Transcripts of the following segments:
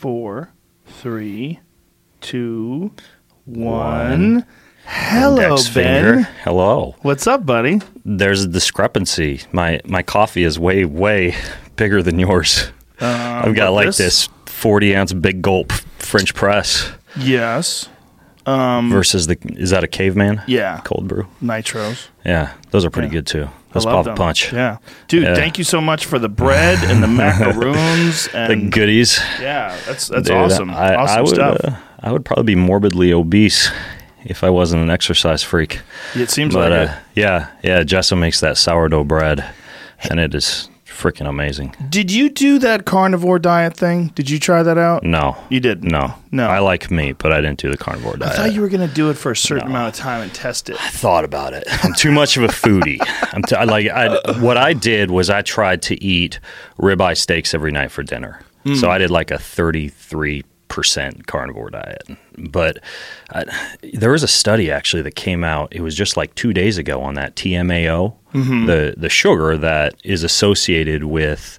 four, three, two, one. Hello, Index Ben. finger. Hello. What's up, buddy? There's a discrepancy. My my coffee is way way bigger than yours. I've got Uh, like this? this 40 ounce big gulp French press Yes. Um, versus the is that a caveman? Yeah. Cold brew. Nitros. Yeah, those are pretty Yeah. good too. Love pop them. a punch. Yeah. Dude, Yeah. thank you so much for the bread and the macaroons and The goodies. yeah, that's that's Dude, awesome. I, awesome I would stuff. uh, I would probably be morbidly obese if I wasn't an exercise freak. it seems But like uh, yeah, yeah, Jessa makes that sourdough bread, and it is freaking amazing. Did you do that carnivore diet thing? Did you try that out? No, You did. no, No. I like meat, but I didn't do the carnivore diet. I thought you were going to do it for a certain amount of time and test it. I thought about it. I'm too much of a foodie. I'm t- I like I, what I did was I tried to eat ribeye steaks every night for dinner. Mm. So I did like a 33 percent carnivore diet. But I, there was a study actually that came out. It was just like two days ago on that TMAO, mm-hmm. the the sugar that is associated with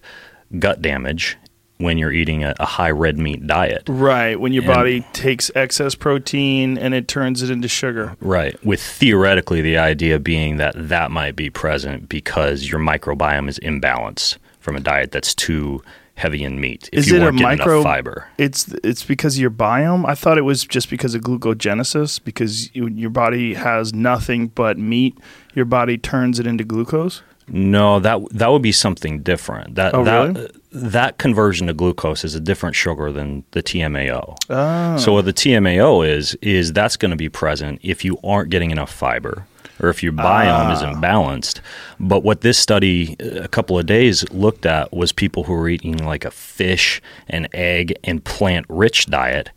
gut damage when you're eating a, a high red meat diet. Right, when your And- body takes excess protein and it turns it into sugar. Right. With theoretically the idea being that that might be present because your microbiome is imbalanced from a diet that's too heavy in meat. If Is you it a getting micro enough fiber. It's it's because of your biome. I thought it was just because of glucogenesis because you, your body has nothing but meat. Your body turns it into glucose. No, that that would be something different. That Oh, that really? that conversion to glucose is a different sugar than the TMAO. Oh. So what the TMAO is is that's going to be present if you aren't getting enough fiber or if your biome Ah. is imbalanced. But what this study uh, a couple of days looked at was people who were eating like a fish, an egg, and plant rich diet,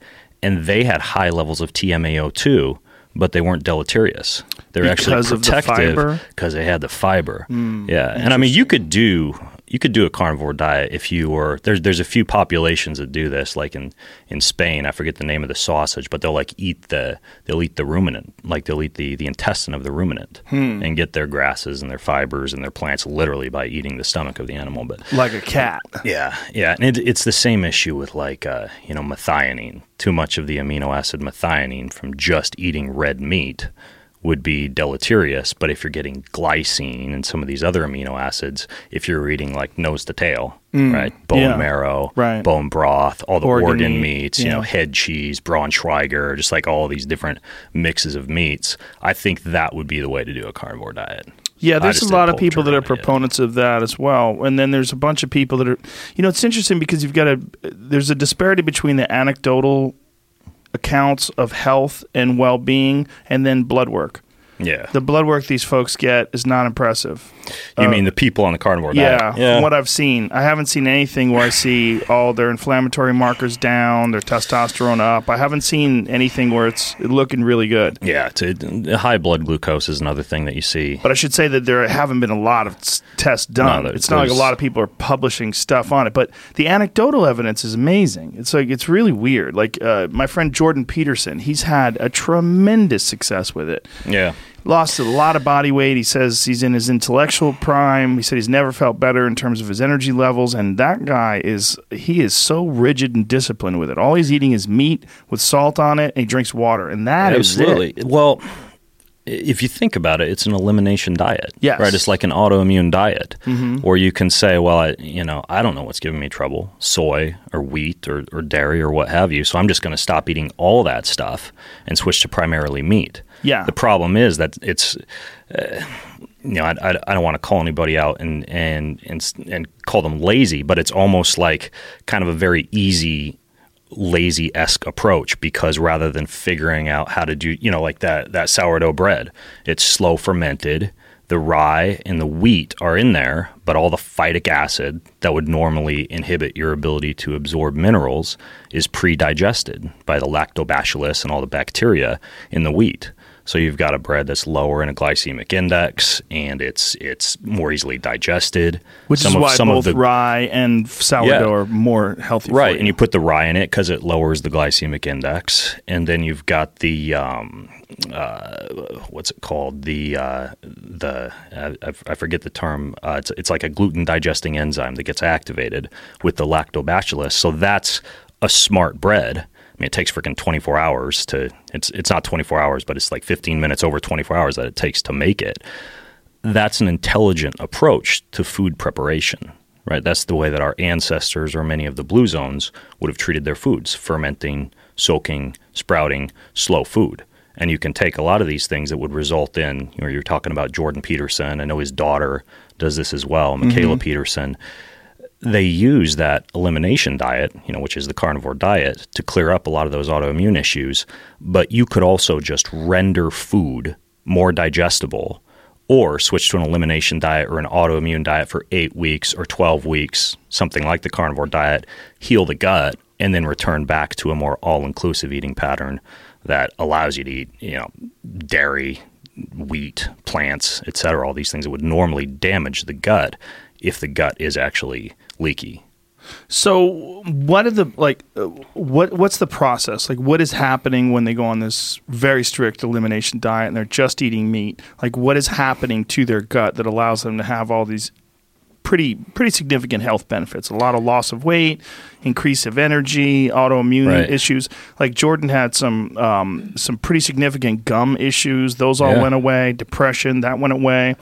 and they had high levels of TMAO too. But they weren't deleterious. They're Because actually protective because they had the fiber. yeah, and I mean, you could do you could do a carnivore diet if you were there's there's a few populations that do this, like in in Spain. I forget the name of the sausage, but they'll like eat the they'll eat the ruminant, like they'll eat the the intestine of the ruminant Hmm. and get their grasses and their fibers and their plants literally by eating the stomach of the animal. But like a cat. yeah, yeah, and it, it's the same issue with like uh, you know methionine. Too much of the amino acid methionine from just eating red meat would be deleterious. But if you're getting glycine and some of these other amino acids, if you're eating like nose to tail, right, bone Mm. yeah, marrow, right. bone broth, all the Organ organ, meat, meats, you know, head cheese, Braunschweiger, just like all these different mixes of meats, I think that would be the way to do a carnivore diet. Yeah, there's a lot of people that are proponents of that as well, and then there's a bunch of people that are. You know, it's interesting because you've got a there's a disparity between the anecdotal accounts of health and well-being, and then blood work. Yeah. The blood work these folks get is not impressive. you uh, mean the people on the carnivore Yeah, diet? from what I've seen, I haven't seen anything where I see all their inflammatory markers down, their testosterone up. I haven't seen anything where it's looking really good. Yeah, to, high blood glucose is another thing that you see. But I should say that there haven't been a lot of tests done. No, it's not like a lot of people are publishing stuff on it. But the anecdotal evidence is amazing. It's like it's really weird. Like uh, my friend Jordan Peterson, he's had a tremendous success with it. Yeah, Lost a lot of body weight. He says he's in his intellectual prime. He said he's never felt better in terms of his energy levels. And that guy is he is so rigid and disciplined with it. All he's eating is meat with salt on it, and he drinks water, and that absolutely. Well, if you think about it, it's an elimination diet. Yes. Mm-hmm. right. It's like an autoimmune diet, or you can say, "Well, I, you know, I don't know what's giving me trouble: soy or wheat or, or dairy or what have you. So I'm just going to stop eating all that stuff and switch to primarily meat." Yeah. The problem is that it's. Uh, you know, I, I, I don't want to call anybody out and, and and and call them lazy, but it's almost like kind of a very easy lazy esque approach because rather than figuring out how to do, you know, like that that sourdough bread, it's slow fermented. The rye and the wheat are in there, but all the phytic acid that would normally inhibit your ability to absorb minerals is pre-digested by the lactobacillus and all the bacteria in the wheat. So you've got a bread that's lower in a glycemic index, and it's it's more easily digested. Which Some is of- why some of both the- rye and sourdough Yeah. are more healthy. Right, for and you put the rye in it because it lowers the glycemic index, and then you've got the um, uh, what's it called? The uh, the uh, I, I forget the term. Uh, it's it's like a gluten digesting enzyme that gets activated with the lactobacillus. So that's a smart bread, I mean, it takes freaking 24 hours to, it's, it's not 24 hours, but it's like 15 minutes over 24 hours that it takes to make it. That's an intelligent approach to food preparation, right? That's the way that our ancestors or many of the blue zones would have treated their foods fermenting, soaking, sprouting, slow food. And you can take a lot of these things that would result in, you know, you're talking about Jordan Peterson. I know his daughter does this as well, Mikhaila mm-hmm. Peterson they use that elimination diet, you know, which is the carnivore diet, to clear up a lot of those autoimmune issues. But you could also just render food more digestible or switch to an elimination diet or an autoimmune diet for eight weeks or 12 weeks, something like the carnivore diet, heal the gut, and then return back to a more all inclusive eating pattern that allows you to eat, you know, dairy, wheat, plants, et cetera, all these things that would normally damage the gut if the gut is actually leaky. So, what are the like? uh, What what's the process? Like, what is happening when they go on this very strict elimination diet and they're just eating meat? Like, what is happening to their gut that allows them to have all these pretty pretty significant health benefits? A lot of loss of weight, increase of energy, autoimmune Right. issues. Like Jordan had some um, some pretty significant gum issues; those all Yeah. went away. Depression that went away.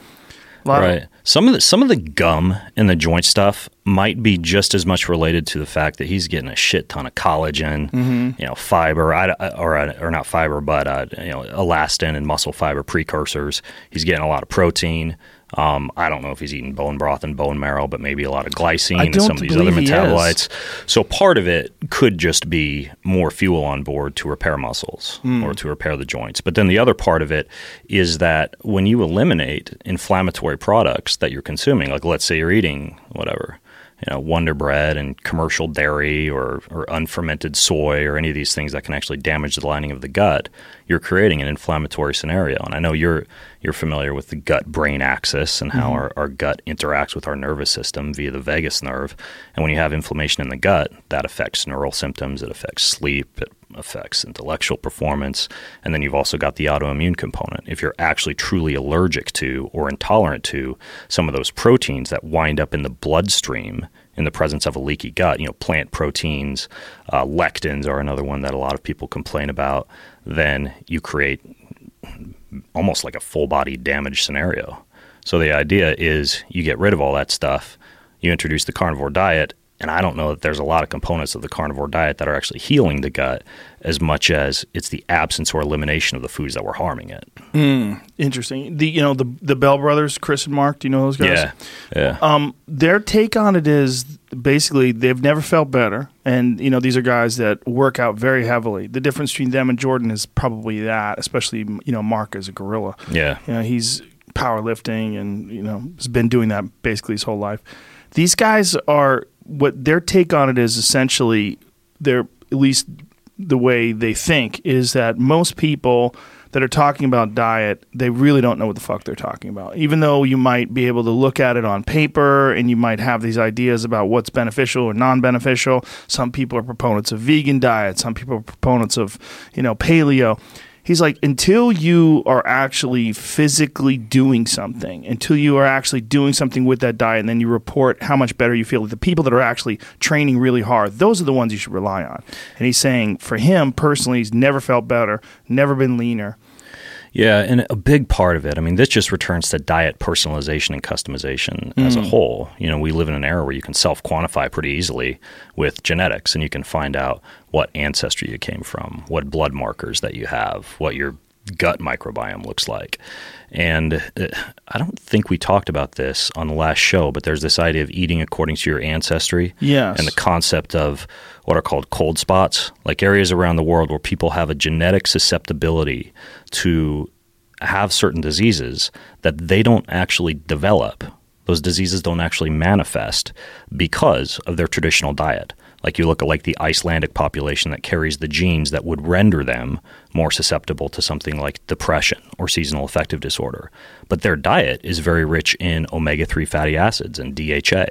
Of- Right. Some of the some of the gum and the joint stuff might be just as much related to the fact that he's getting a shit ton of collagen, you know, fiber, or or not fiber, but uh, you know, elastin and muscle fiber precursors. He's getting a lot of protein. Um, I don't know if he's eating bone broth and bone marrow, but maybe a lot of glycine and some of these other metabolites. So part of it could just be more fuel on board to repair muscles Hmm. or to repair the joints. But then the other part of it is that when you eliminate inflammatory products that you're consuming, like let's say you're eating whatever, you know, Wonder Bread and commercial dairy or, or unfermented soy or any of these things that can actually damage the lining of the gut, you're creating an inflammatory scenario. And I know you're you're familiar with the gut brain axis and how our, our gut interacts with our nervous system via the vagus nerve. And when you have inflammation in the gut, that affects neural symptoms, it affects sleep, it affects intellectual performance. And then you've also got the autoimmune component. If you're actually truly allergic to or intolerant to some of those proteins that wind up in the bloodstream in the presence of a leaky gut, you know, plant proteins, uh, lectins are another one that a lot of people complain about, then you create almost like a full body damage scenario. So the idea is you get rid of all that stuff, you introduce the carnivore diet, and I don't know that there's a lot of components of the carnivore diet that are actually healing the gut as much as it's the absence or elimination of the foods that were harming it. Interesting. The you know the the Bell brothers, Chris and Mark. Do you know those guys? Yeah. Yeah. Um, their take on it is basically they've never felt better, and you know these are guys that work out very heavily. The difference between them and Jordan is probably that, especially you know Mark is a gorilla. yeah. You know he's powerlifting and you know has been doing that basically his whole life. These guys are what their take on it is essentially they're at least the way they think is that most people that are talking about diet, they really don't know what the fuck they're talking about. Even though you might be able to look at it on paper and you might have these ideas about what's beneficial or non-beneficial. Some people are proponents of vegan diet, some people are proponents of, you know, paleo. He's like, until you are actually physically doing something, until you are actually doing something with that diet, and then you report how much better you feel, the people that are actually training really hard, those are the ones you should rely on. And he's saying, for him personally, he's never felt better, never been leaner. Yeah, and a big part of it, I mean, this just returns to diet personalization and customization as a mm. whole. You know, we live in an era where you can self quantify pretty easily with genetics and you can find out what ancestry you came from, what blood markers that you have, what your gut microbiome looks like. And uh, I don't think we talked about this on the last show, but there's this idea of eating according to your ancestry Yes. and the concept of what are called cold spots, like areas around the world where people have a genetic susceptibility to have certain diseases that they don't actually develop. Those diseases don't actually manifest because of their traditional diet. Like you look at like the Icelandic population that carries the genes that would render them more susceptible to something like depression or seasonal affective disorder. But their diet is very rich in omega 3 fatty acids and DHA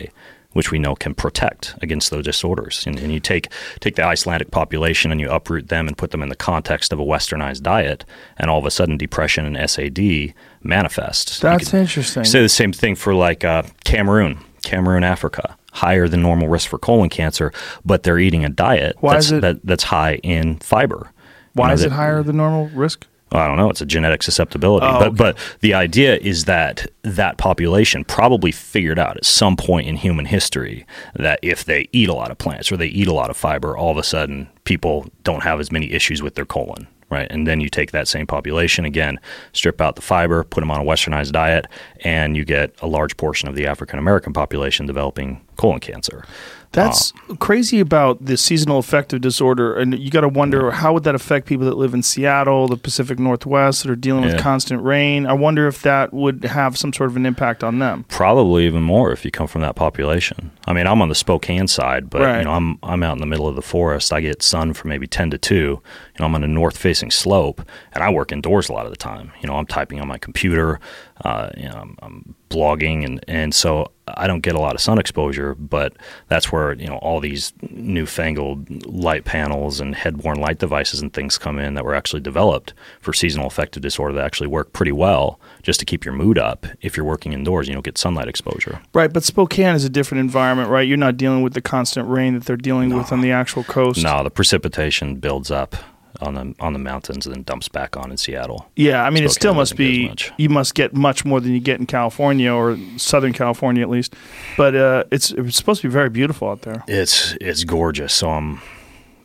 which we know can protect against those disorders. And, and you take take the Icelandic population and you uproot them and put them in the context of a westernized diet, and all of a sudden depression and SAD manifest. That's interesting. Say the same thing for like uh, Cameroon, Cameroon, Africa. higher than normal risk for colon cancer, but they're eating a diet Why that's, is it- that, that's high in fiber. Why know, is that- it higher than normal risk? I don't know. It's a genetic susceptibility, Oh, but okay. but the idea is that that population probably figured out at some point in human history that if they eat a lot of plants or they eat a lot of fiber, all of a sudden people don't have as many issues with their colon, right? And then you take that same population again, strip out the fiber, put them on a westernized diet, and you get a large portion of the African American population developing colon cancer. That's ah. crazy about the seasonal affective disorder, and you got to wonder how would that affect people that live in Seattle, the Pacific Northwest, that are dealing with constant rain. I wonder if that would have some sort of an impact on them. probably even more if you come from that population. I mean, I'm on the Spokane side, but Right. you know, I'm I'm out in the middle of the forest. I get sun from maybe 10 to 2. You know, I'm on a north-facing slope, and I work indoors a lot of the time. You know, I'm typing on my computer. Uh, you know, I'm, I'm blogging, and and so I don't get a lot of sun exposure. But that's where you know all these newfangled light panels and head-worn light devices and things come in that were actually developed for seasonal affective disorder that actually work pretty well just to keep your mood up if you're working indoors. You don't get sunlight exposure. Right, but Spokane is a different environment, right? You're not dealing with the constant rain that they're dealing with on the actual coast. No, the precipitation builds up on the on the mountains and then dumps back on in Seattle. Yeah, I mean, it still must doesn't get as be. You must get much more than you get in California or Southern California, at least. But uh, it's it's supposed to be very beautiful out there. It's it's gorgeous. So I'm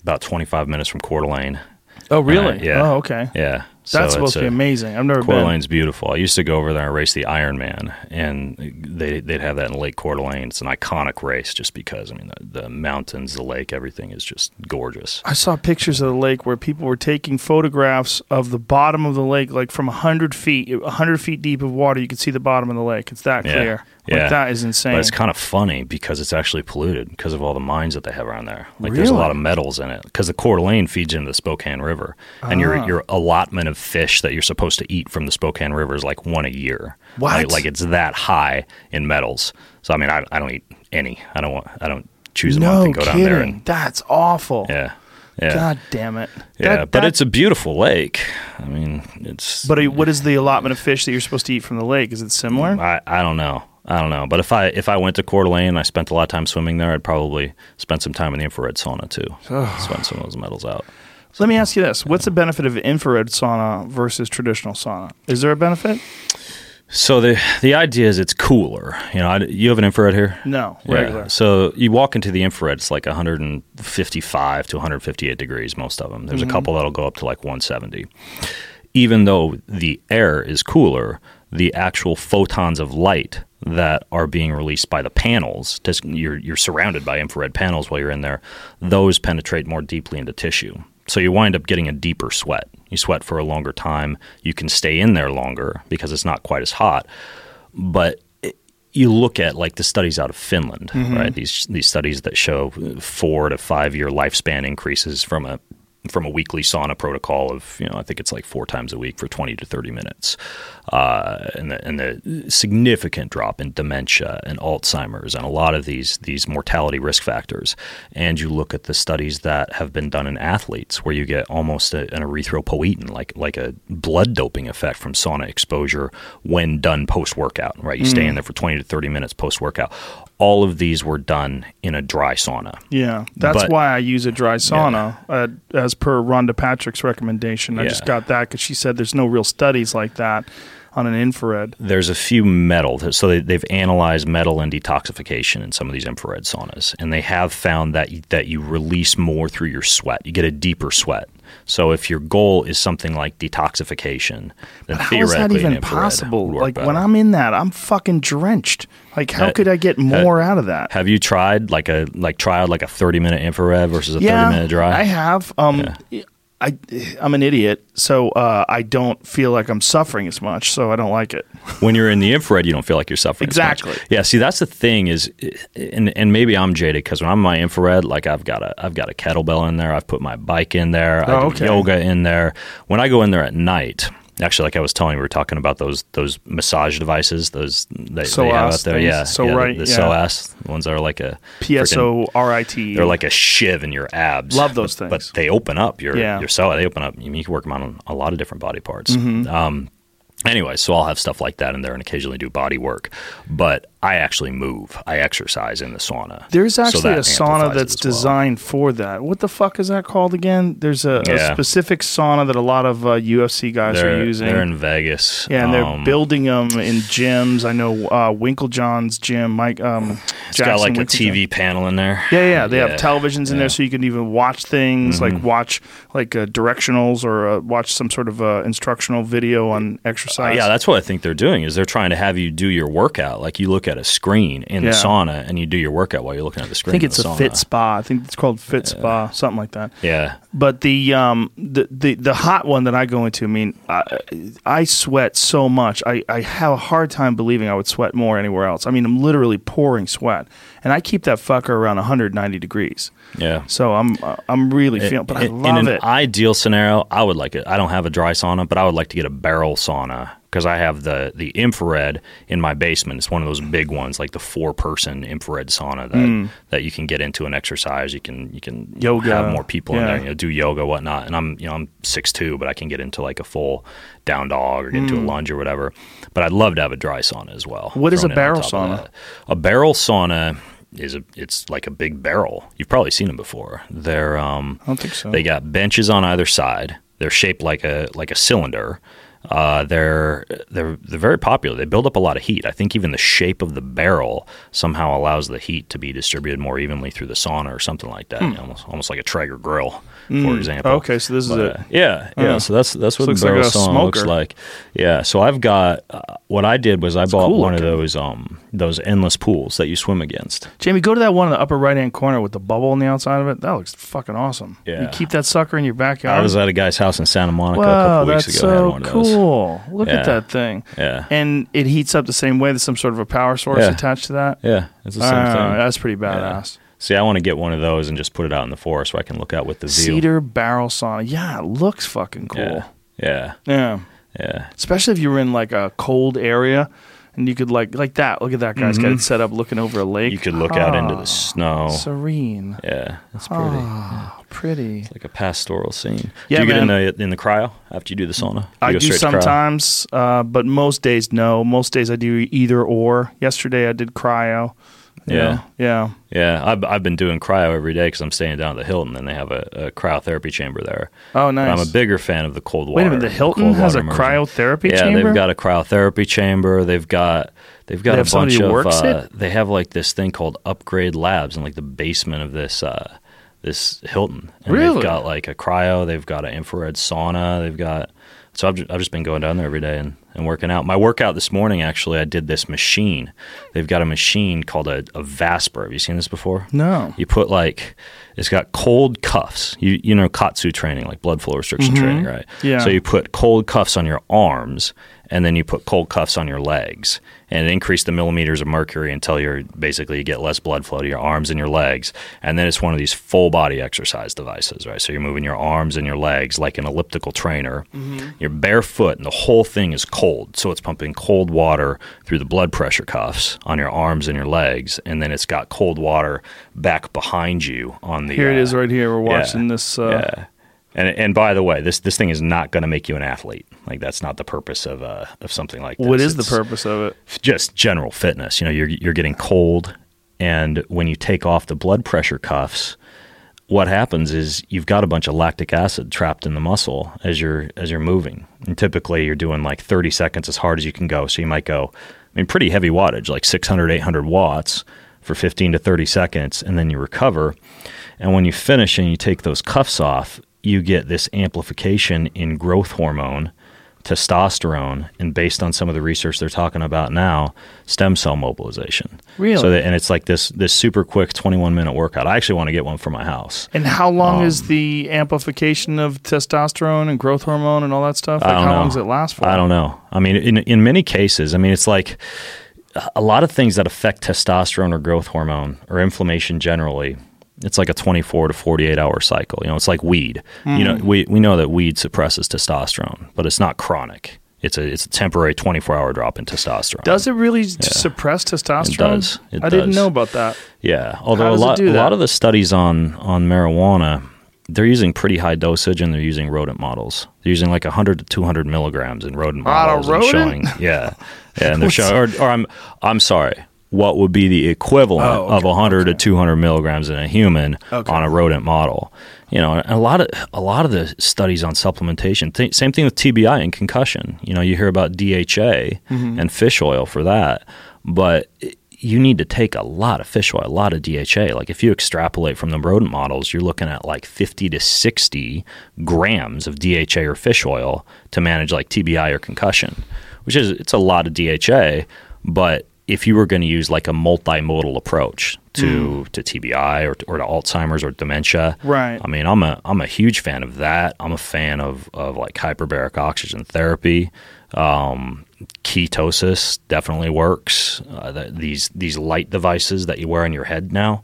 about 25 minutes from Coeur d'Alene. Oh, really? Uh, yeah. Oh, okay. Yeah, That's So supposed to be a- amazing. I've never Coeur been. d'Alene's beautiful. I used to go over there and race the Ironman, and they they'd have that in Lake Coeur d'Alene. It's an iconic race just because I mean the, the mountains, the lake, everything is just gorgeous. I saw pictures of the lake where people were taking photographs of the bottom of the lake, like from hundred feet, hundred feet deep of water. You could see the bottom of the lake. It's that clear. Yeah. Like that is insane. But it's kind of funny because it's actually polluted because of all the mines that they have around there. Like there's a lot of metals in it because the Coeur d'Alene feeds into the Spokane River, and your Ah. your allotment of fish that you're supposed to eat from the Spokane River is like one a year. What? Like, like it's that high in metals. So I mean, I, I don't eat any. I don't want. I don't choose a month no and go kidding. down there and That's awful. yeah, yeah, God damn it. yeah. That- but that- it's a beautiful lake. I mean, it's. But what is the allotment of fish that you're supposed to eat from the lake? Is it similar? I, I don't know. I don't know. But if I if I went to Coeur d'Alene and I spent a lot of time swimming there, I'd probably spend some time in the infrared sauna too. Spend some of those metals out. Let me ask you this: What's the benefit of infrared sauna versus traditional sauna? Is there a benefit? So the the idea is it's cooler. You know, I, you have an infrared here. No, Yeah. regular. So you walk into the infrared, it's like 155 to 158 degrees, most of them. There's Mm-hmm. a couple that'll go up to like 170. Even though the air is cooler, the actual photons of light that are being released by the panels, you're, you're surrounded by infrared panels while you're in there, those penetrate more deeply into tissue. So you wind up getting a deeper sweat. You sweat for a longer time. You can stay in there longer because it's not quite as hot. But it- you look at like the studies out of Finland, mm-hmm. right? These these studies that show four to five year lifespan increases from a from a weekly sauna protocol of you know I think it's like four times a week for twenty to thirty minutes, uh, and the and the significant drop in dementia and Alzheimer's and a lot of these these mortality risk factors. And you look at the studies that have been done in athletes where you get almost a, an erythropoietin like like a blood doping effect from sauna exposure when done post workout. Right, you stay in there for twenty to thirty minutes post workout. All of these were done in a dry sauna. Yeah, that's But- why I use a dry sauna uh, as per Rhonda Patrick's recommendation. I Yeah. just got that because she said there's no real studies like that on an infrared. there's a few metal. So they, they've analyzed metal and detoxification in some of these infrared saunas, and they have found that you, that you release more through your sweat. You get a deeper sweat. So if your goal is something like detoxification, then How is that even possible? Like when. I'm in that, I'm fucking drenched. Like how could I get more out of that? Have you tried like a like tried like a thirty minute infrared versus a yeah, thirty minute dry? I have. Um, I I'm an idiot, so uh, I don't feel like I'm suffering as much. So I don't like it. when you're in the infrared, you don't feel like you're suffering. as much. Exactly. Yeah. See, that's the thing is, and and maybe I'm jaded because when I'm in my infrared, like I've got a I've got a kettlebell in there. I've put my bike in there. I Oh, do okay. yoga in there. When I go in there at night. Actually, like I was telling you, we were talking about those those massage devices, those they, they have out there. things. Yeah, So yeah, right, the, the yeah. psoas, the ones are like a freaking- Pso-Rite. they're like a shiv in your abs. Love those but, things. But they open up your Yeah. Mm-hmm. your cell. They open up. You, mean, you can work them on a lot of different body parts. Um, Anyway, so I'll have stuff like that in there and occasionally do body work. But I actually move. I exercise in the sauna. There's actually that a sauna that's well. designed for that. What the fuck is that called again? There's a, a specific sauna that a lot of uh, UFC guys They're, are using. they're in Vegas. yeah, and they're Um, building them in gyms. I know uh, Winkeljohn's gym, Mike. Um, It's got like a. TV panel in there. Yeah, yeah, they Yeah. have televisions in Yeah. there, so you can even watch things Mm-hmm. like watch like uh, directionals or uh, watch some sort of uh, instructional video on Uh, exercise. yeah, that's what I think they're doing is they're trying to have you do your workout. Like you look at a screen in Yeah. the sauna and you do your workout while you're looking at the screen. I think in it's a sauna. Fit Spa. I think it's called Fit Spa, something like that. Yeah. But the um the, the the hot one that I go into, I mean, I, I sweat so much. I I have a hard time believing I would sweat more anywhere else. I mean, I'm literally pouring sweat, and I keep that fucker around 190 degrees. Yeah. So I'm I'm really feeling, but I in, love in an it. ideal scenario, I would like it. I don't have a dry sauna, but I would like to get a barrel sauna because I have the the infrared in my basement. It's one of those big ones, like the four person infrared sauna that mm. that you can get into and exercise. You can you can. Yoga, have more people in there, you know, do yoga, whatnot. And I'm you know I'm six two, but I can get into like a full down dog or get into a mm. lunge or whatever. But I'd love to have a dry sauna as well. What is a barrel sauna? A barrel sauna is a it's like a big barrel. You've probably seen them before. They're um I don't think so. they got benches on either side. They're shaped like a like a cylinder. Uh, they're they're they're very popular. They build up a lot of heat. I think even the shape of the barrel somehow allows the heat to be distributed more evenly through the sauna or something like that. Know, almost almost like a Traeger grill, for example. Okay, so this is But, it. uh, yeah, yeah. Oh. So that's that's what the like barrel a sauna looks like. Yeah. So I've got uh, what I did was I bought cool one looking. of those um those endless pools that you swim against. Jamie, go to that one in the upper right hand corner with the bubble on the outside of it. That looks fucking awesome. Yeah. You keep that sucker in your backyard. I was at a guy's house in Santa Monica a wow, couple weeks that's ago. had so one of those. cool. Look Yeah. at that thing. Yeah. And it heats up the same way. There's some sort of a power source Yeah. attached to that. Yeah, it's the same Ah, thing. That's pretty badass. See, I want to get one of those and just put it out in the forest so I can look out with the view. Cedar barrel sauna. Yeah, it looks fucking cool. Yeah, yeah, Yeah. yeah. Especially if you're in like a cold area and you could like like that. Look at that guy's got it set up looking over a lake. Mm-hmm. You could look out into Ah, the snow. Serene. Yeah, it's pretty. Ah, pretty. Like a pastoral scene. Yeah, do you man. get in the in the cryo after you do the sauna? You I do straight to cryo? sometimes, uh, but most days no. Most days I do either or. Yesterday I did cryo. You Yeah. yeah. Yeah, I've, I've been doing cryo every day because I'm staying down at the Hilton and they have a, a cryotherapy chamber there. Oh, But nice. I'm a bigger fan of the cold water. Wait a minute, the Hilton cold has a immersion. cryotherapy yeah, chamber. they've got a cryotherapy chamber. They've got they've got They a have bunch of. works uh, it? They have like this thing called Upgrade Labs in like the basement of this uh, this Hilton. And Really? They've got like a cryo. They've got an infrared sauna. They've got. So I've, I've just been going down there every day and, and working out. My workout this morning, actually, I did this machine. They've got a machine called a, a Vasper. Have you seen this before? no. You put like it's got cold cuffs. You you know KAATSU training, like blood flow restriction training, right? Mm-hmm. Yeah. So you put cold cuffs on your arms, and then you put cold cuffs on your legs, and increase the millimeters of mercury until you're basically you get less blood flow to your arms and your legs, and then it's one of these full body exercise devices, right? So you're moving your arms and your legs like an elliptical trainer. Mm-hmm. You're barefoot, and the whole thing is cold. So it's pumping cold water through the blood pressure cuffs on your arms and your legs, and then it's got cold water back behind you on the. Here it uh, is right here. We're yeah, watching this. Uh, yeah. And and by the way, this this thing is not going to make you an athlete. Like that's not the purpose of uh of something like this. What is the purpose of it? Just general fitness. You know, you're you're getting cold, and when you take off the blood pressure cuffs, what happens is you've got a bunch of lactic acid trapped in the muscle as you're as you're moving. And typically, you're doing like 30 seconds as hard as you can go. So you might go, I mean, pretty heavy wattage, like 600, 800 watts for 15 to 30 seconds, and then you recover. And when you finish and you take those cuffs off, you get this amplification in growth hormone, testosterone, and based on some of the research they're talking about now, stem cell mobilization. Really? So that, and it's like this this super quick 21 minute workout. I actually want to get one for my house. And how long Um, is the amplification of testosterone and growth hormone and all that stuff? Like, how know. long does it last for? I don't know. I mean, in in many cases, I mean, it's like a lot of things that affect testosterone or growth hormone or inflammation generally. It's like a 24 to 48 hour cycle. You know, it's like weed. You know, hmm. we, we know that weed suppresses testosterone, but it's not chronic. It's a it's a temporary 24 hour drop in testosterone. Does it really suppress testosterone? does. It I didn't know about that. Yeah, although a does it lot a lot of the studies on on marijuana, they're using pretty high dosage and they're using rodent models. They're using like 100 to 200 milligrams in rodent models. rodent? And showing, yeah, yeah, and they're showing, or, or I'm, I'm sorry, what would be the equivalent Oh, okay, of 100 to 200 milligrams in a human Okay. on a rodent model? You know, and a lot of a lot of the studies on supplementation. Th- same thing with TBI and concussion. You know, you hear about DHA Mm-hmm. and fish oil for that, but you need to take a lot of fish oil, a lot of DHA. Like if you extrapolate from the rodent models, you're looking at like 50 to 60 grams of DHA or fish oil to manage like TBI or concussion, which is it's a lot of DHA, but if you were going to use like a multimodal approach to to TBI or to, or to Alzheimer's or dementia, Right. I mean, I'm a I'm a huge fan of that. I'm a fan of of like hyperbaric oxygen therapy. Um, ketosis definitely works. Uh, th- these these light devices that you wear on your head now,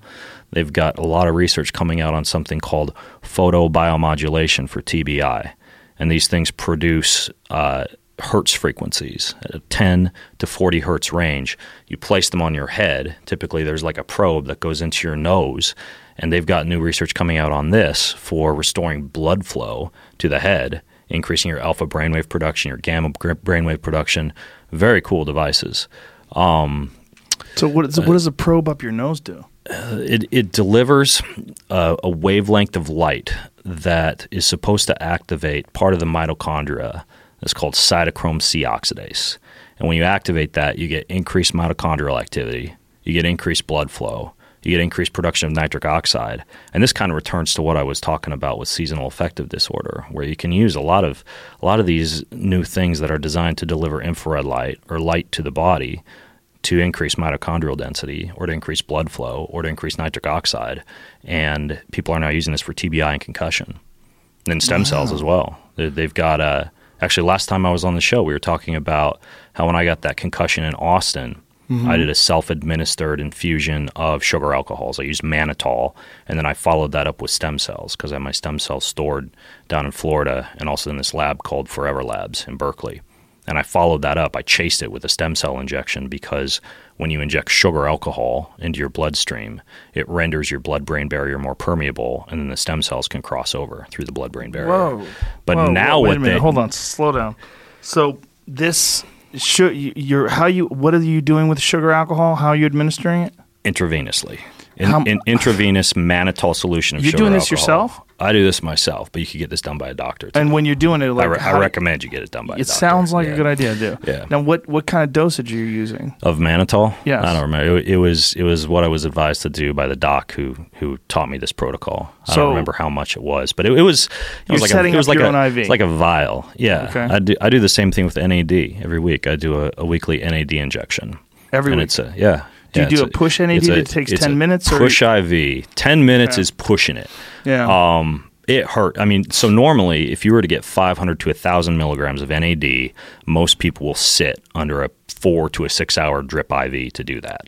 they've got a lot of research coming out on something called photobiomodulation for TBI, and these things produce. Uh, hertz frequencies at a 10 to 40 hertz range. You place them on your head. Typically there's like a probe that goes into your nose and they've got new research coming out on this for restoring blood flow to the head increasing your alpha brainwave production your gamma brainwave production. Very cool devices. Um, so what, is, what does a probe up your nose do? Uh, it, it delivers a, a wavelength of light that is supposed to activate part of the mitochondria that's called cytochrome C oxidase. And when you activate that, you get increased mitochondrial activity, you get increased blood flow, you get increased production of nitric oxide. And this kind of returns to what I was talking about with seasonal affective disorder, where you can use a lot of a lot of these new things that are designed to deliver infrared light or light to the body to increase mitochondrial density or to increase blood flow or to increase nitric oxide. And people are now using this for TBI and concussion. And stem cells as well. They- They've got, uh, actually, last time I was on the show, we were talking about how when I got that concussion in Austin, I mm-hmm. did a self administered infusion of sugar alcohols. I used mannitol, and then I followed that up with stem cells because I had my stem cells stored down in Florida and also in this lab called Forever Labs in Berkeley. And I followed that up. I chased it with a stem cell injection because when you inject sugar alcohol into your bloodstream, it renders your blood brain barrier more permeable, and then the stem cells can cross over through the blood brain barrier. Whoa. But Whoa, now whoa, wait a minute. they Hold on. Slow down. So this should you're how you what are you doing with sugar alcohol? How are you administering it? intravenously. In, How- in intravenous mannitol solution of You're sugar doing this alcohol. yourself? I do this myself, but you could get this done by a doctor. too. And when you're doing it, I, like re- I recommend you get it done by a doctor. It sounds like Yeah. a good idea to do. Yeah. Now, what what kind of dosage are you using? of mannitol. Yes. I don't remember. It, it was it was what I was advised to do by the doc who who taught me this protocol. I So- don't remember how much it was, but it, it was it was like setting a, it was up like a, own IV. It's like a vial. Yeah. Okay. I do I do the same thing with NAD every week. I do a, a weekly NAD injection. Every and week? it's a yeah. Do you do a push NAD that takes 10 a minutes, or- Push IV. Ten minutes Okay. is pushing it. Yeah. Um, it hurt. I mean, so normally, if you were to get 500 to 1,000 milligrams of NAD, most people will sit under a four to a six hour drip IV to do that.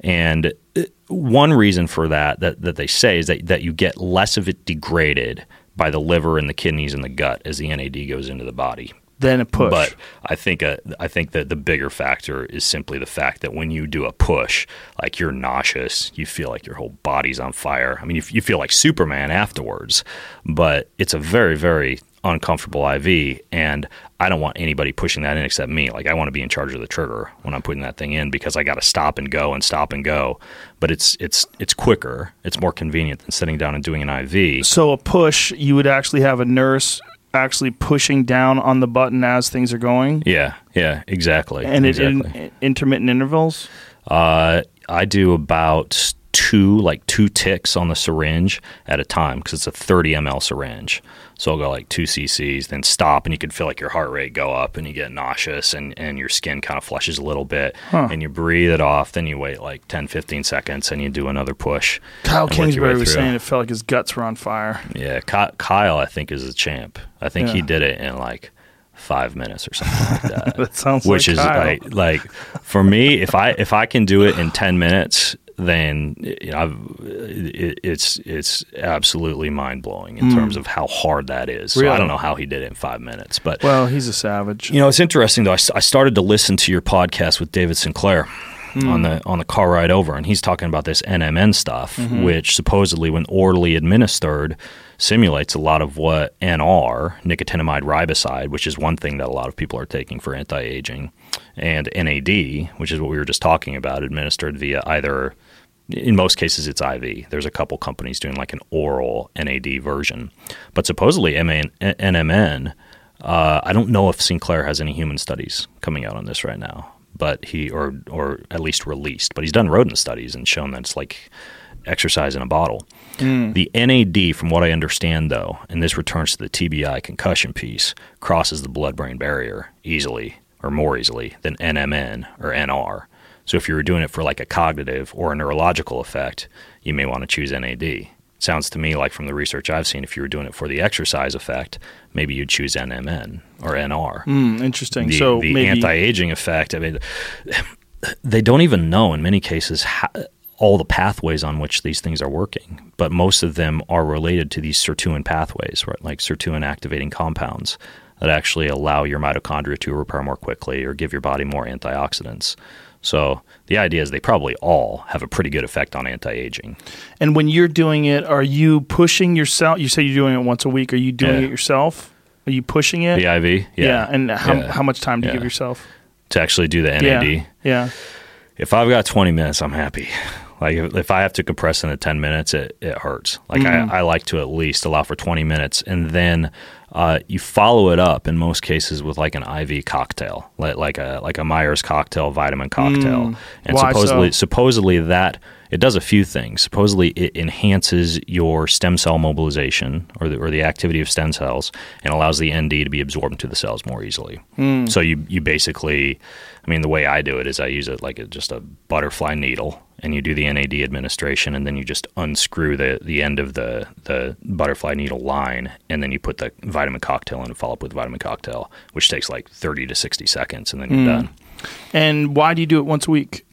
And uh, one reason for that, that that they say is that, that you get less of it degraded by the liver and the kidneys and the gut as the NAD goes into the body. Then a push. But I think uh, I think that the bigger factor is simply the fact that when you do a push, like you're nauseous, you feel like your whole body's on fire. I mean, you, you feel like Superman afterwards, but it's a very very uncomfortable IV, and I don't want anybody pushing that in except me. Like I want to be in charge of the trigger when I'm putting that thing in because I got to stop and go and stop and go. But it's it's it's quicker, it's more convenient than sitting down and doing an IV. so a push, you would actually have a nurse actually pushing down on the button as things are going, Yeah, yeah, exactly. and exactly. in intermittent intervals. Uh, I do about two, like two ticks on the syringe at a time because it's a 30 ml syringe. So I'll go like two cc's, then stop, and you can feel like your heart rate go up, and you get nauseous, and, and your skin kind of flushes a little bit, and you breathe it off. Then you wait like 10, 15 seconds, and you do another push. Kyle and work your way Kingsbury was saying it felt like his guts were on fire. Yeah, Ky- Kyle, I think is a champ. I think he did it in like five minutes or something like that. That sounds which like is Kyle. like like for me if i if i can do it in 10 minutes then you know, I've, it, it's it's absolutely mind blowing in hmm. terms of how hard that is. So I. Don't know how he did it in five minutes, but Well, he's a savage. you know it's interesting though. I started to listen to your podcast with David Sinclair, hmm. on the on the car ride over, and he's talking about this NMN stuff, mm-hmm. which supposedly, when orally administered, simulates a lot of what NR, nicotinamide riboside, which is one thing that a lot of people are taking for anti-aging, and NAD, which is what we were just talking about, administered via either. In most cases, it's IV. There's a couple companies doing like an oral NAD version, but supposedly MN, NMN. Uh, I don't know if Sinclair has any human studies coming out on this right now, but he or or at least released. But he's done rodent studies and shown that it's like exercise in a bottle. The NAD, from what I understand, though, and this returns to the TBI concussion piece, crosses the blood-brain barrier easily or more easily than NMN or NR. So if you were doing it for like a cognitive or a neurological effect, you may want to choose NAD. Sounds to me like from the research I've seen, if you were doing it for the exercise effect, maybe you'd choose NMN or NR. Hmm, interesting. The, so the maybe anti-aging effect. I mean, they don't even know in many cases how, all the pathways on which these things are working, but most of them are related to these sirtuin pathways, right? Like sirtuin activating compounds that actually allow your mitochondria to repair more quickly or give your body more antioxidants. So the idea is they probably all have a pretty good effect on anti-aging. And when you're doing it, are you pushing yourself? You say you're doing it once a week. Are you doing Yeah. it yourself? Are you pushing it? The IV, yeah, yeah. And how, Yeah. how much time do you give yourself? to actually do the NAD. Yeah. Yeah. if I've got 20 minutes, I'm happy. Like if, if I have to compress into 10 minutes, it, it hurts. Like Mm. I, I like to at least allow for 20 minutes and then uh, you follow it up in most cases with like an IV cocktail, like, like a like a Myers cocktail, vitamin cocktail. And Mm. Why supposedly so? supposedly that it does a few things. Supposedly it enhances your stem cell mobilization or the, or the activity of stem cells and allows the ND to be absorbed into the cells more easily. Hmm. So you you basically I mean, the way I do it is I use it like a, just a butterfly needle, and you do the NAD administration, and then you just unscrew the, the end of the, the butterfly needle line, and then you put the vitamin cocktail in and follow up with vitamin cocktail, which takes like 30 to 60 seconds, and then you're hmm. done. And why do you do it once a week?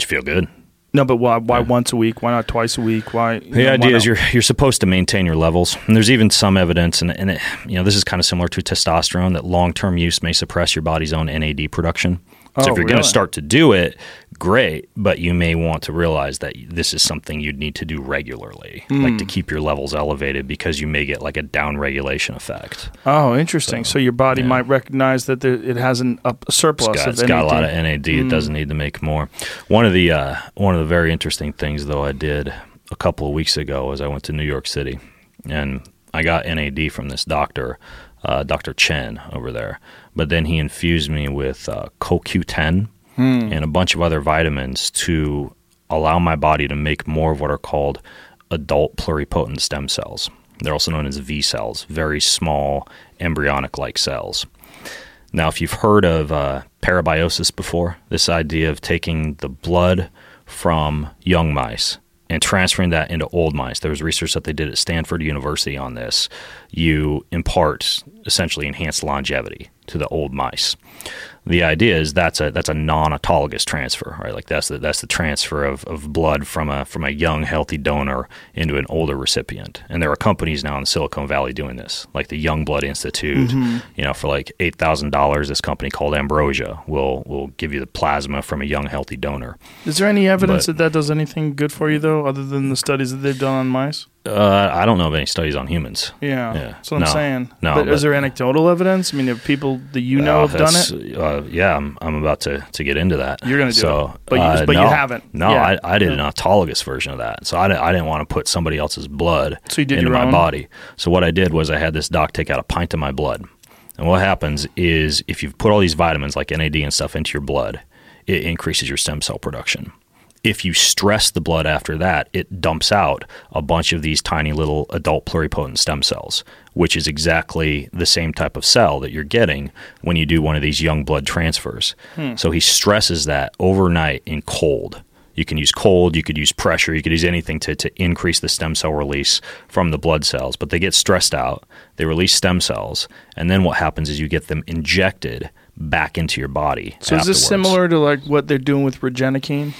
You feel good. No, but why? Why once a week? Why not twice a week? Why? The know, why idea is you're you're supposed to maintain your levels, and there's even some evidence, and, and it, you know this is kind of similar to testosterone that long term use may suppress your body's own NAD production. So Oh, if you're going to start to do it, great, but you may want to realize that this is something you'd need to do regularly, like Hmm. to keep your levels elevated, because you may get like a down regulation effect. Oh, interesting. So, your body might recognize that there, it has an, a surplus It's got, of it's got a lot of NAD. NAD. It doesn't need to make more. One of the uh, one of the very interesting things though I did a couple of weeks ago was I went to New York City and I got NAD from this doctor, uh, Dr. Chen over there. But then he infused me with uh, CoQ10 and a bunch of other vitamins to allow my body to make more of what are called adult pluripotent stem cells. They're also known as V cells, very small embryonic like cells. Now, if you've heard of uh, parabiosis before, this idea of taking the blood from young mice and transferring that into old mice, there was research that they did at Stanford University on this. You impart essentially enhanced longevity to the old mice. The idea is that's a that's a non-autologous transfer, right? Like that's the that's the transfer of, of blood from a from a young healthy donor into an older recipient. And there are companies now in Silicon Valley doing this, like the Young Blood Institute. Mm-hmm. You know, for like eight thousand dollars, this company called Ambrosia will will give you the plasma from a young healthy donor. Is there any evidence But- that that does anything good for you, though, other than the studies that they've done on mice? Uh, I don't know of any studies on humans. Yeah, Yeah. that's what I'm No. saying. No, but, is there anecdotal evidence? I mean, have people that you know Uh, have done it? Uh, yeah, I'm, I'm about to, to get into that. You're gonna do so, it. But you- uh, but you haven't. No, Yeah. I, I did an autologous version of that. So I didn't, I didn't want to put somebody else's blood So into my own? body. So what I did was I had this doc take out a pint of my blood. And what happens is if you put all these vitamins like NAD and stuff into your blood, it increases your stem cell production. If you stress the blood after that, it dumps out a bunch of these tiny little adult pluripotent stem cells, which is exactly the same type of cell that you're getting when you do one of these young blood transfers. Hmm. So he stresses that overnight in cold. You can use cold, you could use pressure, you could use anything to, to increase the stem cell release from the blood cells. But they get stressed out, they release stem cells, and then what happens is you get them injected back into your body. So is this similar to like what they're doing with Regenokine?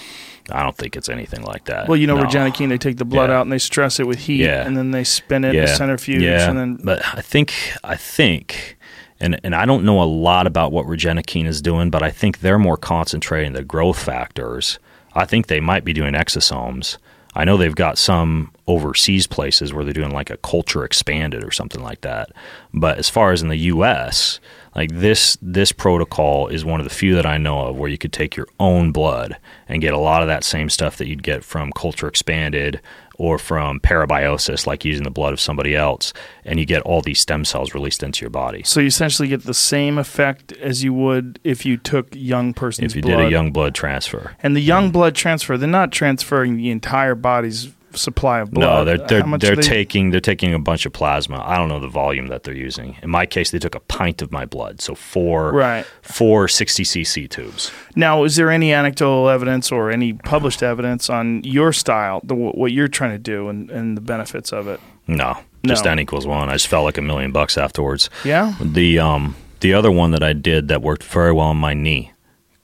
I don't think it's anything like that. Well, you know, No. Regenokine, they take the blood Yeah. out and they stress it with heat, Yeah. and then they spin it in a centrifuge, yeah. and then but I think I think and and I don't know a lot about what Regenokine is doing, but I think they're more concentrating the growth factors. I think they might be doing exosomes. I know they've got some overseas places where they're doing like a culture expanded or something like that. But as far as in the US, like this this protocol is one of the few that I know of where you could take your own blood and get a lot of that same stuff that you'd get from culture expanded or from parabiosis, like using the blood of somebody else, and you get all these stem cells released into your body. So you essentially get the same effect as you would if you took young person's If you blood. did a young blood transfer. and the young mm-hmm. blood transfer, they're not transferring the entire body's supply of blood. No, they're they're they're they- taking they're taking a bunch of plasma. I don't know the volume that they're using. In my case, they took a pint of my blood, so four Right. four 60 cc tubes. Now, is there any anecdotal evidence or any published evidence on your style, the, what you're trying to do, and, and the benefits of it? No, just No. n equals one. I just felt like a million bucks afterwards. Yeah. The um the other one that I did that worked very well on my knee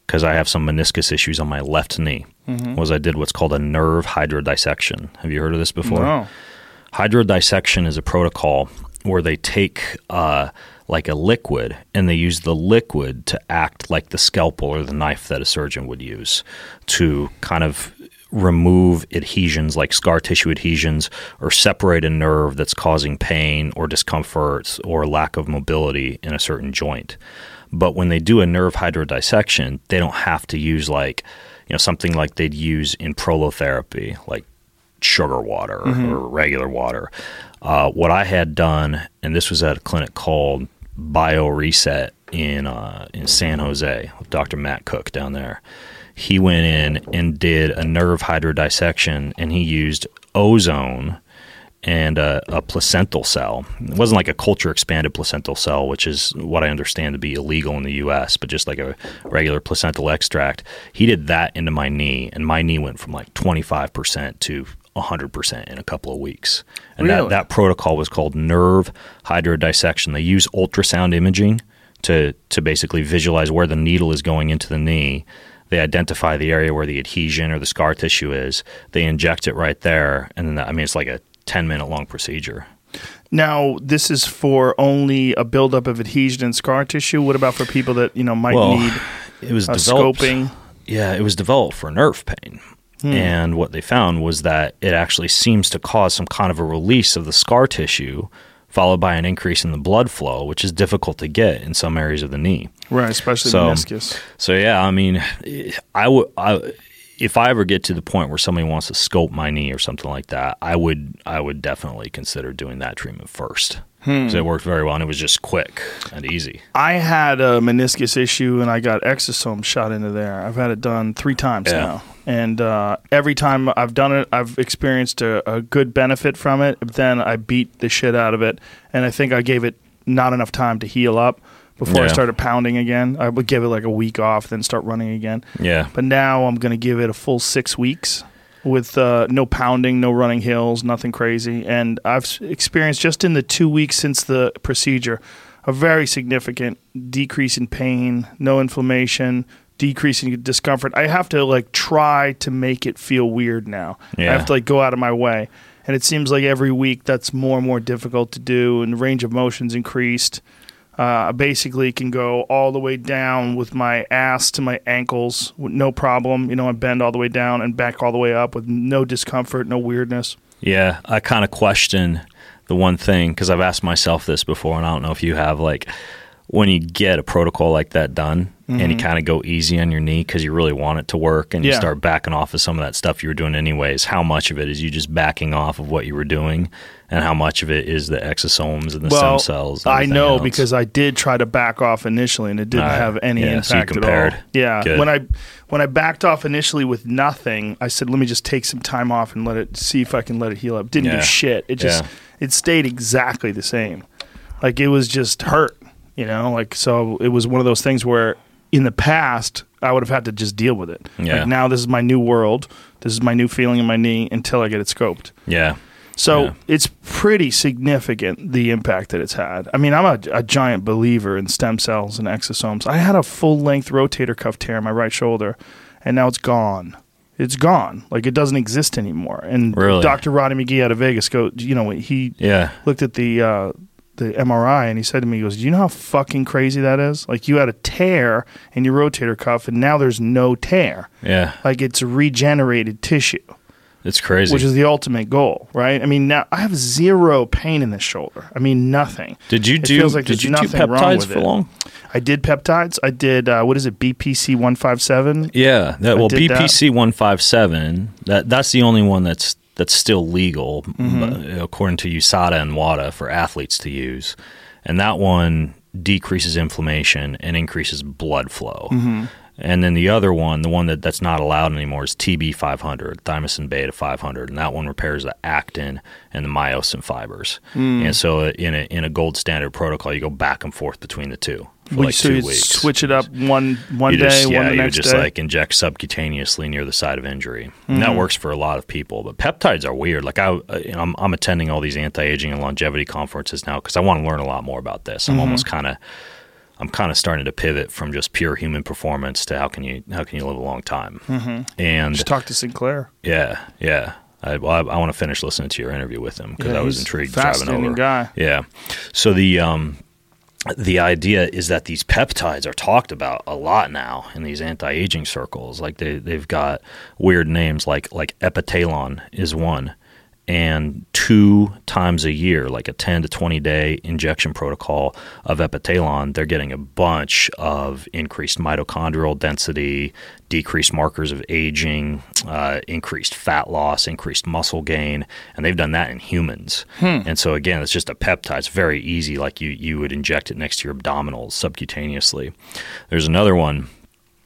because I have some meniscus issues on my left knee Mm-hmm. was I did what's called a nerve hydrodissection. Have you heard of this before? No. Hydrodissection is a protocol where they take uh, like a liquid and they use the liquid to act like the scalpel or the knife that a surgeon would use to kind of remove adhesions like scar tissue adhesions or separate a nerve that's causing pain or discomfort or lack of mobility in a certain joint. But when they do a nerve hydrodissection, they don't have to use like, you know, something like they'd use in prolotherapy, like sugar water or regular water. Uh, what I had done, and this was at a clinic called Bio Reset in uh, in San Jose with Dr. Matt Cook down there. He went in and did a nerve hydrodissection, and he used ozone and a, a placental cell. It wasn't like a culture expanded placental cell, which is what I understand to be illegal in the U.S., but just like a regular placental extract. He did that into my knee, and my knee went from like 25% to 100% in a couple of weeks. And Really? that, that protocol was called nerve hydrodissection. They use ultrasound imaging to, to basically visualize where the needle is going into the knee. They identify the area where the adhesion or the scar tissue is. They inject it right there, and then I mean it's like a ten minute long procedure. Now, this is for only a buildup of adhesion and scar tissue. What about for people that you know might Well, need It was a developed. scoping? Yeah, it was developed for nerve pain. Hmm. And what they found was that it actually seems to cause some kind of a release of the scar tissue, followed by an increase in the blood flow, which is difficult to get in some areas of the knee. Right, especially So- meniscus. So yeah, I mean, I would, I, if I ever get to the point where somebody wants to scope my knee or something like that, I would, I would definitely consider doing that treatment first. Hmm. it worked very well and it was just quick and easy. I had a meniscus issue and I got exosome shot into there. I've had it done three times Yeah. now. And uh, every time I've done it, I've experienced a, a good benefit from it. But then I beat the shit out of it. And I think I gave it not enough time to heal up before I Yeah. started pounding again. I would give it like a week off, then start running again. Yeah. But now I'm going to give it a full six weeks with uh, no pounding, no running hills, nothing crazy. And I've s- experienced just in the two weeks since the procedure a very significant decrease in pain, no inflammation, decrease in discomfort. I have to like try to make it feel weird now. I Yeah. have to like go out of my way. And it seems like every week that's more and more difficult to do, and the range of motion's increased. Uh, I basically can go all the way down with my ass to my ankles no problem. You know, I bend all the way down and back all the way up with no discomfort, no weirdness. Yeah, I kind of question the one thing because I've asked myself this before, and I don't know if you have. Like, when you get a protocol like that done, and you mm-hmm. kind of go easy on your knee because you really want it to work, and you start backing off of some of that stuff you were doing anyways, how much of it is you just backing off of what you were doing, and how much of it is the exosomes and the well, stem cells? I know else? because I did try to back off initially, and it didn't right. have any Yeah, so you impact compared. at all. Yeah, Good. when I when I backed off initially with nothing, I said, "Let me just take some time off and let it see if I can let it heal up." Didn't Yeah. do shit. It just Yeah. it stayed exactly the same. Like it was just hurt, you know. Like so, it was one of those things where in the past I would have had to just deal with it. Yeah. Like now this is my new world. This is my new feeling in my knee until I get it scoped. yeah, So Yeah. it's pretty significant the impact that it's had. I mean, I'm a, a giant believer in stem cells and exosomes. I had a full length rotator cuff tear in my right shoulder, and now it's gone. It's gone. Like it doesn't exist anymore. And Really? Dr. Roddy McGee out of Vegas, go. You know, he yeah, looked at the uh, the MRI, and he said to me, he goes, "Do you know how fucking crazy that is? Like you had a tear in your rotator cuff, and now there's no tear. Yeah, Like it's regenerated tissue." it's crazy. which is the ultimate goal, right? I mean, now I have zero pain in this shoulder. I mean, nothing. did you It do? feels like did you do peptides for it. long? I did peptides. I did uh, what is it? BPC one five seven. Yeah, that well. BPC one five seven. That that's the only one that's that's still legal Mm-hmm. according to USADA and WADA for athletes to use, and that one decreases inflammation and increases blood flow. Mm-hmm. And then the other one, the one that, that's not allowed anymore, is TB 500, thymosin beta 500, and that one repairs the actin and the myosin fibers. Mm. And so, in a in a gold standard protocol, you go back and forth between the two for Would like so two weeks switch it up one one you day, just, yeah, one the you next just day? like inject subcutaneously near the site of injury. Mm-hmm. that works for a lot of people. But peptides are weird. Like I, uh, I'm, I'm attending all these anti-aging and longevity conferences now because I want to learn a lot more about this. I'm Mm-hmm. almost kind of, I'm kind of starting to pivot from just pure human performance to how can you how can you live a long time. Mm-hmm. And Just talk to Sinclair. yeah, yeah. I, well, I, I want to finish listening to your interview with him because Yeah, I was intrigued driving over. guy. Yeah. So the um, the idea is that these peptides are talked about a lot now in these anti-aging circles. Like they they've got weird names like like epitalon is one. And two times a year, like a 10 to 20 day injection protocol of epitalon, they're getting a bunch of increased mitochondrial density, decreased markers of aging, uh, increased fat loss, increased muscle gain, and they've done that in humans. And so again, it's just a peptide. It's very easy, like you you would inject it next to your abdominals subcutaneously. There's another one.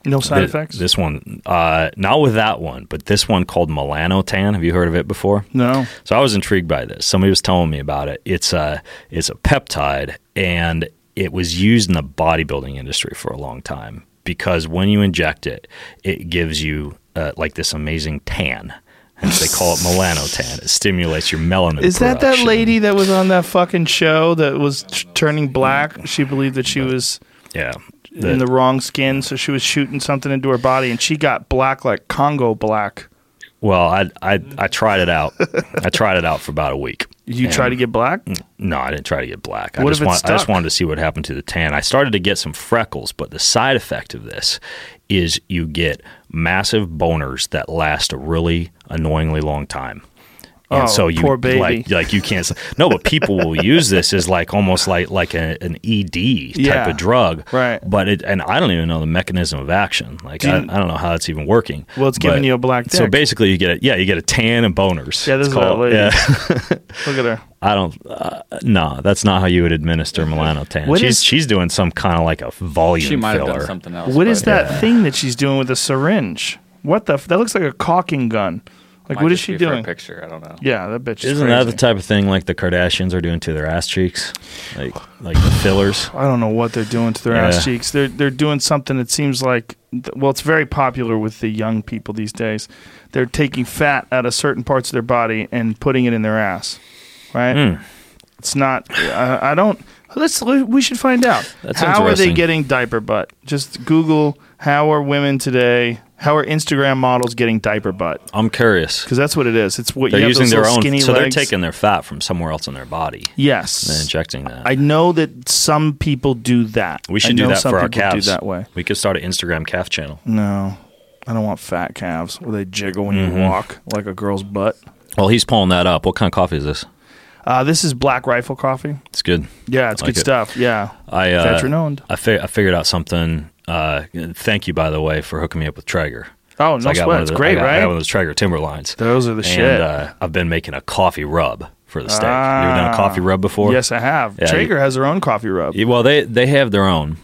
No side Thi- effects. This one, uh, not with that one, but this one called melanotan. Have you heard of it before? no. So I was intrigued by this. Somebody was telling me about it. It's a it's a peptide, and it was used in the bodybuilding industry for a long time because when you inject it, it gives you uh, like this amazing tan. And they call it melanotan. It stimulates your melanin. Is that that lady that was on that fucking show that was t- turning black? She believed that she was Yeah. In the wrong skin, so she was shooting something into her body, and she got black like Congo black. well, I, I I tried it out. I tried it out for about a week. You And- try to get black? No, I didn't try to get black. I What just if it want, I just wanted to see what happened to the tan. I started to get some freckles, but the side effect of this is you get massive boners that last a really annoyingly long time. And Oh, so you poor baby. like like you can't no, but people will use this as like almost like like a, an ED type Yeah. of drug, Right. But it and I don't even know the mechanism of action. Like Do I, you- I don't know how it's even working. Well, it's giving you a black tan. So basically, you get a yeah, you get a tan and boners. Yeah, this It's is that called- lady. Yeah. Look at her. I don't. Uh, no, that's not how you would administer melanotan. What she's is- she's doing some kind of like a volume She might have filler. done something else. What is but- that thing that she's doing with the syringe? What the? F- that looks like a caulking gun. Like, Might what is she be for a doing? picture, I don't know. Yeah, that bitch is Isn't that crazy. the type of thing like the Kardashians are doing to their ass cheeks, like like the fillers? I don't know what they're doing to their Yeah. ass cheeks. They're they're doing something that seems like well, it's very popular with the young people these days. They're taking fat out of certain parts of their body and putting it in their ass. Right? Mm. It's not. I, I don't. Let's. We should find out. That's how are they interesting. getting diaper butt? Just Google how are women today. How are Instagram models getting diaper butt? I'm curious. Because that's what it is. It's what They're you have using their own, skinny so legs. they're taking their fat from somewhere else in their body Yes. and injecting that. I know that some people do that. we I should do know that for our calves. Do that way. We could start an Instagram calf channel. No, I don't want fat calves where they jiggle when Mm-hmm. you walk like a girl's butt. Well, he's pulling that up. What kind of coffee is this? Uh, this is Black Rifle Coffee. It's good. Yeah, it's Like good it. stuff. Yeah, I uh, veteran owned. I, fi- I figured out something. Uh, thank you, by the way, for hooking me up with Traeger. Oh, So no I sweat. It's great, I got, I right? got one of those Traeger Timberlines. Those are the and shit. uh, I've been making a coffee rub for the steak. you ever done a coffee rub before? yes, I have. Yeah, Traeger has their own coffee rub. Yeah, Well, they they have their own.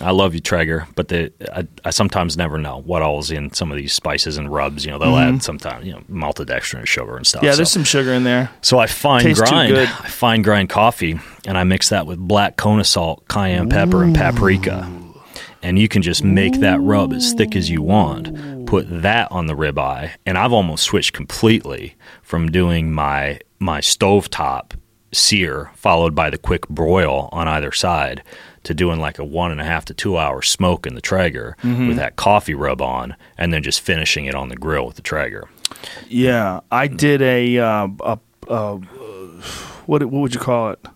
I love you, Traeger, but they, I, I sometimes never know what all's in some of these spices and rubs. You know, they'll add sometimes you know maltodextrin and sugar and stuff. Mm-hmm. yeah, so. there's some sugar in there. So I fine Tastes grind, good. I fine grind coffee, and I mix that with black Kona salt, cayenne pepper, and paprika. And you can just make that rub as thick as you want. Put that on the ribeye, and I've almost switched completely from doing my my stovetop sear followed by the quick broil on either side to doing like a one and a half to two hour smoke in the Traeger Mm-hmm. with that coffee rub on, and then just finishing it on the grill with the Traeger. Yeah, I did a, uh, a, a what what would you call it?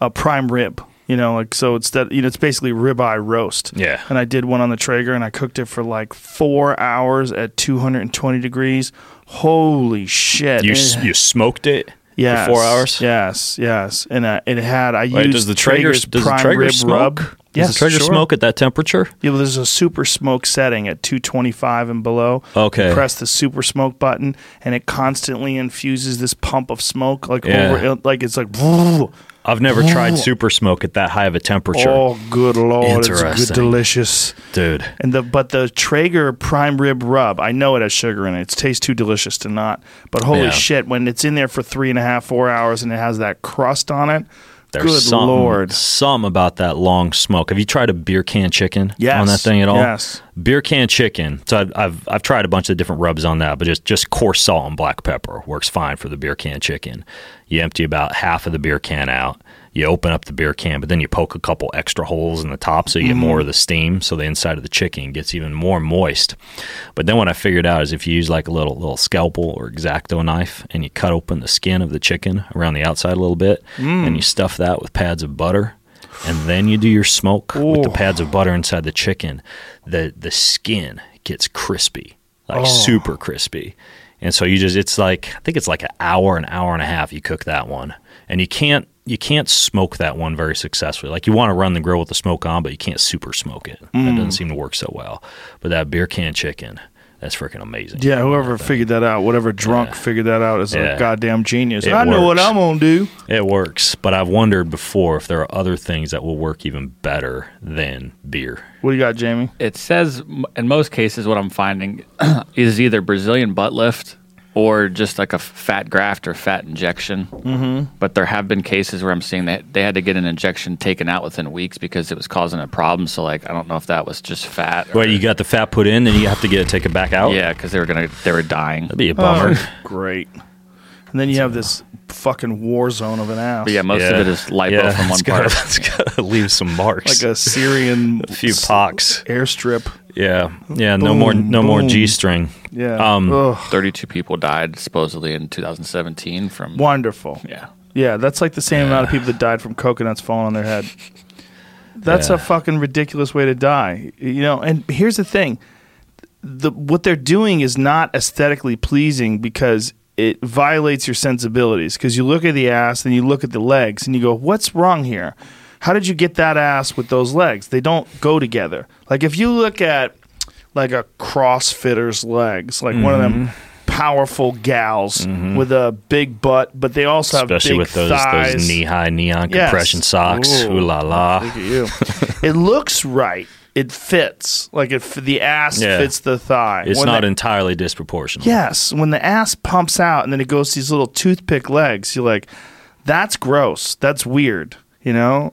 a prime rib. You know, like so it's that you know it's basically ribeye roast. Yeah. And I did one on the Traeger and I cooked it for like four hours at 220 degrees. Holy shit! You It- you smoked it Yeah. four hours. Yes, yes, and uh, it had I Wait, used does the Traeger Traeger's does the prime Traeger rib smoke? rub. Does Yes, the Traeger sure. smoke at that temperature? Yeah, well, there's a super smoke setting at 225 and below. Okay. You press the super smoke button, and it constantly infuses this pump of smoke, like Yeah. over, like it's like. I've never tried oh. super smoke at that high of a temperature, Oh, good lord! It's Interesting. good, delicious. dude. And the but the Traeger prime rib rub, I know it has sugar in it. It tastes too delicious to not. But holy Yeah. shit, when it's in there for three and a half, four hours, and it has that crust on it, There's good something, lord. something about that long smoke. Have you tried a beer can chicken Yes. on that thing at all? Yes. Beer can chicken. So I've, I've I've tried a bunch of different rubs on that, but just just coarse salt and black pepper works fine for the beer can chicken. You empty about half of the beer can out. You open up the beer can, but then you poke a couple extra holes in the top so you get more of the steam. So the inside of the chicken gets even more moist. But then what I figured out is if you use like a little little scalpel or exacto knife and you cut open the skin of the chicken around the outside a little bit, mm. and you stuff that with pads of butter, and then you do your smoke with the pads of butter inside the chicken, the the skin gets crispy, like Oh. super crispy. And so you just it's like I think it's like an hour, an hour and a half you cook that one. And you can't you can't smoke that one very successfully. Like you want to run the grill with the smoke on, but you can't super smoke it. That Mm. doesn't seem to work so well. But that beer can chicken, that's freaking amazing. Yeah, whoever figured that out, whatever drunk Yeah. figured that out, is Yeah. a goddamn genius. It I know what. I'm gonna do. It works, but I've wondered before if there are other things that will work even better than beer. What do you got, Jamie? It says in most cases, what I'm finding is either Brazilian butt lift or just like a fat graft or fat injection. Mm-hmm. But there have been cases where I'm seeing that they had to get an injection taken out within weeks because it was causing a problem. So like, I don't know if that was just fat. Or, Well, you got the fat put in, then you have to get it taken back out. yeah, because they were gonna they were dying. that'd be a bummer. Oh, great. And then you have this fucking war zone of an ass. But yeah, most of it is lipo yeah, from one it's gotta, part. It's got to leave some marks, like a Syrian a few pox. airstrip. Yeah, yeah. no more, Boom, no more boom. G string. Yeah. Um, Ugh. 32 people died supposedly in 2017 from Wonderful. yeah. Yeah, that's like the same amount of people that died from coconuts falling on their head. That's Yeah. a fucking ridiculous way to die. You know, and here's the thing. The what they're doing is not aesthetically pleasing because it violates your sensibilities because you look at the ass and you look at the legs and you go, "What's wrong here? How did you get that ass with those legs? They don't go together." Like if you look at like a CrossFitter's legs, like one of them Mm-hmm. powerful gals with a big butt, but they also have especially big with those thighs. those knee high neon Yes. compression socks. Ooh. Ooh la la. Look at you. it looks right. It fits. Like if the ass Yeah. fits the thigh. It's When not the- entirely disproportionate. Yes, when the ass pumps out and then it goes to these little toothpick legs, you're like, that's gross. That's weird. You know,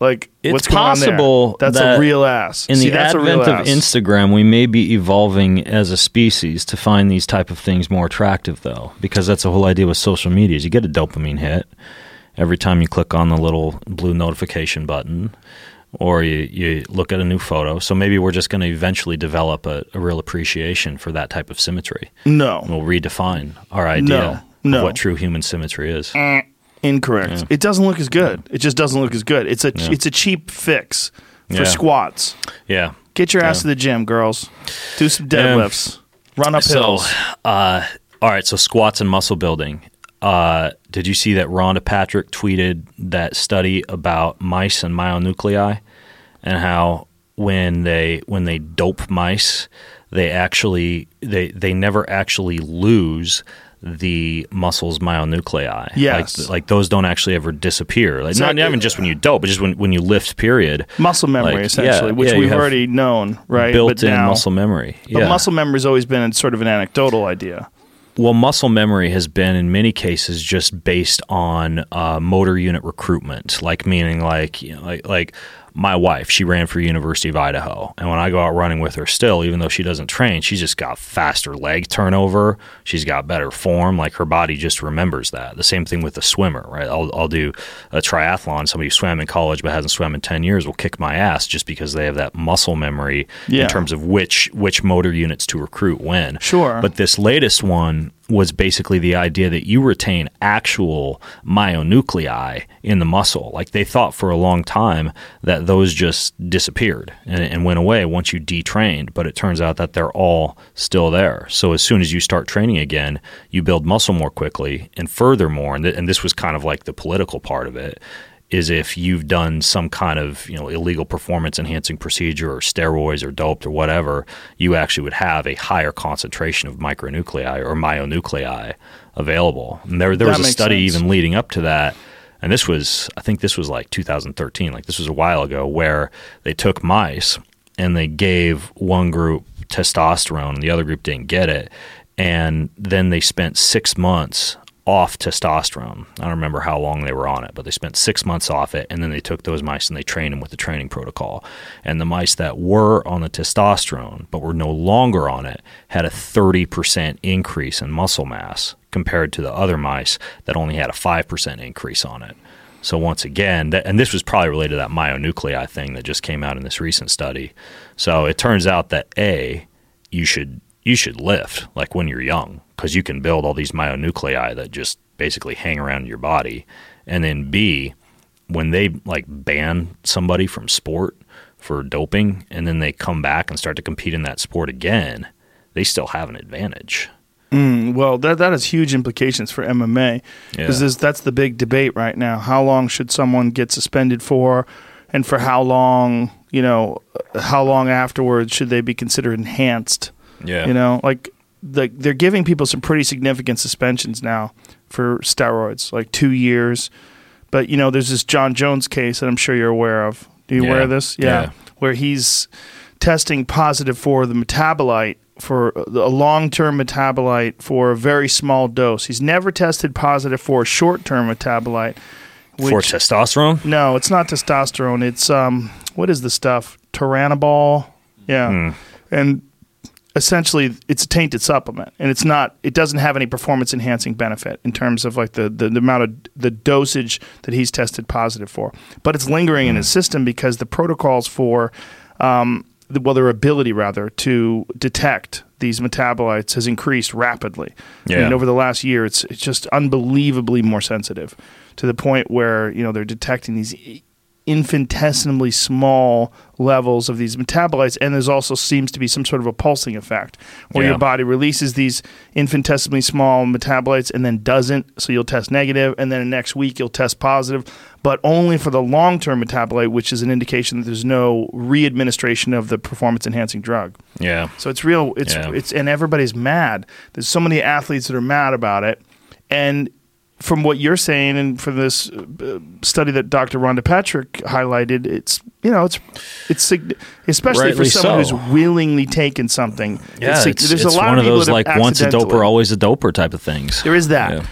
like It's what's going on there? possible That's that a real ass. In See, the that's a real advent of. Instagram, we may be evolving as a species to find these type of things more attractive, though, because that's the whole idea with social media. Is you get a dopamine hit every time you click on the little blue notification button, or you, you look at a new photo. So maybe we're just going to eventually develop a, a real appreciation for that type of symmetry. no, We'll redefine our idea no. of what true human symmetry is. incorrect. It doesn't look as good. It just doesn't look as good. It's a it's a cheap fix for Yeah. squats. Yeah. Get your ass to the gym, girls. Do some deadlifts. Run up So, hills. uh, all right. So squats and muscle building. Uh, did you see that Rhonda Patrick tweeted that study about mice and myonuclei, and how when they when they dope mice, they actually they they never actually lose the muscles myonuclei. Yes. like, like those don't actually ever disappear. Like not Exactly. even just when you dope, but just when when you lift. Period. muscle memory, like, essentially, yeah, which yeah, we've already known, right? Built But in now- muscle memory. But yeah. muscle memory's always been sort of an anecdotal idea. Well, muscle memory has been in many cases just based on uh, motor unit recruitment, like meaning like you know, like like my wife, she ran for University of Idaho, and when I go out running with her, still, even though she doesn't train, she's just got faster leg turnover. She's got better form. Like her body just remembers that. The same thing with the swimmer, right? I'll I'll do a triathlon. Somebody who swam in college but hasn't swam in ten years will kick my ass just because they have that muscle memory Yeah. in terms of which which motor units to recruit when. Sure. But this latest one was basically the idea that you retain actual myonuclei in the muscle. Like they thought for a long time that those just disappeared and, and, went away once you detrained, but it turns out that they're all still there. So as soon as you start training again, you build muscle more quickly. And furthermore, and, th- and this was kind of like the political part of it, is if you've done some kind of you know illegal performance enhancing procedure or steroids or doped or whatever, you actually would have a higher concentration of micronuclei or myonuclei available. And there there was a study sense. even leading up to that. And this was, I think this was like 2013, like this was a while ago, where they took mice and they gave one group testosterone and the other group didn't get it. And then they spent six months off testosterone. I don't remember how long they were on it, but they spent six months off it, and then they took those mice and they trained them with the training protocol. And the mice that were on the testosterone but were no longer on it had a 30% increase in muscle mass compared to the other mice that only had a 5% increase on it. So once again, and this was probably related to that myonuclei thing that just came out in this recent study. So it turns out that A, you should you should lift like when you're young because you can build all these myonuclei that just basically hang around your body. And then B, when they like ban somebody from sport for doping and then they come back and start to compete in that sport again, they still have an advantage. Mm, well, that that has huge implications for MMA because yeah. that's the big debate right now. How long should someone get suspended for, and for how long? You know, how long afterwards should they be considered enhanced? Yeah, you know, like the, they're giving people some pretty significant suspensions now for steroids, like two years. But you know, there's this Jon Jones case that I'm sure you're aware of. Do you yeah. aware of this? Yeah. yeah, where he's testing positive for the metabolite for a long-term metabolite for a very small dose. He's never tested positive for a short-term metabolite. Which, for testosterone? No, it's not testosterone. It's um, what is the stuff? Turinabol. Yeah, hmm. and essentially it's a tainted supplement and it's not it doesn't have any performance enhancing benefit in terms of like the, the, the, amount of the dosage that he's tested positive for but it's lingering mm. in his hmm. system because the protocols for um, the, well their ability rather to detect these metabolites has increased rapidly yeah. I mean, over the last year it's it's just unbelievably more sensitive to the point where you know they're detecting these infinitesimally small levels of these metabolites and there's also seems to be some sort of a pulsing effect where yeah. your body releases these infinitesimally small metabolites and then doesn't so you'll test negative and then the next week you'll test positive but only for the long-term metabolite which is an indication that there's no readministration of the performance enhancing drug yeah so it's real it's yeah. it's and everybody's mad there's so many athletes that are mad about it and from what you're saying and from this uh, study that Dr. Rhonda Patrick highlighted, it's you know it's it's especially Rightly for someone so. who's willingly taken something. Yeah, it's, it's, there's it's a lot one of, of those like once a doper, always a doper type of things. There is that. Yeah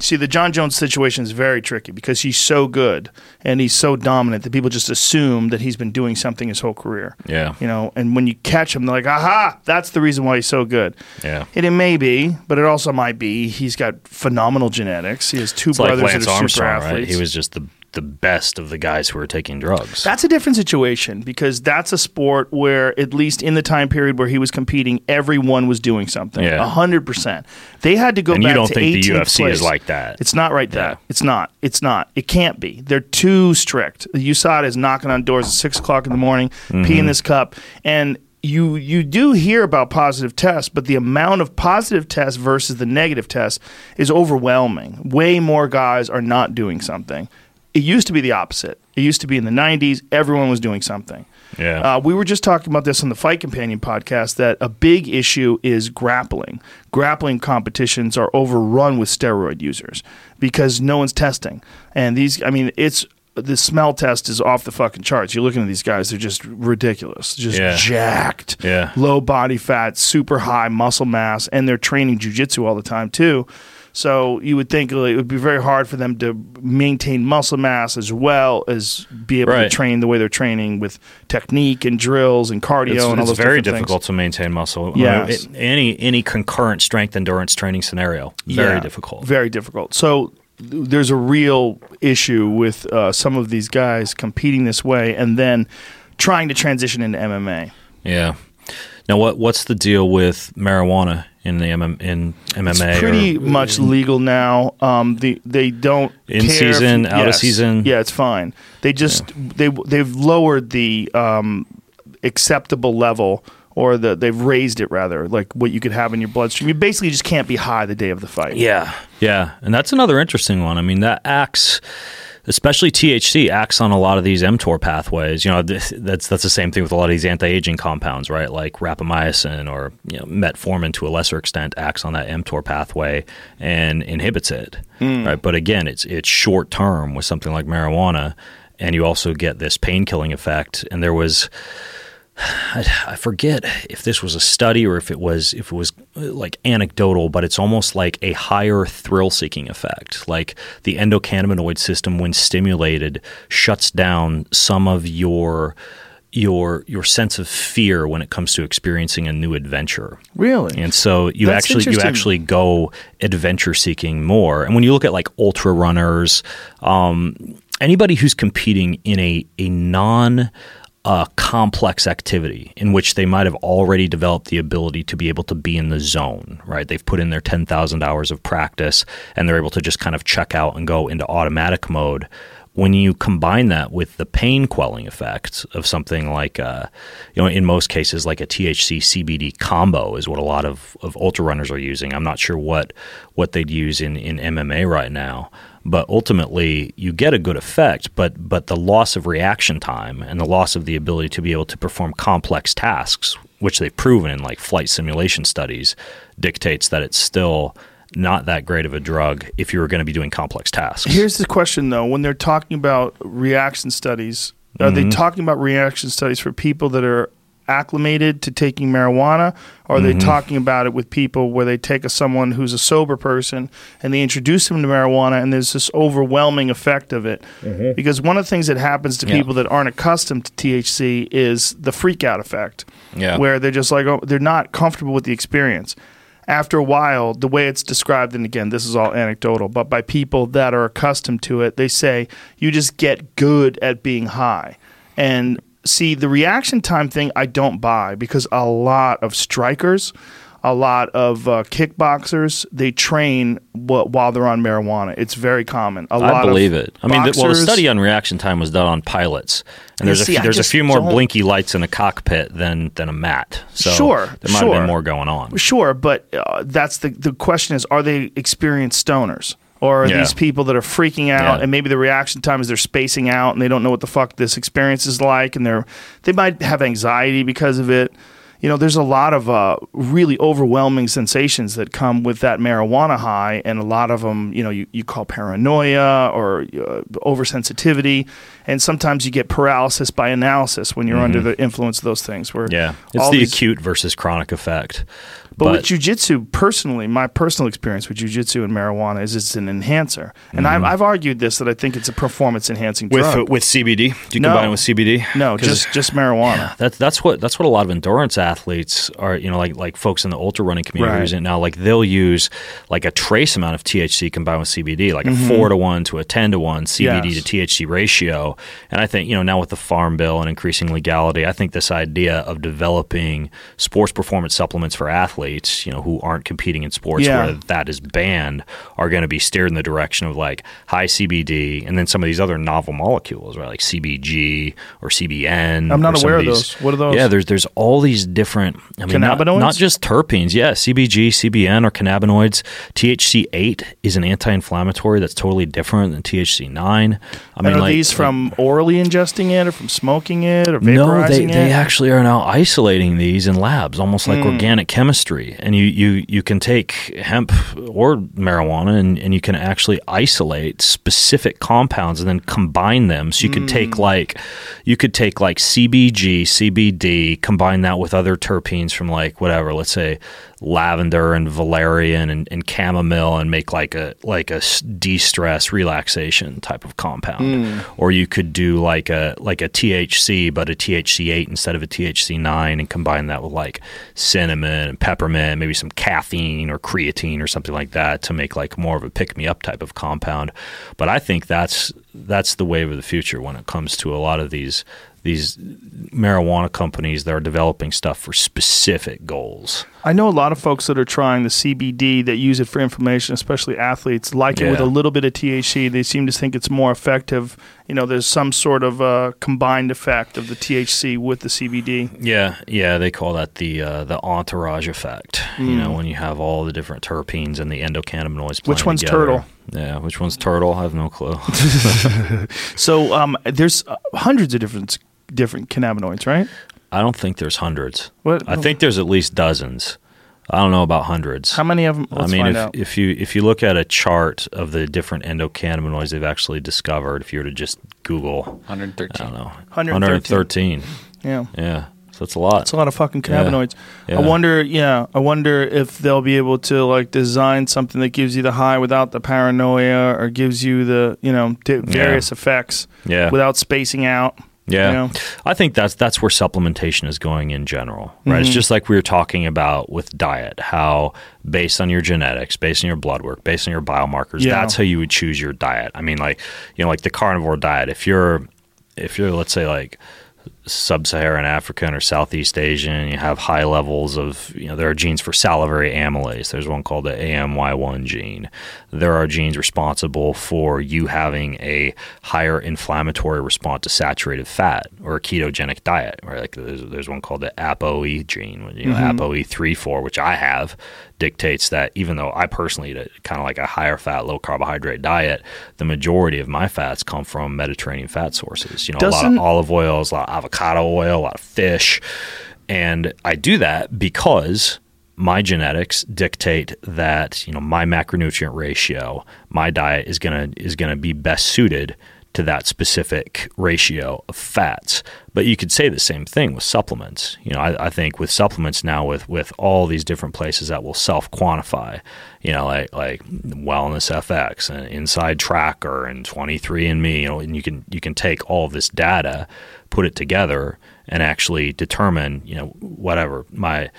see the Jon Jones situation is very tricky because he's so good and he's so dominant that people just assume that he's been doing something his whole career. Yeah. You know, and when you catch him, they're like, aha, that's the reason why he's so good. Yeah. And it may be, but it also might be he's got phenomenal genetics. He has two it's brothers like that are Armstrong, super athletes. Right? He was just the the best of the guys who are taking drugs. That's a different situation because that's a sport where, at least in the time period where he was competing, everyone was doing something. Yeah, hundred percent. They had to go. And back you don't to think the UFC place. is like that? It's not right yeah. It's not. It's not. It can't be. They're too strict. The USADA is knocking on doors at six o'clock in the morning, mm-hmm. peeing this cup, and you you do hear about positive tests, but the amount of positive tests versus the negative tests is overwhelming. Way more guys are not doing something. It used to be the opposite. It used to be in the 90s, everyone was doing something. Yeah. Uh, we were just talking about this on the Fight Companion podcast that a big issue is grappling. Grappling competitions are overrun with steroid users because no one's testing. And these, I mean, it's the smell test is off the fucking charts. You're looking at these guys; they're just ridiculous, just yeah. jacked, yeah. low body fat, super high muscle mass, and they're training jujitsu all the time too. So you would think it would be very hard for them to maintain muscle mass as well as be able right. to train the way they're training with technique and drills and cardio it's, and all those. It's very difficult things. to maintain muscle. Yeah, any any concurrent strength endurance training scenario very yeah, difficult. Very difficult. So there's a real issue with uh, some of these guys competing this way and then trying to transition into MMA. Yeah. Now, what what's the deal with marijuana in the MM, in MMA? It's pretty or- much legal now. Um, the they don't In care if season, you- out of season? Yeah, it's fine. They just they they've lowered the um, acceptable level, or the they've raised it rather, like what you could have in your bloodstream. You basically just can't be high the day of the fight. Yeah, yeah, and that's another interesting one. I mean, that acts, especially THC, acts on a lot of these mTOR pathways. You know, th- that's that's the same thing with a lot of these anti-aging compounds, right? Like rapamycin or you know, metformin to a lesser extent acts on that mTOR pathway and inhibits it, hmm. right? But again, it's it's short term with something like marijuana, and you also get this pain killing effect. And there was. I, I forget if this was a study or if it was if it was like anecdotal, but it's almost like a higher thrill seeking effect. Like the endocannabinoid system, when stimulated, shuts down some of your your your sense of fear when it comes to experiencing a new adventure. Really? And so you That's actually you actually go adventure seeking more. And when you look at like ultra runners, um, anybody who's competing in a a non uh, complex activity in which they might have already developed the ability to be able to be in the zone, right? They've put in their 10,000 hours of practice and they're able to just kind of check out and go into automatic mode. When you combine that with the pain quelling effect of something like, uh, you know, in most cases, like a THC CBD combo is what a lot of, of ultra runners are using. I'm not sure what what they'd use in, in MMA right now but ultimately you get a good effect but but the loss of reaction time and the loss of the ability to be able to perform complex tasks which they've proven in like flight simulation studies dictates that it's still not that great of a drug if you were going to be doing complex tasks Here's the question though: when they're talking about reaction studies, are Mm-hmm. they talking about reaction studies for people that are acclimated to taking marijuana, or are Mm-hmm. they talking about it with people where they take a someone who's a sober person and they introduce them to marijuana, and there's this overwhelming effect of it? Because one of the things that happens to Mm-hmm. Yeah. people that aren't accustomed to THC is the freak out effect, Yeah. where they're just like oh, they're not comfortable with the experience after a while, the way it's described, and again, this is all anecdotal, but by people that are accustomed to it, they say you just get good at being high. And see, the reaction time thing, I don't buy because a lot of strikers, a lot of uh, kickboxers, they train wh- while they're on marijuana. It's very common. A lot I believe it. I mean, the, well, the study on reaction time was done on pilots, and there's see, a few, there's a few more don't- blinky lights in a cockpit than than a mat. So Sure, there might have been more going on. Sure, but uh, that's the the question is: Are they experienced stoners, or Yeah. these people that are freaking out, Yeah. and maybe the reaction time is they're spacing out and they don't know what the fuck this experience is like, and they're they might have anxiety because of it. You know, there's a lot of uh, really overwhelming sensations that come with that marijuana high, and a lot of them, you know, you, you call paranoia or uh, oversensitivity, and sometimes you get paralysis by analysis when you're under the influence of those things. Where Mm-hmm. Yeah, it's the these- acute versus chronic effect. But, with jujitsu, personally, my personal experience with jujitsu and marijuana is it's an enhancer, and I've, I've argued this that I think it's a performance enhancing Mm-hmm. with drug. with CBD, do you No. combine it with CBD? no, just just marijuana. That's that's what that's what a lot of endurance athletes are. You know, like like folks in the ultra running community Right. it now. Like they'll use like a trace amount of THC combined with CBD, like a four to one to a ten to one CBD Mm-hmm. Yes. to THC ratio. And I think you know now with the farm bill and increasing legality, I think this idea of developing sports performance supplements for athletes, you know, who aren't competing in sports Yeah. where that is banned, are going to be steered in the direction of like high CBD and then some of these other novel molecules, right, like CBG or CBN. I'm not aware of these- those. What are those? Yeah, there's there's all these different I mean, not, Cannabinoids? not just terpenes. Yeah, CBG, CBN, or cannabinoids. THC eight is an anti-inflammatory that's totally different than THC nine. I And are like, these like- from orally ingesting it, or from smoking it, or vaporizing no, they, it? they actually are now isolating these in labs, almost like Hmm. organic chemistry. And you, you, you can take hemp or marijuana and, and you can actually isolate specific compounds and then combine them. So you could take mm. like you could take like CBG, CBD, combine that with other terpenes from like whatever, let's say lavender and valerian and, and chamomile and make like a like a de-stress relaxation type of compound. Hmm. Or you could do like a like a THC but a THC8 instead of a THC9 and combine that with like cinnamon and peppermint maybe some caffeine or creatine or something like that to make like more of a pick me up type of compound. But I think that's that's the wave of the future when it comes to a lot of these these marijuana companies that are developing stuff for specific goals. I know a lot of folks that are trying the CBD that use it for inflammation, especially athletes, like it with a little bit of THC. They seem to think it's more effective. You know, there's some sort of uh, combined effect of the THC with the CBD. Yeah, yeah, they call that the uh, the entourage effect. You know, when you have all the different terpenes and the endocannabinoids. Which one's together. turtle? Yeah, which one's turtle? I have no clue. So um, there's uh, hundreds of different different cannabinoids, right? I don't think there's hundreds. What? I think there's at least dozens. I don't know about hundreds. How many of them? Let's I mean, if, out. if you if you look at a chart of the different endocannabinoids they've actually discovered, if you were to just Google, 113. I 113. don't know, 113. 113. yeah. Yeah, so it's a lot. It's a lot of fucking cannabinoids. Yeah. I wonder, yeah, I wonder if they'll be able to like design something that gives you the high without the paranoia, or gives you the you know various effects Yeah. without spacing out. Yeah, you know? I think that's that's where supplementation is going in general, right? It's mm-hmm. just like we were talking about with diet, how based on your genetics, based on your blood work, based on your biomarkers, Yeah. that's how you would choose your diet. I mean, like you know, like the carnivore diet. If you're if you're let's say like sub-Saharan African or Southeast Asian, you have high levels of, you know, there are genes for salivary amylase. There's one called the AMY1 gene. There are genes responsible for you having a higher inflammatory response to saturated fat or a ketogenic diet. Right? Like there's, there's one called the ApoE gene, you know, mm-hmm. ApoE34, which I have, dictates that even though I personally eat a kind of like a higher fat, low carbohydrate diet, the majority of my fats come from Mediterranean fat sources. You know, a lot of olive oils, a lot of avocado oil, a lot of fish. And I do that because my genetics dictate that, you know, my macronutrient ratio, my diet is gonna is gonna be best suited to that specific ratio of fats. But you could say the same thing with supplements. You know, I, I think with supplements now with with all these different places that will self quantify, you know, like like Wellness FX and Inside Tracker and 23andMe, you know, and you can you can take all of this data, put it together and actually determine, you know, whatever my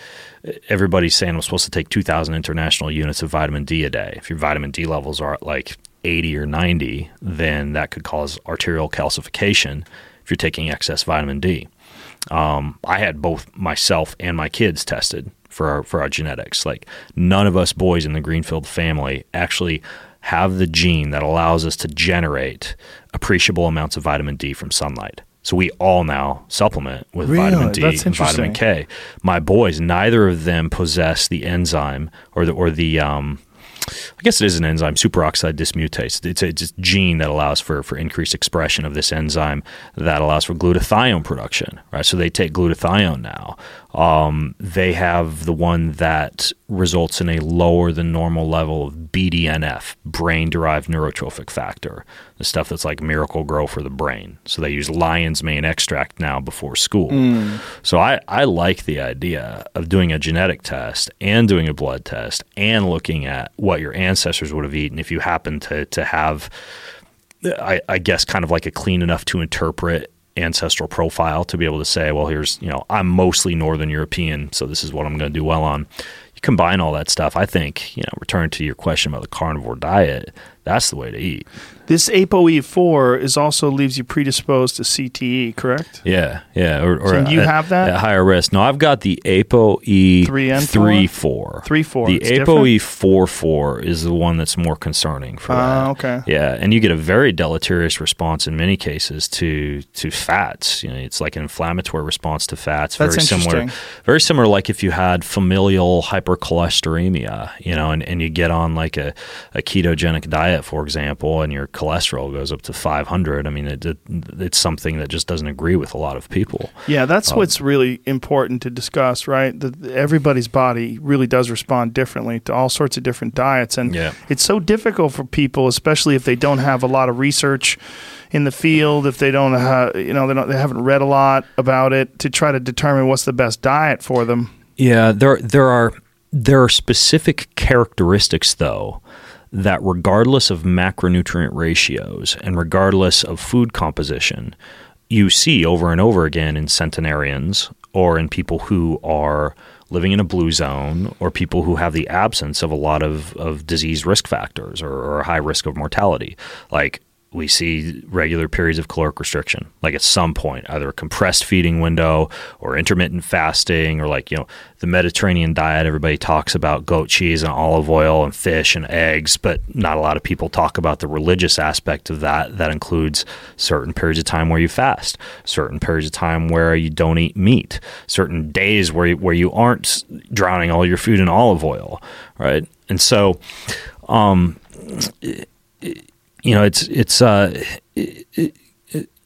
everybody's saying I'm supposed to take 2,000 international units of vitamin D a day. If your vitamin D levels are at like 80 or 90, then that could cause arterial calcification if you're taking excess vitamin D. Um, I had both myself and my kids tested for our, for our genetics. Like none of us boys in the Greenfield family actually have the gene that allows us to generate appreciable amounts of vitamin D from sunlight. So we all now supplement with Really? vitamin D That's and vitamin. K. My boys, neither of them possess the enzyme or the or the um, I guess it is an enzyme, superoxide dismutase. It's a it's a gene that allows for, for increased expression of this enzyme that allows for glutathione production, right? So they take glutathione now. Um, they have the one that results in a lower than normal level of BDNF, brain derived neurotrophic factor, the stuff that's like miracle grow for the brain. So they use lion's mane extract now before school. So I, I like the idea of doing a genetic test and doing a blood test and looking at what your ancestors would have eaten if you happen to, to have, I, I guess, kind of like a clean enough to interpret ancestral profile to be able to say, well, here's, you know, I'm mostly Northern European, so this is what I'm going to do well on. You combine all that stuff. I think, you know, return to your question about the carnivore diet, that's the way to eat. This ApoE4 is also leaves you predisposed to CTE, correct? Yeah, yeah. Or, or So you at- have that? at higher risk. No, I've got the ApoE Three and three four? Three, four. The It's? ApoE four four is the one that's more concerning for Ah, that. okay. Yeah, and you get a very deleterious response in many cases to to fats. You know, it's like an inflammatory response to fats. That's very similar. Very similar, like if you had familial hypercholesteremia. You know, and, and you get on like a, a ketogenic diet, for example, and your cholesterol goes up to five hundred. I mean, it, it, it's something that just doesn't agree with a lot of people. Yeah, that's Um, what's really important to discuss, right? That everybody's body really does respond differently to all sorts of different diets, and Yeah. it's so difficult for people, especially if they don't have a lot of research in the field, if they don't, have, you know, they, don't, they haven't read a lot about it, to try to determine what's the best diet for them. Yeah, there there are there are specific characteristics though that regardless of macronutrient ratios and regardless of food composition, you see over and over again in centenarians or in people who are living in a blue zone or people who have the absence of a lot of, of disease risk factors or, or high risk of mortality. Like we see regular periods of caloric restriction, like at some point, either a compressed feeding window or intermittent fasting, or like, you know, the Mediterranean diet. Everybody talks about goat cheese and olive oil and fish and eggs, but not a lot of people talk about the religious aspect of that. That includes certain periods of time where you fast, certain periods of time where you don't eat meat, certain days where you, where you aren't drowning all your food in olive oil, right? And so, um, you know, it's it's uh,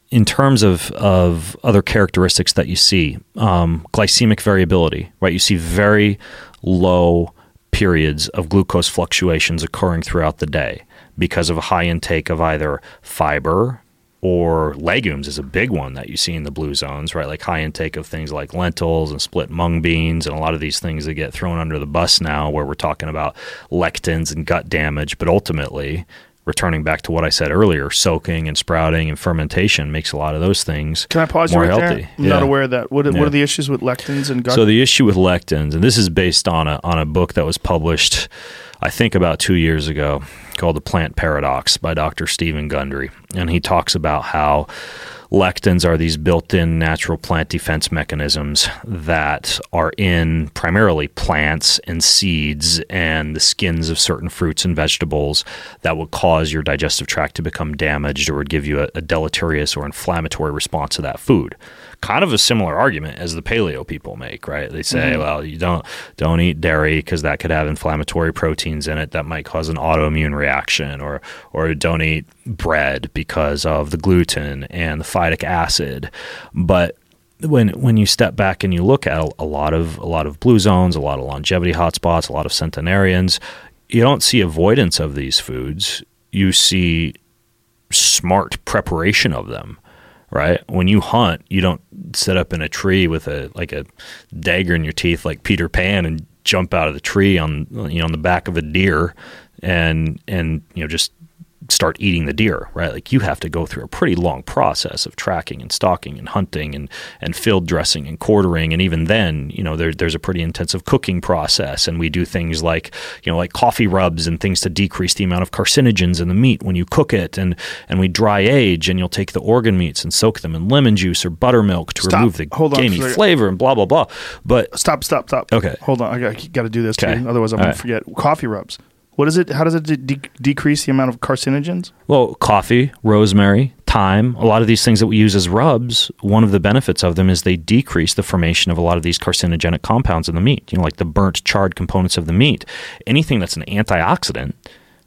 in terms of of other characteristics that you see, um, glycemic variability, right? You see very low periods of glucose fluctuations occurring throughout the day because of a high intake of either fiber or legumes is a big one that you see in the blue zones, right? Like high intake of things like lentils and split mung beans and a lot of these things that get thrown under the bus now where we're talking about lectins and gut damage, but ultimately returning back to what I said earlier, soaking and sprouting and fermentation makes a lot of those things Can I pause more right healthy. there? I'm Yeah. not aware of that. What, Yeah. what are the issues with lectins and gut? So the issue with lectins, and this is based on a on a book that was published, I think about two years ago, called The Plant Paradox by Dr. Steven Gundry, and he talks about how lectins are these built-in natural plant defense mechanisms that are in primarily plants and seeds and the skins of certain fruits and vegetables that would cause your digestive tract to become damaged or would give you a, a deleterious or inflammatory response to that food kind of a similar argument as the paleo people make, right? They say, mm-hmm. well, you don't don't eat dairy because that could have inflammatory proteins in it that might cause an autoimmune reaction, or or don't eat bread because of the gluten and the phytic acid. But when when you step back and you look at a, a lot of a lot of blue zones, a lot of longevity hotspots, a lot of centenarians, you don't see avoidance of these foods. You see smart preparation of them right? When you hunt you don't sit up in a tree with a like a dagger in your teeth like peter pan and jump out of the tree on you know on the back of a deer and and you know just start eating the deer, right? Like you have to go through a pretty long process of tracking and stalking and hunting and, and field dressing and quartering. And even then, you know, there, there's a pretty intensive cooking process. And we do things like, you know, like coffee rubs and things to decrease the amount of carcinogens in the meat when you cook it. And, and we dry age and you'll take the organ meats and soak them in lemon juice or buttermilk to Stop. remove the Hold on, gamey flavor and blah, blah, blah. But Stop, stop, stop. Okay. Hold on. I got, to do this Okay. too. Otherwise, I'm All going right. to forget. Coffee rubs. What is it? How does it de- de- decrease the amount of carcinogens? Well, coffee, rosemary, thyme, a lot of these things that we use as rubs, one of the benefits of them is they decrease the formation of a lot of these carcinogenic compounds in the meat, you know, like the burnt, charred components of the meat. Anything that's an antioxidant,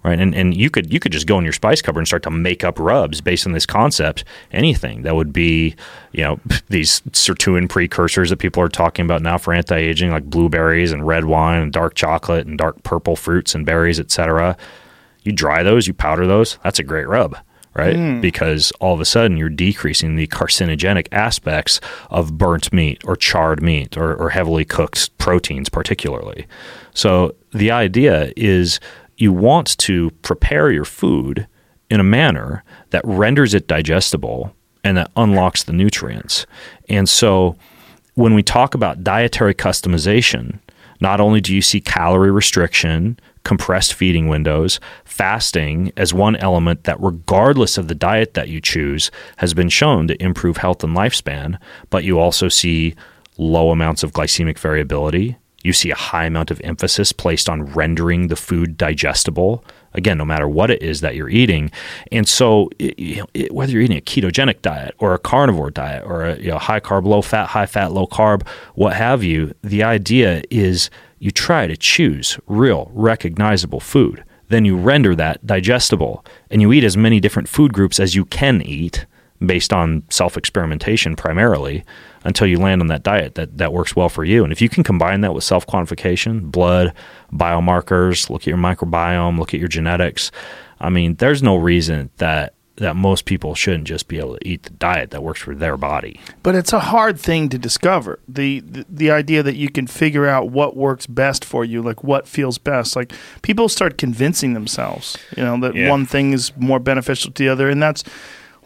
right? And and you could you could just go in your spice cupboard and start to make up rubs based on this concept. Anything that would be, you know, these sirtuin precursors that people are talking about now for anti-aging, like blueberries and red wine and dark chocolate and dark purple fruits and berries, etc. You dry those, you powder those. That's a great rub, right? Hmm. Because all of a sudden you're decreasing the carcinogenic aspects of burnt meat or charred meat or, or heavily cooked proteins, particularly. So the idea is you want to prepare your food in a manner that renders it digestible and that unlocks the nutrients. And so when we talk about dietary customization, not only do you see calorie restriction, compressed feeding windows, fasting as one element that, regardless of the diet that you choose, has been shown to improve health and lifespan, but you also see low amounts of glycemic variability. You see a high amount of emphasis placed on rendering the food digestible. Again, no matter what it is that you're eating, and so it, it, whether you're eating a ketogenic diet or a carnivore diet or a you know, high carb, low fat, high fat, low carb, what have you, the idea is you try to choose real, recognizable food. Then you render that digestible, and you eat as many different food groups as you can eat based on self experimentation primarily until you land on that diet that, that works well for you. And if you can combine that with self quantification, blood, biomarkers, look at your microbiome, look at your genetics, I mean, there's no reason that that most people shouldn't just be able to eat the diet that works for their body. But it's a hard thing to discover. The, the the idea that you can figure out what works best for you, like what feels best. Like people start convincing themselves, you know, that Yeah. one thing is more beneficial to the other, and that's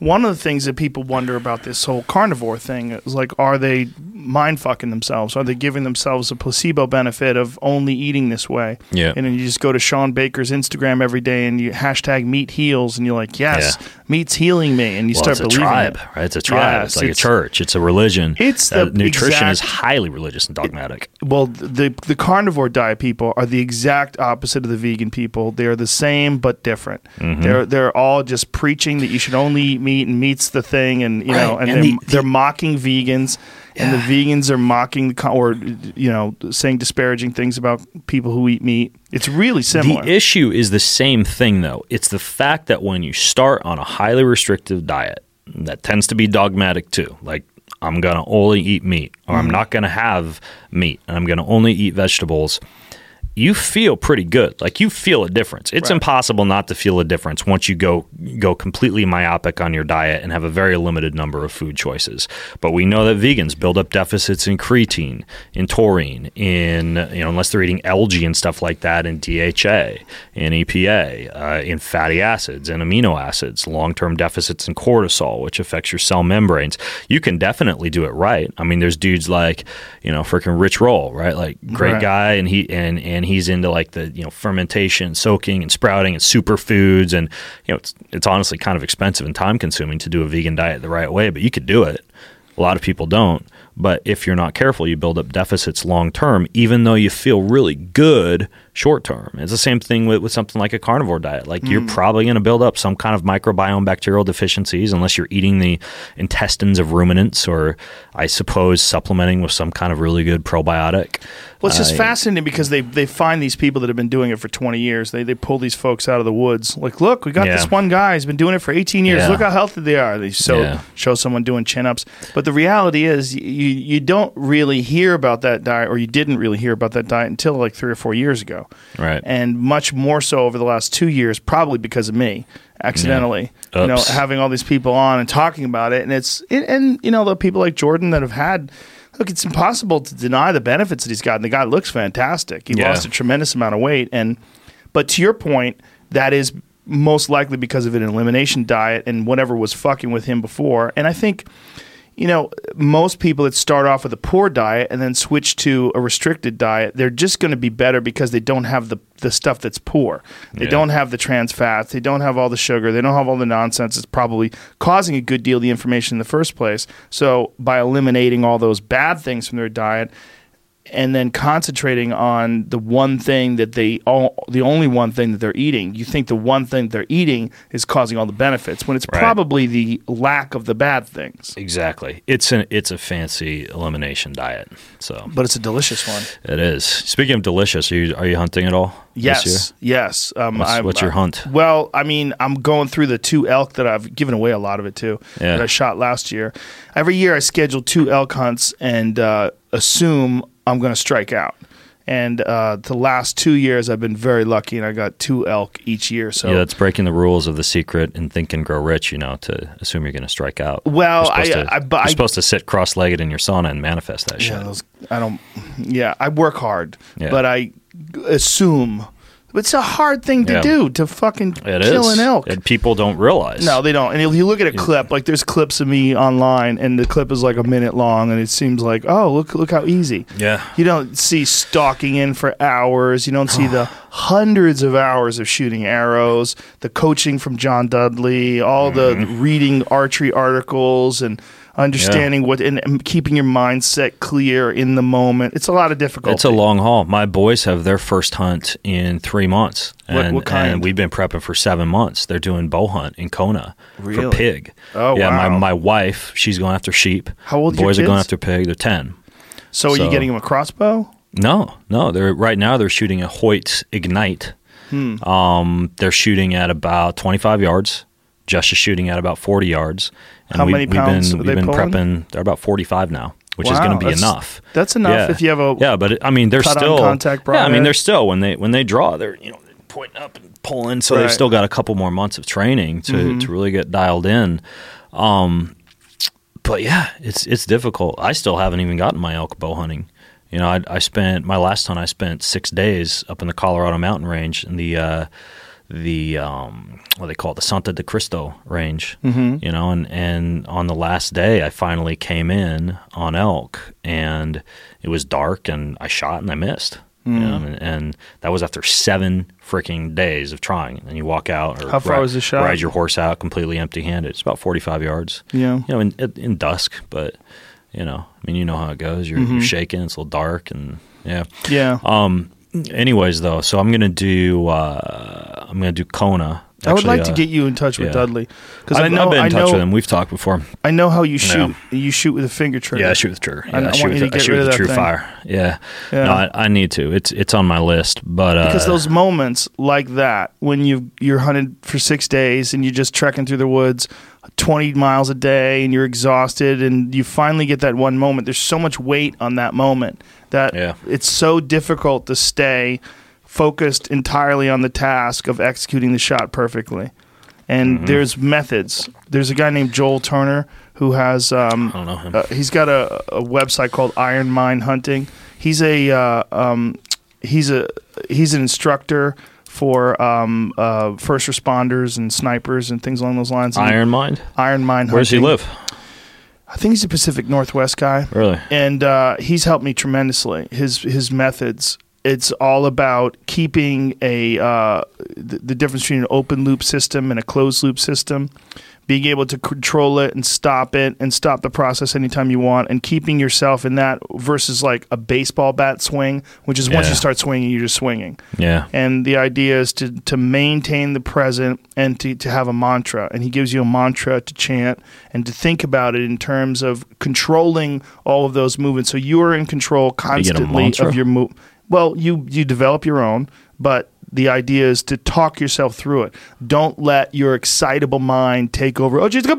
one of the things that people wonder about this whole carnivore thing is like, are they mind fucking themselves? Are they giving themselves a placebo benefit of only eating this way? Yeah. And then you just go to Shawn Baker's Instagram every day and you hashtag meat heals and you're like, yes, meat's healing me, and you Well, start it's a believing tribe, it. right? It's a tribe. Yes, it's like it's- a church. It's a religion. It's Uh, the nutrition is highly religious and dogmatic. Well, the the carnivore diet people are the exact opposite of the vegan people. They're the same but different. Mm-hmm. They're they're all just preaching that you should only eat meat and meat's the thing, and you know, Right, and, and they're, the- the- they're mocking vegans, and the vegans are mocking or you know saying disparaging things about people who eat meat. It's really similar. The issue is the same thing, though. It's the fact that when you start on a highly restrictive diet, that tends to be dogmatic too. Like, I'm going to only eat meat, or Mm-hmm. I'm not going to have meat, and I'm going to only eat vegetables. You feel pretty good. Like you feel a difference. It's Right. impossible not to feel a difference once you go go completely myopic on your diet and have a very limited number of food choices. But we know that vegans build up deficits in creatine, in taurine, in you know unless they're eating algae and stuff like that, in DHA, in EPA, uh, in fatty acids, and amino acids, long term deficits in cortisol, which affects your cell membranes. You can definitely do it right. I mean, there's dudes like you know freaking Rich Roll, right? Like great Right. guy, and he and and he's into like the you know fermentation, soaking, and sprouting, and superfoods, and you know it's it's honestly kind of expensive and time consuming to do a vegan diet the right way, but you could do it. A lot of people don't. But if you're not careful, you build up deficits long term, even though you feel really good short term. It's the same thing with, with something like a carnivore diet. Like you're probably going to build up some kind of microbiome bacterial deficiencies unless you're eating the intestines of ruminants or, I suppose, supplementing with some kind of really good probiotic. Well, it's just Uh, fascinating because they, they find these people that have been doing it for 20 years. They, they pull these folks out of the woods. Like, look, we got Yeah. this one guy. He's been doing it for 18 years. Yeah. Look how healthy they are. They show, Yeah. show someone doing chin ups. But the reality is, you, you don't really hear about that diet, or you didn't really hear about that diet until like three or four years ago. Right. And much more so over the last two years, probably because of me accidentally. Yeah. You know, having all these people on and talking about it. And it's, it, and, you know, the people like Jordan that have had. Look, it's impossible to deny the benefits that he's gotten. The guy looks fantastic. He Yeah. lost a tremendous amount of weight, and but to your point, that is most likely because of an elimination diet and whatever was fucking with him before. And I think, you know, most people that start off with a poor diet and then switch to a restricted diet, they're just going to be better because they don't have the the stuff that's poor. They Yeah. don't have the trans fats. They don't have all the sugar. They don't have all the nonsense. It's probably causing a good deal of the inflammation in the first place. So by eliminating all those bad things from their diet, and then concentrating on the one thing that they all the only one thing that they're eating you think the one thing they're eating is causing all the benefits when it's Right. probably the lack of the bad things Exactly. It's an it's a fancy elimination diet. So but it's a delicious one it is. Speaking of delicious, are you are you hunting at all? this yes year? yes um, What's- what's your hunt? well i mean i'm going through the two elk that i've given away a lot of it to Yeah. that i shot last year every year i schedule two elk hunts and uh, assume i'm going to strike out and uh, the last two years i've been very lucky and i got two elk each year so yeah, that's breaking the rules of the secret and think and grow rich. You know, to assume you're going to strike out. Well, you're I- to, I- but you're I- supposed to sit cross-legged in your sauna and manifest that Yeah, shit. those, I don't. Yeah, I work hard, Yeah. but I assume it's a hard thing to Yeah. do to fucking It kill is. an elk. And people don't realize. no, they don't. And if you look at a clip, like there's clips of me online, and the clip is like a minute long, and it seems like, oh, look, look how easy. Yeah. You don't see stalking in for hours. You don't see the hundreds of hours of shooting arrows, the coaching from John Dudley, all the Mm-hmm. reading archery articles, and understanding what and, keeping your mindset clear in the moment. It's a lot of difficulty. It's a long haul. My boys have their first hunt in three months. And, what kind? and we've been prepping for seven months. They're doing bow hunt in Kona Really? for pig. Oh, yeah, wow. my, my wife, she's going after sheep. How old are The boys are going after pig. They're 10. So, are you getting them a crossbow? No, no. They're right now. They're shooting a Hoyt Ignite. Hmm. Um, they're shooting at about 25 yards. Just is shooting at about 40 yards. And How we, many we've pounds been are we've been pulling? prepping. They're about 45 now, which is going to be that's- enough. That's enough Yeah. if you have a. Yeah, but it, I mean, they're still contact Yeah, I mean, they're still when they when they draw, they're you know pointing up and pulling, so Right. they've still got a couple more months of training to Mm-hmm. to really get dialed in. Um, but yeah, it's it's difficult. I still haven't even gotten my elk bow hunting. You know, I, I spent my last hunt. I spent six days up in the Colorado mountain range in the uh, the um, what they call it, the Santa de Cristo range. Mm-hmm. You know, and and on the last day, I finally came in on elk, and it was dark, and I shot and I missed. You know, and, and that was after seven freaking days of trying. And you walk out. Or How far ride, was the shot? Ride your horse out completely empty-handed. It's about forty-five yards. Yeah. You know, in in dusk, but you know, I mean, you know how it goes. You're, Mm-hmm. you're shaking. It's a little dark, and yeah. Yeah. Um. Anyways, though, so I'm gonna do. Uh, I'm gonna do Kona. I would Actually, like to uh, get you in touch with yeah. Dudley because I've, I know I've been in I touch know with him. We've talked before. I know how you shoot. Yeah. You shoot with a finger trigger. Yeah, I shoot with trigger. Yeah, I- I shoot want with, you to I get shoot rid with of that true thing. fire. Yeah. Yeah. No, I, I need to. It's it's on my list, but uh, because those moments like that when you you're hunted for six days and you're just trekking through the woods 20 miles a day and you're exhausted and you finally get that one moment there's so much weight on that moment that Yeah. it's so difficult to stay focused entirely on the task of executing the shot perfectly and Mm-hmm. there's methods there's a guy named joel turner who has um, I don't know him. uh, he's got a, a website called Iron Mine Hunting. He's a uh, um, he's a he's an instructor for um, uh, first responders and snipers and things along those lines. And Iron Mind. Iron Mine. Where does he live? I think he's a Pacific Northwest guy Really? and uh, he's helped me tremendously. His his methods. It's all about keeping a uh, the, the difference between an open loop system and a closed loop system, being able to control it and stop it and stop the process anytime you want, and keeping yourself in that versus like a baseball bat swing, which is once you start swinging, you're just swinging. Yeah. And the idea is to, to maintain the present and to, to have a mantra. And he gives you a mantra to chant and to think about it in terms of controlling all of those movements. So you are in control constantly mantra? of your move. Well, you, you develop your own, but the idea is to talk yourself through it. Don't let your excitable mind take over. Oh, geez, Yeah.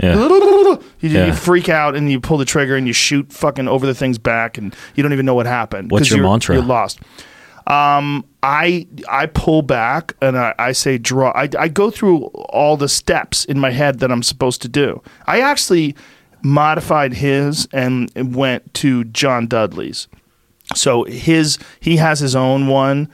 you, Yeah. you freak out and you pull the trigger and you shoot fucking over the thing's back and you don't even know what happened. What's your you're- mantra? You're lost. Um, I I pull back and I, I say draw. I, I go through all the steps in my head that I'm supposed to do. I actually modified his and went to John Dudley's. So his he has his own one,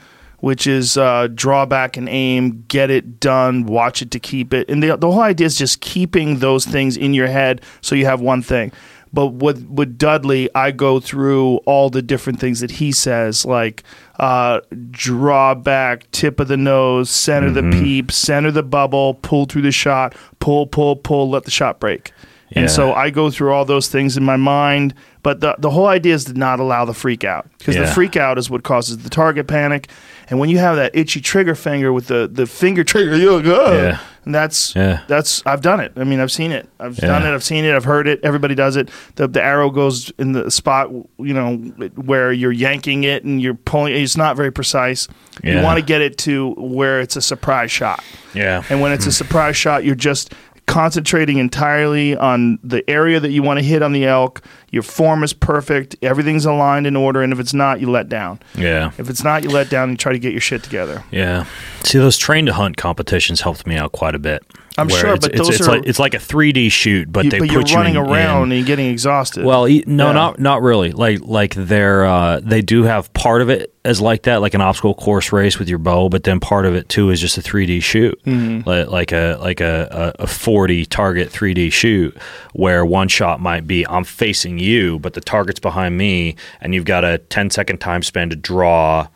which is uh, draw back and aim, get it done, watch it to keep it, and the the whole idea is just keeping those things in your head so you have one thing. But with with Dudley, I go through all the different things that he says, like uh, draw back, tip of the nose, center the peep, center the bubble, pull through the shot, pull, pull, pull, let the shot break. Yeah. And so I go through all those things in my mind, but the the whole idea is to not allow the freak out because the freak out is what causes the target panic. And when you have that itchy trigger finger with the, the finger trigger, you're like, oh, Yeah. and that's Yeah. that's I've done it. I mean, I've seen it. I've done it. I've seen it. I've heard it. Everybody does it. The the arrow goes in the spot, you know, where you're yanking it and you're pulling. It's not very precise. You want to get it to where it's a surprise shot. Yeah. And when it's a hmm. surprise shot, you're just concentrating entirely on the area that you want to hit on the elk. Your form is perfect. Everything's aligned in order. And if it's not, you let down. Yeah. If it's not, you let down and try to get your shit together. Yeah. See, those train to hunt competitions helped me out quite a bit. I'm sure, it's, but it's, those it's are- like it's like a 3D shoot, but You- they but put you're you running in, around in- and getting exhausted. Well, e- no, Yeah. not not really. Like like they're uh, they do have part of it as like that, like an obstacle course race with your bow, but then part of it too is just a 3D shoot, Mm-hmm. like, like a like a, a, a 40 target 3D shoot, where one shot might be I'm facing you, but the target's behind me, and you've got a 10 second time span to draw,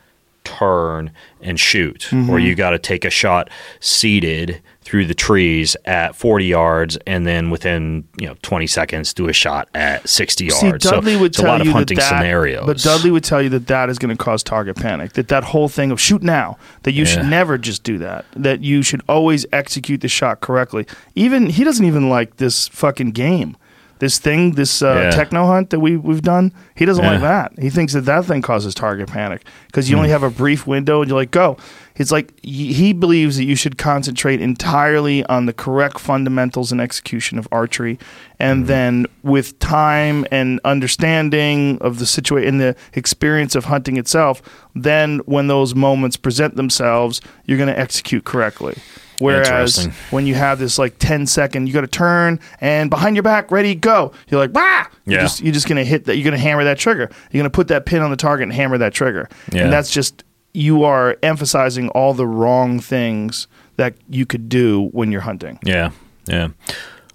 turn, and shoot, Mm-hmm. or you got to take a shot seated through the trees at 40 yards, and then within you know 20 seconds do a shot at 60 yards. See, Dudley so would it's a tell lot of you hunting that, that scenarios. But Dudley would tell you that that is going to cause target panic. That that whole thing of shoot now. That you should never just do that. That you should always execute the shot correctly. Even he doesn't even like this fucking game. This thing, this uh, Yeah. techno hunt that we we've done, he doesn't like that. He thinks that that thing causes target panic because you Hmm. only have a brief window and you're like, go. It's like he believes that you should concentrate entirely on the correct fundamentals and execution of archery, and then with time and understanding of the situation and the experience of hunting itself, then when those moments present themselves, you're going to execute correctly. Whereas when you have this like 10 second, you got to turn and behind your back, ready, go. You're like, bah! You're Yeah. just, you're just going to hit that. You're going to hammer that trigger. You're going to put that pin on the target and hammer that trigger. Yeah. And that's just, you are emphasizing all the wrong things that you could do when you're hunting. Yeah, yeah.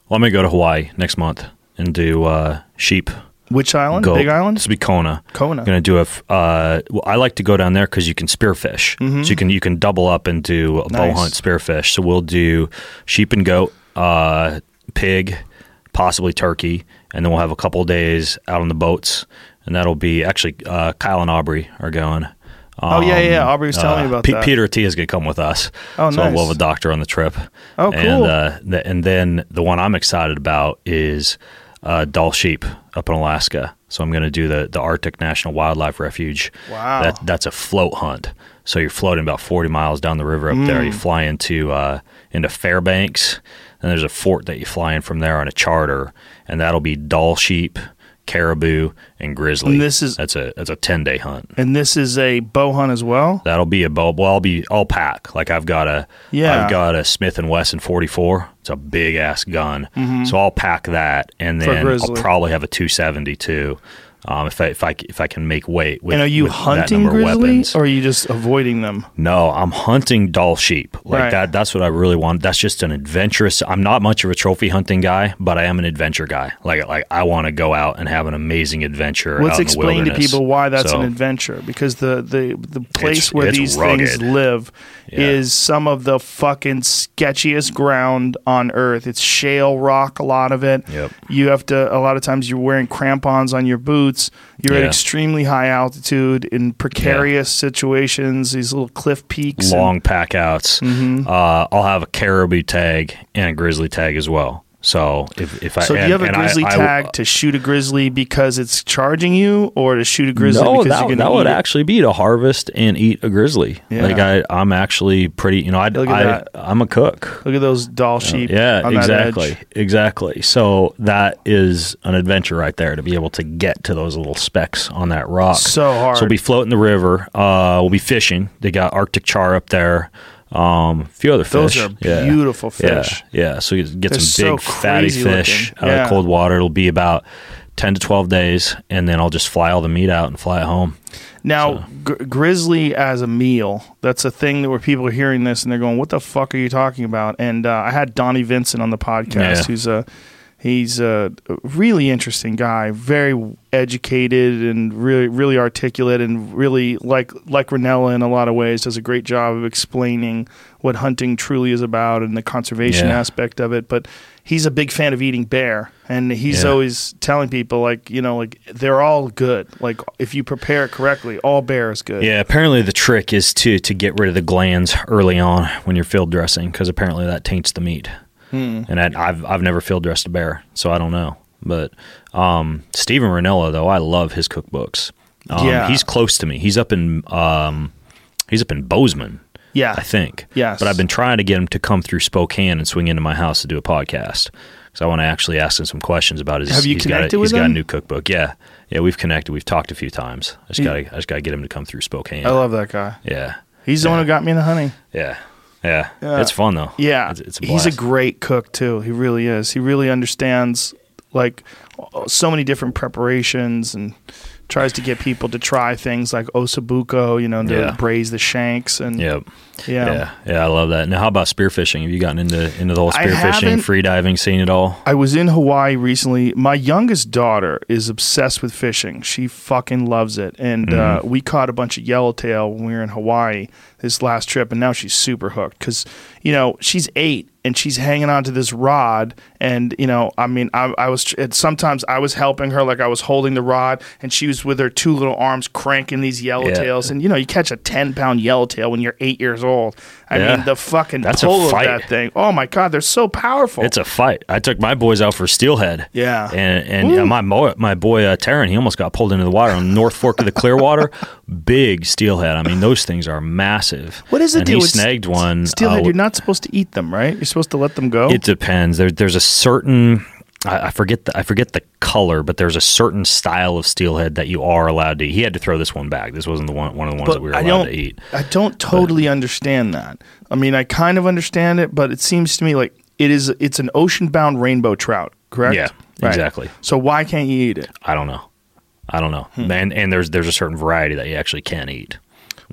Well, I'm gonna go to Hawaii next month and do uh, sheep Which island? go Big Island? This will be Kona. Kona. Going to do a. f- Uh, well, I like to go down there because you can spearfish. So you can you can double up and do a bow Mm-hmm. Hunt spearfish. So we'll do sheep and goat, uh, pig, possibly turkey, and then we'll have a couple days out on the boats, and that'll be actually uh, Kyle and Aubrey are going. Oh, yeah, yeah, Um, Aubrey was telling me about Pe- that. Peter T is going to come with us. Oh, so we'll have a doctor on the trip. Oh, And, cool. uh, the, and then the one I'm excited about is uh, Dall Sheep up in Alaska. So I'm going to do the, the Arctic National Wildlife Refuge. Wow. That, that's a float hunt. So you're floating about 40 miles down the river up there. Mm. You fly into uh, into Fairbanks, and there's a fort that you fly in from there on a charter, and that'll be Dall Sheep, caribou, and grizzly. And this is- that's a that's a 10 day hunt. And this is a bow hunt as well. That'll be a bow. Well, I'll be I'll pack. Like I've got a Yeah. I've got a Smith and Wesson 44. It's a big ass gun. So I'll pack that, and Mm-hmm. Then I'll probably have a 270 too. Um, if I if I if I can make weight. With, and are you hunting grizzly or are you just avoiding them? No, I'm hunting Dall sheep. Like Right. that that's what I really want. That's just an adventurous I'm not much of a trophy hunting guy, but I am an adventure guy. Like like I want to go out and have an amazing adventure. Let's out in the explain to people why that's So, an adventure because the the, the place It's- where it's these things live Yeah. is some of the fucking sketchiest ground on earth. It's shale rock, a lot of it. Yep. You have to a lot of times you're wearing crampons on your boots. You're at Yeah. extremely high altitude in precarious situations, these little cliff peaks. and- long pack outs. Mm-hmm. Uh, I'll have a caribou tag and a grizzly tag as well. So if, if I so do you have a and I- grizzly I- tag to shoot a grizzly because it's charging you, or to shoot a grizzly no, because that, that would it? actually be to harvest and eat a grizzly. Yeah. Like I, I'm actually pretty. You know, I, Look at I. I'm a cook. Look at those Dall sheep. Yeah, that exactly, exactly. So that is an adventure right there to be able to get to those little specks on that rock. So hard. So we'll be floating the river. Uh, we'll be fishing. They got Arctic char up there. Um, a few other fish. Those are Yeah. beautiful fish. Yeah, yeah. So you get They're some so big fatty fish looking. out Yeah. of cold water. It'll be about ten to twelve days, and then I'll just fly all the meat out and fly it home. Now, gr- grizzly as a meal, that's a thing that where people are hearing this and they're going, "What the fuck are you talking about?" And uh, I had Donnie Vincent on the podcast, Yeah. who's a he's a really interesting guy, very educated and really really articulate and really like like Rinella in a lot of ways does a great job of explaining what hunting truly is about and the conservation Yeah. aspect of it. But he's a big fan of eating bear, and he's Yeah. always telling people like you know like they're all good. Like if you prepare it correctly, all bear is good. Yeah, apparently the trick is to to get rid of the glands early on when you're field dressing because apparently that taints the meat. Hmm. And I, I've I've never field dressed a bear, so I don't know. But um, Steven Rinella, though, I love his cookbooks. Um, Yeah. he's close to me. He's up in um, he's up in Bozeman, yeah, I think. Yes. But I've been trying to get him to come through Spokane and swing into my house to do a podcast. because I want to actually ask him some questions about his. Have you he's got a, connected with He's got a new cookbook. Yeah, yeah, we've connected. We've talked a few times. I just got I just got to get him to come through Spokane. I love that guy. yeah, He's the one who got me in the hunting. yeah, yeah, Yeah. It's fun though. Yeah, it's, it's a he's a great cook too. He really is. He really understands like so many different preparations and tries to get people to try things like osso buco, you know, to Yeah. braise the shanks and Yep. Yeah. Yeah, yeah, I love that. Now, how about spearfishing? Have you gotten into into the whole spearfishing, haven't. free diving scene at all? I was in Hawaii recently. My youngest daughter is obsessed with fishing. She fucking loves it. And uh, Mm-hmm. we caught a bunch of yellowtail when we were in Hawaii this last trip, and now she's super hooked because, you know, she's eight and she's hanging on to this rod. And, you know, I mean, I, I was, sometimes I was helping her, like I was holding the rod, and she was with her two little arms cranking these yellowtails. And, you know, you catch a 10 pound yellowtail when you're eight years old. I Yeah. mean, the fucking That's a pull of fight. that thing. Oh my God, they're so powerful. It's a fight. I took my boys out for steelhead. Yeah. and and yeah, my boy, my boy uh, Terran, he almost got pulled into the water on the North Fork of the Clearwater. Big steelhead. I mean, those things are massive. What is the and deal He with snagged one. Steelhead, uh, you're not supposed to eat them, right? You're supposed to let them go. It depends. There, there's a certain. I I forget the I forget the color, but there's a certain style of steelhead that you are allowed to eat. He had to throw this one back. This wasn't the one one of the ones that we were allowed to eat. I don't totally understand that. I mean, I kind of understand it, but it seems to me like it is. It's an ocean-bound rainbow trout, correct? Yeah, exactly. So why can't you eat it? I don't know. I don't know. Hmm. And and there's there's a certain variety that you actually can eat.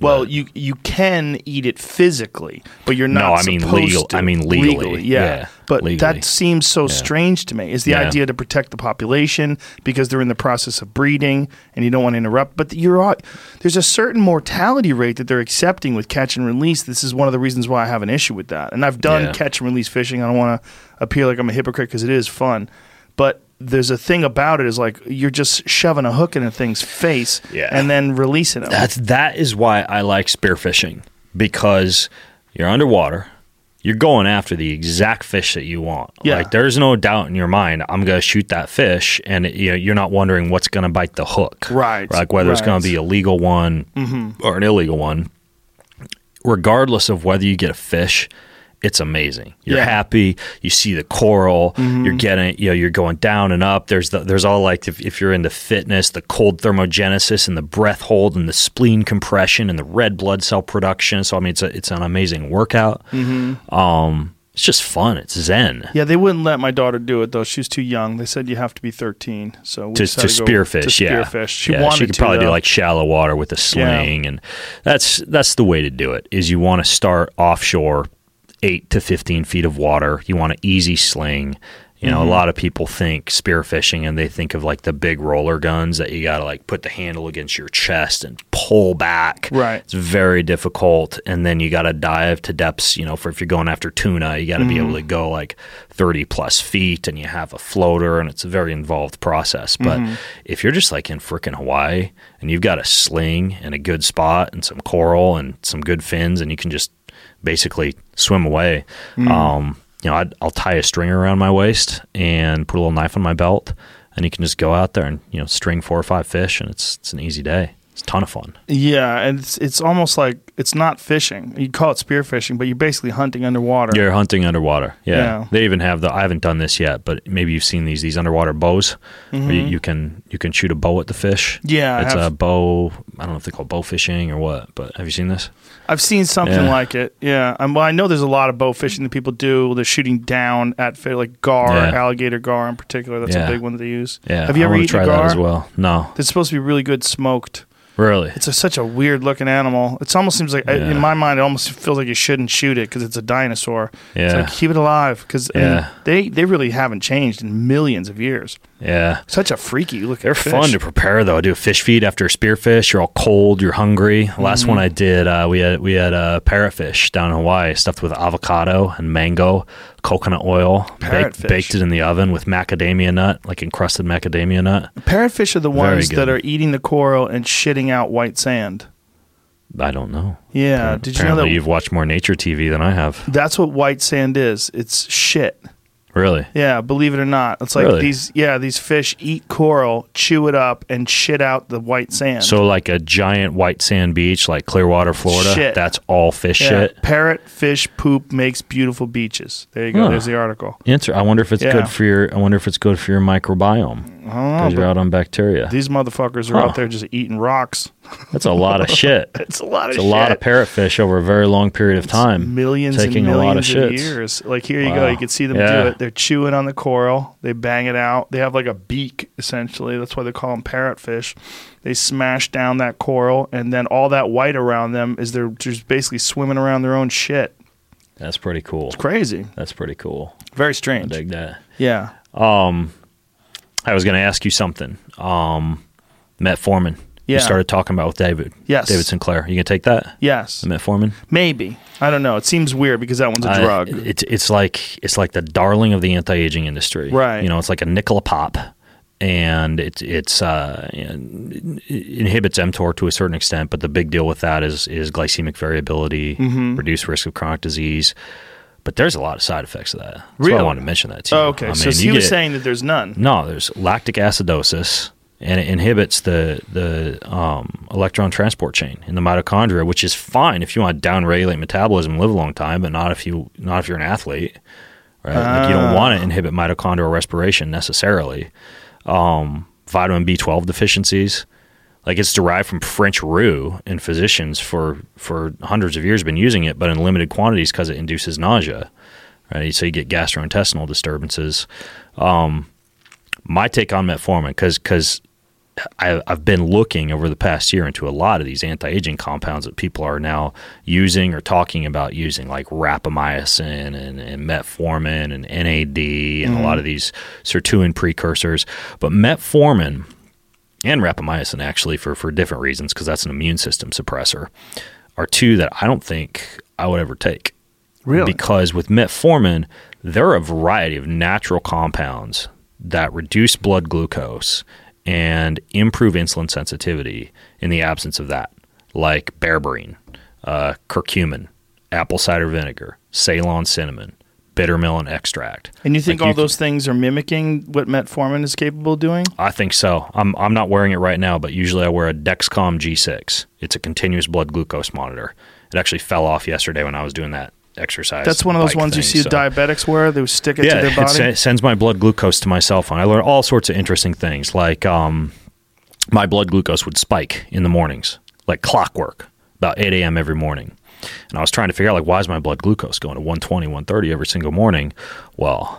Well, you you can eat it physically, but you're not. No, I mean supposed legal- to. I mean legally. yeah. Yeah, but legally. that seems so strange to me. Is the Yeah. idea to protect the population because they're in the process of breeding and you don't want to interrupt? But you're there's a certain mortality rate that they're accepting with catch and release. This is one of the reasons why I have an issue with that. And I've done Yeah. catch and release fishing. I don't want to appear like I'm a hypocrite because it is fun, but. There's a thing about it is like you're just shoving a hook in a thing's face Yeah. and then releasing it. That's that is why I like spearfishing because you're underwater. You're going after the exact fish that you want. Yeah. Like there's no doubt in your mind I'm going to shoot that fish and you know, you're not wondering what's going to bite the hook. Right, Like whether it's going to be a legal one mm-hmm. or an illegal one. Regardless of whether you get a fish, it's amazing. You're Yeah. happy. You see the coral. You're getting, you know, you're going down and up. There's the, there's all like if, if you're into fitness, the cold thermogenesis and the breath hold and the spleen compression and the red blood cell production. So I mean, it's a, it's an amazing workout. Um, it's just fun. It's zen. Yeah, they wouldn't let my daughter do it though. She was too young. They said you have to be 13. So we to, just to had go spearfish, yeah. spearfish. She yeah, wanted she could to, probably do like shallow water with a sling, and that's that's the way to do it. Is you want to start offshore, eight to fifteen feet of water. You want an easy sling. You Mm-hmm. know, a lot of people think spearfishing and they think of like the big roller guns that you got to like put the handle against your chest and pull back. Right. It's very difficult. And then you got to dive to depths, you know, for if you're going after tuna, you got to be Mm-hmm. able to go like 30 plus feet and you have a floater and it's a very involved process. But Mm-hmm. if you're just like in freaking Hawaii and you've got a sling and a good spot and some coral and some good fins and you can just basically swim away, Mm-hmm. um, you know, I'd, I'll tie a string around my waist and put a little knife on my belt and you can just go out there and, you know, string four or five fish and it's, it's an easy day. It's a ton of fun. Yeah, and it's it's almost like it's not fishing. You call it spearfishing, but you're basically hunting underwater. You're hunting underwater. Yeah. Yeah. They even have the I haven't done this yet, but maybe you've seen these these underwater bows where you, you can you can shoot a bow at the fish. Mm-hmm. Yeah, It's a bow I don't know if they call it bow fishing or what, but have you seen this? I've seen something Yeah. like it. Yeah, um, well, I know there's a lot of bow fishing that people do. They're shooting down at like gar, Yeah. alligator gar in particular. That's a big one that they use. Yeah. Have you ever eaten try gar? that as well? No. It's supposed to be really good smoked. Really? It's a, such a weird looking animal. It almost seems like, Yeah. in my mind, it almost feels like you shouldn't shoot it because it's a dinosaur. It's Yeah. like keep it alive because Yeah. they they really haven't changed in millions of years. Yeah. Such a freaky looking. They're fish. fun to prepare though. I do a fish feed after a spearfish. You're all cold. You're hungry. Last Mm-hmm. one I did, uh, we had we had uh, parrotfish down in Hawaii, stuffed with avocado and mango, coconut oil. Baked, baked it in the oven with macadamia nut, like encrusted macadamia nut. Parrotfish are the ones that are eating the coral and shitting out white sand. I don't know. Yeah. Did you know that? you've watched more nature TV than I have. That's what white sand is. It's shit. Really? Yeah, believe it or not. It's like Really? these yeah, these fish eat coral, chew it up and shit out the white sand. So like a giant white sand beach like Clearwater, Florida, Shit. that's all fish yeah. shit. Parrot fish poop makes beautiful beaches. There you go. Huh. There's the article. Answer. I wonder if it's Yeah. good for your I wonder if it's good for your microbiome. I. Because you're out on bacteria. These motherfuckers are Huh. out there just eating rocks. That's a lot of shit. It's a lot of shit. It's a shit. lot of parrotfish over a very long period of time. millions taking and a lot of millions shits. years. Like here you go, you can see them Yeah. do it. They're chewing on the coral. They bang it out. They have like a beak essentially. That's why they call them parrotfish. They smash down that coral, and then all that white around them is they're just basically swimming around their own shit. That's pretty cool. It's crazy, That's pretty cool. very I strange. dig that. Yeah. Um, I was going to ask you something. Um, Metformin. Yeah. You started talking about with David. Yes. David Sinclair. You gonna take that? Yes. The Metformin. Maybe. I don't know. It seems weird because that one's a I- drug. it's it's like it's like the darling of the anti-aging industry. Right. You know, it's like a nickel a pop, and it's it's uh, it inhibits mTOR to a certain extent. But the big deal with that is is glycemic variability, Mm-hmm. reduced risk of chronic disease. But there's a lot of side effects of that. That's why Really? I wanted to mention that too. oh, okay. I so he you was get- saying that there's none. no, there's lactic acidosis, and it inhibits the the um, electron transport chain in the mitochondria, which is fine if you want to downregulate metabolism, and live a long time, but not if you not if you're an athlete, right? like you don't want to inhibit mitochondrial respiration necessarily. Um, vitamin B12 deficiencies, like it's derived from French rue, and physicians for for hundreds of years have been using it, but in limited quantities because it induces nausea. Right, so you get gastrointestinal disturbances um, my take on metformin because because I, I've been looking over the past year into a lot of these anti-aging compounds that people are now using or talking about using, like rapamycin and, and metformin and NAD and a lot mm. of these sirtuin precursors. But metformin and rapamycin, actually, for for different reasons, because that's an immune system suppressor, are two that I don't think I would ever take. Really? Because with metformin, there are a variety of natural compounds that reduce blood glucose and improve insulin sensitivity in the absence of that, like berberine, uh, curcumin, apple cider vinegar, Ceylon cinnamon, bitter melon extract. And you think Like, all you can- those things are mimicking what metformin is capable of doing? I think so. I'm I'm not wearing it right now, but usually I wear a Dexcom G6. It's a continuous blood glucose monitor. It actually fell off yesterday when I was doing that exercise. That's one of those ones you see so- diabetics wear. They stick it yeah, to their it body. se- sends my blood glucose to my cell phone. I learned all sorts of interesting things, like um, my blood glucose would spike in the mornings, like clockwork, about 8 a.m. every morning. And I was trying to figure out, like, why is my blood glucose going to 120, 130 every single morning? Well,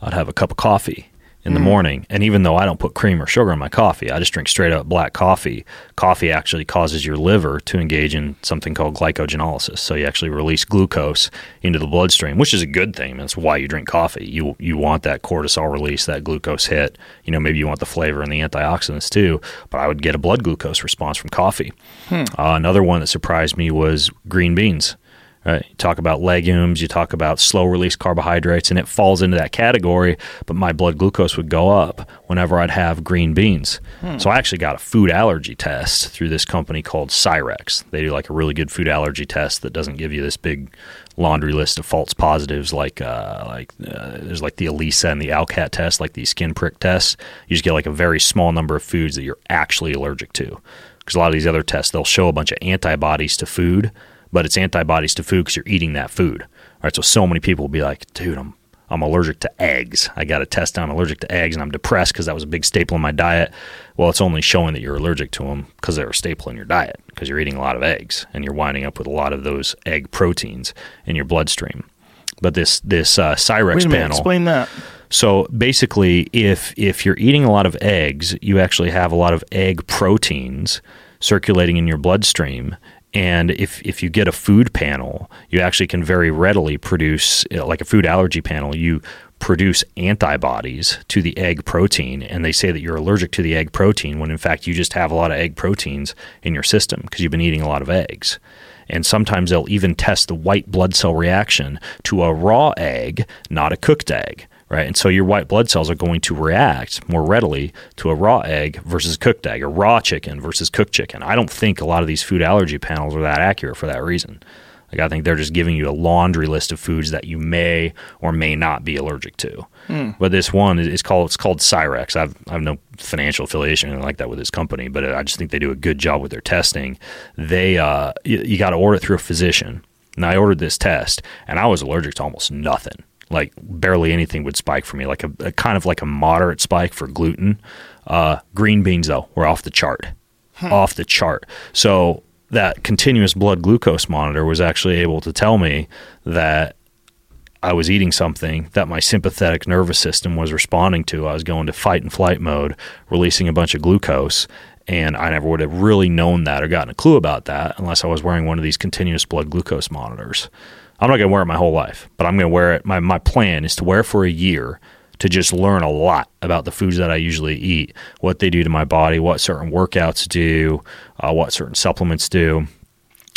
I'd have a cup of coffee in Hmm. the morning. And even though I don't put cream or sugar in my coffee, I just drink straight up black coffee. Coffee actually causes your liver to engage in something called glycogenolysis. So you actually release glucose into the bloodstream, which is a good thing. That's why you drink coffee. You you want that cortisol release, that glucose hit. You know, maybe you want the flavor and the antioxidants too. But I would get a blood glucose response from coffee. Uh, another one that surprised me was green beans. Right. You talk about legumes, you talk about slow release carbohydrates, and it falls into that category. But my blood glucose would go up whenever I'd have green beans. So I actually got a food allergy test through this company called Cyrex. They do like a really good food allergy test that doesn't give you this big laundry list of false positives like uh, like uh, there's like the ELISA and the ALCAT test, like these skin prick tests. You just get like a very small number of foods that you're actually allergic to. Because a lot of these other tests, they'll show a bunch of antibodies to food, but it's antibodies to food because you're eating that food. All right, so so many people will be like, dude, I'm I'm allergic to eggs. I got a test I'm allergic to eggs, and I'm depressed because that was a big staple in my diet. Well, it's only showing that you're allergic to them because they're a staple in your diet because you're eating a lot of eggs and you're winding up with a lot of those egg proteins in your bloodstream. But this this uh, Cyrex Wait a minute. panel. Explain that. So basically, if if you're eating a lot of eggs, you actually have a lot of egg proteins circulating in your bloodstream. And if, if you get a food panel, you actually can very readily produce, uh, like a food allergy panel, you produce antibodies to the egg protein. And they say that you're allergic to the egg protein when in fact you just have a lot of egg proteins in your system because you've been eating a lot of eggs. And sometimes they'll even test the white blood cell reaction to a raw egg, not a cooked egg right? And so your white blood cells are going to react more readily to a raw egg versus cooked egg, or raw chicken versus cooked chicken. I don't think a lot of these food allergy panels are that accurate for that reason. Like I think they're just giving you a laundry list of foods that you may or may not be allergic to. But this one is called it's called Cyrex. I've I have no financial affiliation like that with this company, but I just think they do a good job with their testing. They uh, you, you got to order it through a physician. And I ordered this test, and I was allergic to almost nothing like barely anything would spike for me, like a, a kind of like a moderate spike for gluten. Uh, green beans though were off the chart, off the chart. So that continuous blood glucose monitor was actually able to tell me that I was eating something that my sympathetic nervous system was responding to. I was going to fight and flight mode, releasing a bunch of glucose. And I never would have really known that or gotten a clue about that unless I was wearing one of these continuous blood glucose monitors. I'm not going to wear it my whole life, but I'm going to wear it. My, my plan is to wear it for a year to just learn a lot about the foods that I usually eat, what they do to my body, what certain workouts do, uh, what certain supplements do.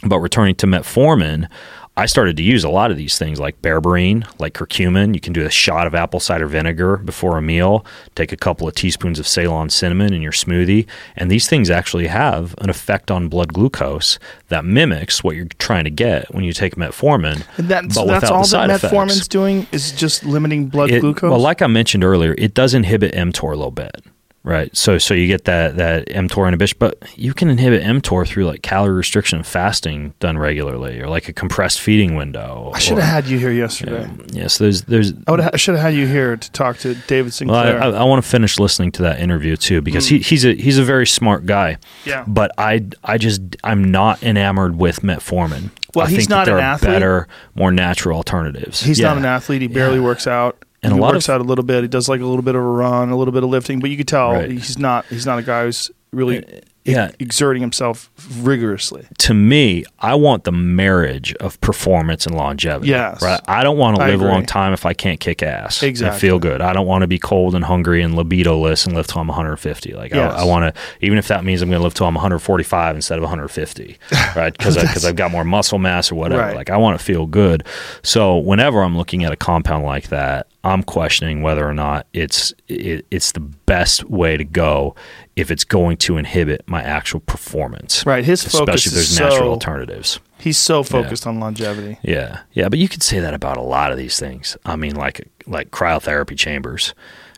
But returning to metformin, I started to use a lot of these things like berberine, like curcumin. You can do a shot of apple cider vinegar before a meal. Take a couple of teaspoons of Ceylon cinnamon in your smoothie. And these things actually have an effect on blood glucose that mimics what you're trying to get when you take metformin. And that, so but that's all that metformin's effects. doing is just limiting blood It- glucose. Well, like I mentioned earlier, it does inhibit mTOR a little bit, right? So so you get that that mTOR inhibition, but you can inhibit mTOR through like calorie restriction and fasting done regularly, or like a compressed feeding window. I should have had you here yesterday. Yes, there's there's. I would ha- should have had you here to talk to David Well, I, I, I want to finish listening to that interview too because mm. he, he's a he's a very smart guy. Yeah. But I I just I'm not enamored with metformin. Well, I he's not an athlete. better, more natural alternatives. He's Yeah. not an athlete. He barely Yeah. works out. And he a lot works of- out a little bit. He does like a little bit of a run, a little bit of lifting, but you could tell Right. he's not. He's not a guy who's really uh, yeah. exerting himself rigorously. to me, I want the marriage of performance and longevity. Yes. Right. I don't want to live a long time if I can't kick ass Exactly. and feel good. I don't want to be cold and hungry and libidoless and live till I'm 150. Like Yes. I, I want to, even if that means I'm going to live till I'm 145 instead of 150, right? Because because I've got more muscle mass or whatever. Right. Like I want to feel good. So whenever I'm looking at a compound like that, I'm questioning whether or not it's it, it's the best way to go if it's going to inhibit my actual performance. Right. His focus especially if there's is natural so- alternatives. He's so focused on longevity. Yeah, yeah, but you could say that about a lot of these things. I mean, like like cryotherapy chambers,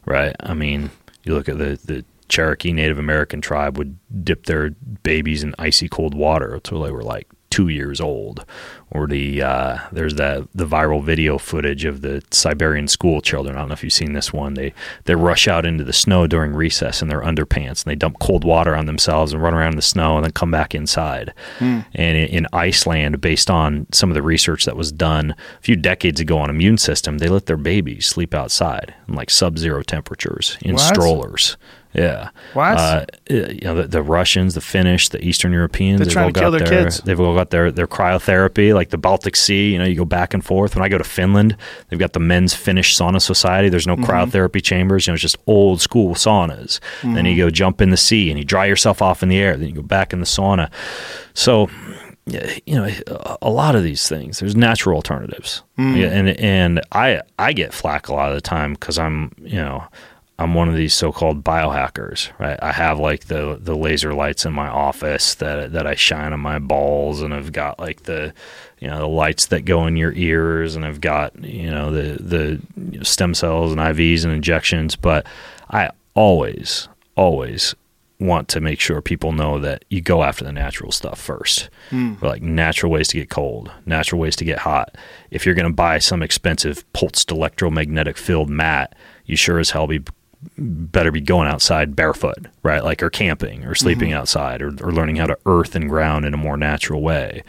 right? I mean, you look at the the Cherokee Native American tribe would dip their babies in icy cold water until they were like two years old, or the uh, there's that the viral video footage of the Siberian school children. I don't know if you've seen this one. They they rush out into the snow during recess in their underpants and they dump cold water on themselves and run around in the snow and then come back inside. And in, in Iceland, based on some of the research that was done a few decades ago on immune system, they let their babies sleep outside in like sub-zero temperatures in What? strollers. Yeah. What? Uh, you know, the, the Russians, the Finnish, the Eastern Europeans, They're they've trying all to kill got their their, kids. they've all got their, their cryotherapy, like the Baltic Sea. You know, you go back and forth. When I go to Finland, they've got the Men's Finnish Sauna Society. There's no Mm-hmm. cryotherapy chambers. You know, it's just old school saunas. Then Mm-hmm. you go jump in the sea and you dry yourself off in the air. Then you go back in the sauna. So, you know, a- a lot of these things. There's natural alternatives, Mm. yeah, and and I I get flack a lot of the time because I'm you know I'm one of these so-called biohackers, right? I have like the the laser lights in my office that that I shine on my balls, and I've got like the you know the lights that go in your ears, and I've got you know the the stem cells and IVs and injections. But I always always want to make sure people know that you go after the natural stuff first. Hmm. Like natural ways to get cold, natural ways to get hot. If you're going to buy some expensive pulsed electromagnetic field mat, you sure as hell be better be going outside barefoot, right? Like or camping or sleeping mm-hmm. outside or, or learning how to earth and ground in a more natural way.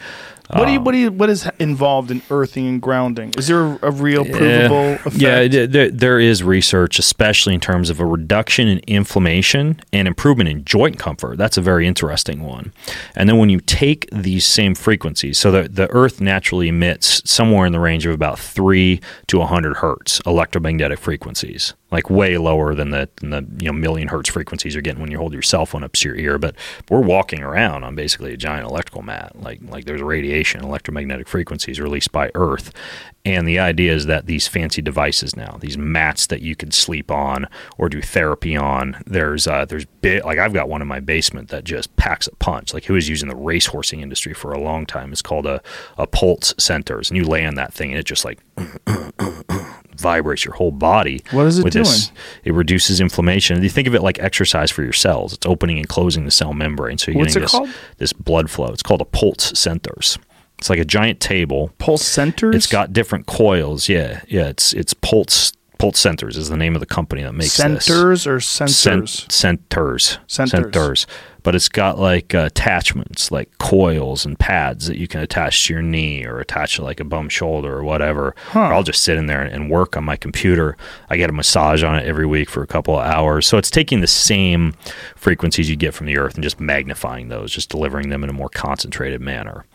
What Um, do you what do you what is involved in earthing and grounding? Is there a, a real provable effect? Yeah, there, there is research, especially in terms of a reduction in inflammation and improvement in joint comfort. That's a very interesting one. And then when you take these same frequencies, so the, the Earth naturally emits somewhere in the range of about three to 100 hertz electromagnetic frequencies, like way lower than the, than the you know million hertz frequencies you're getting when you hold your cell phone up to your ear. But we're walking around on basically a giant electrical mat, like like there's radiation, electromagnetic frequencies released by Earth. And the idea is that these fancy devices now, these mats that you could sleep on or do therapy on, there's uh, there's bit like I've got one in my basement that just packs a punch. Like who was using the racehorsing industry for a long time. It's called a, a pulse centers, and you lay on that thing and it just like vibrates your whole body. What is it with This, it reduces inflammation. You think of it like exercise for your cells. It's opening and closing the cell membrane, so you're What's getting this called? this blood flow. It's called a pulse centers. It's like a giant table Pulse centers. it's got different coils. Yeah, yeah. It's it's Pulse Pulse Centers is the name of the company that makes this. centers or Cent- sensors. centers. Centers. But it's got like uh, attachments, like coils and pads that you can attach to your knee or attach to like a bum shoulder or whatever. Or I'll just sit in there and work on my computer. I get a massage on it every week for a couple of hours. So it's taking the same frequencies you get from the earth and just magnifying those, just delivering them in a more concentrated manner.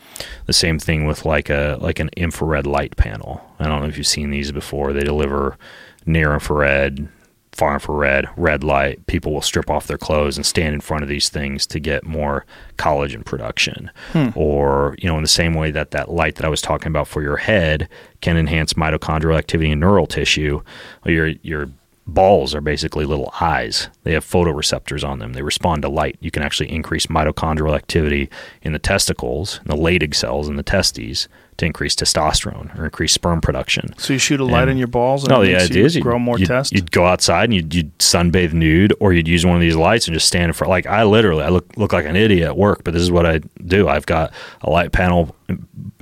The same thing with like a like an infrared light panel. I don't know if you've seen these before. They deliver near infrared, far infrared, red light. People will strip off their clothes and stand in front of these things to get more collagen production. Hmm. Or, you know, in the same way that that light that I was talking about for your head can enhance mitochondrial activity in neural tissue, your your balls are basically little eyes. They have photoreceptors on them. They respond to light. You can actually increase mitochondrial activity in the testicles, in the Leydig cells in the testes to increase testosterone or increase sperm production. So you shoot a light And- in your balls and No, it the idea you is you'd, grow more you'd, test. You'd go outside and you'd, you'd sunbathe nude, or you'd use one of these lights and just stand in front. Like I literally, I look look like an idiot at work, but this is what I do. I've got a light panel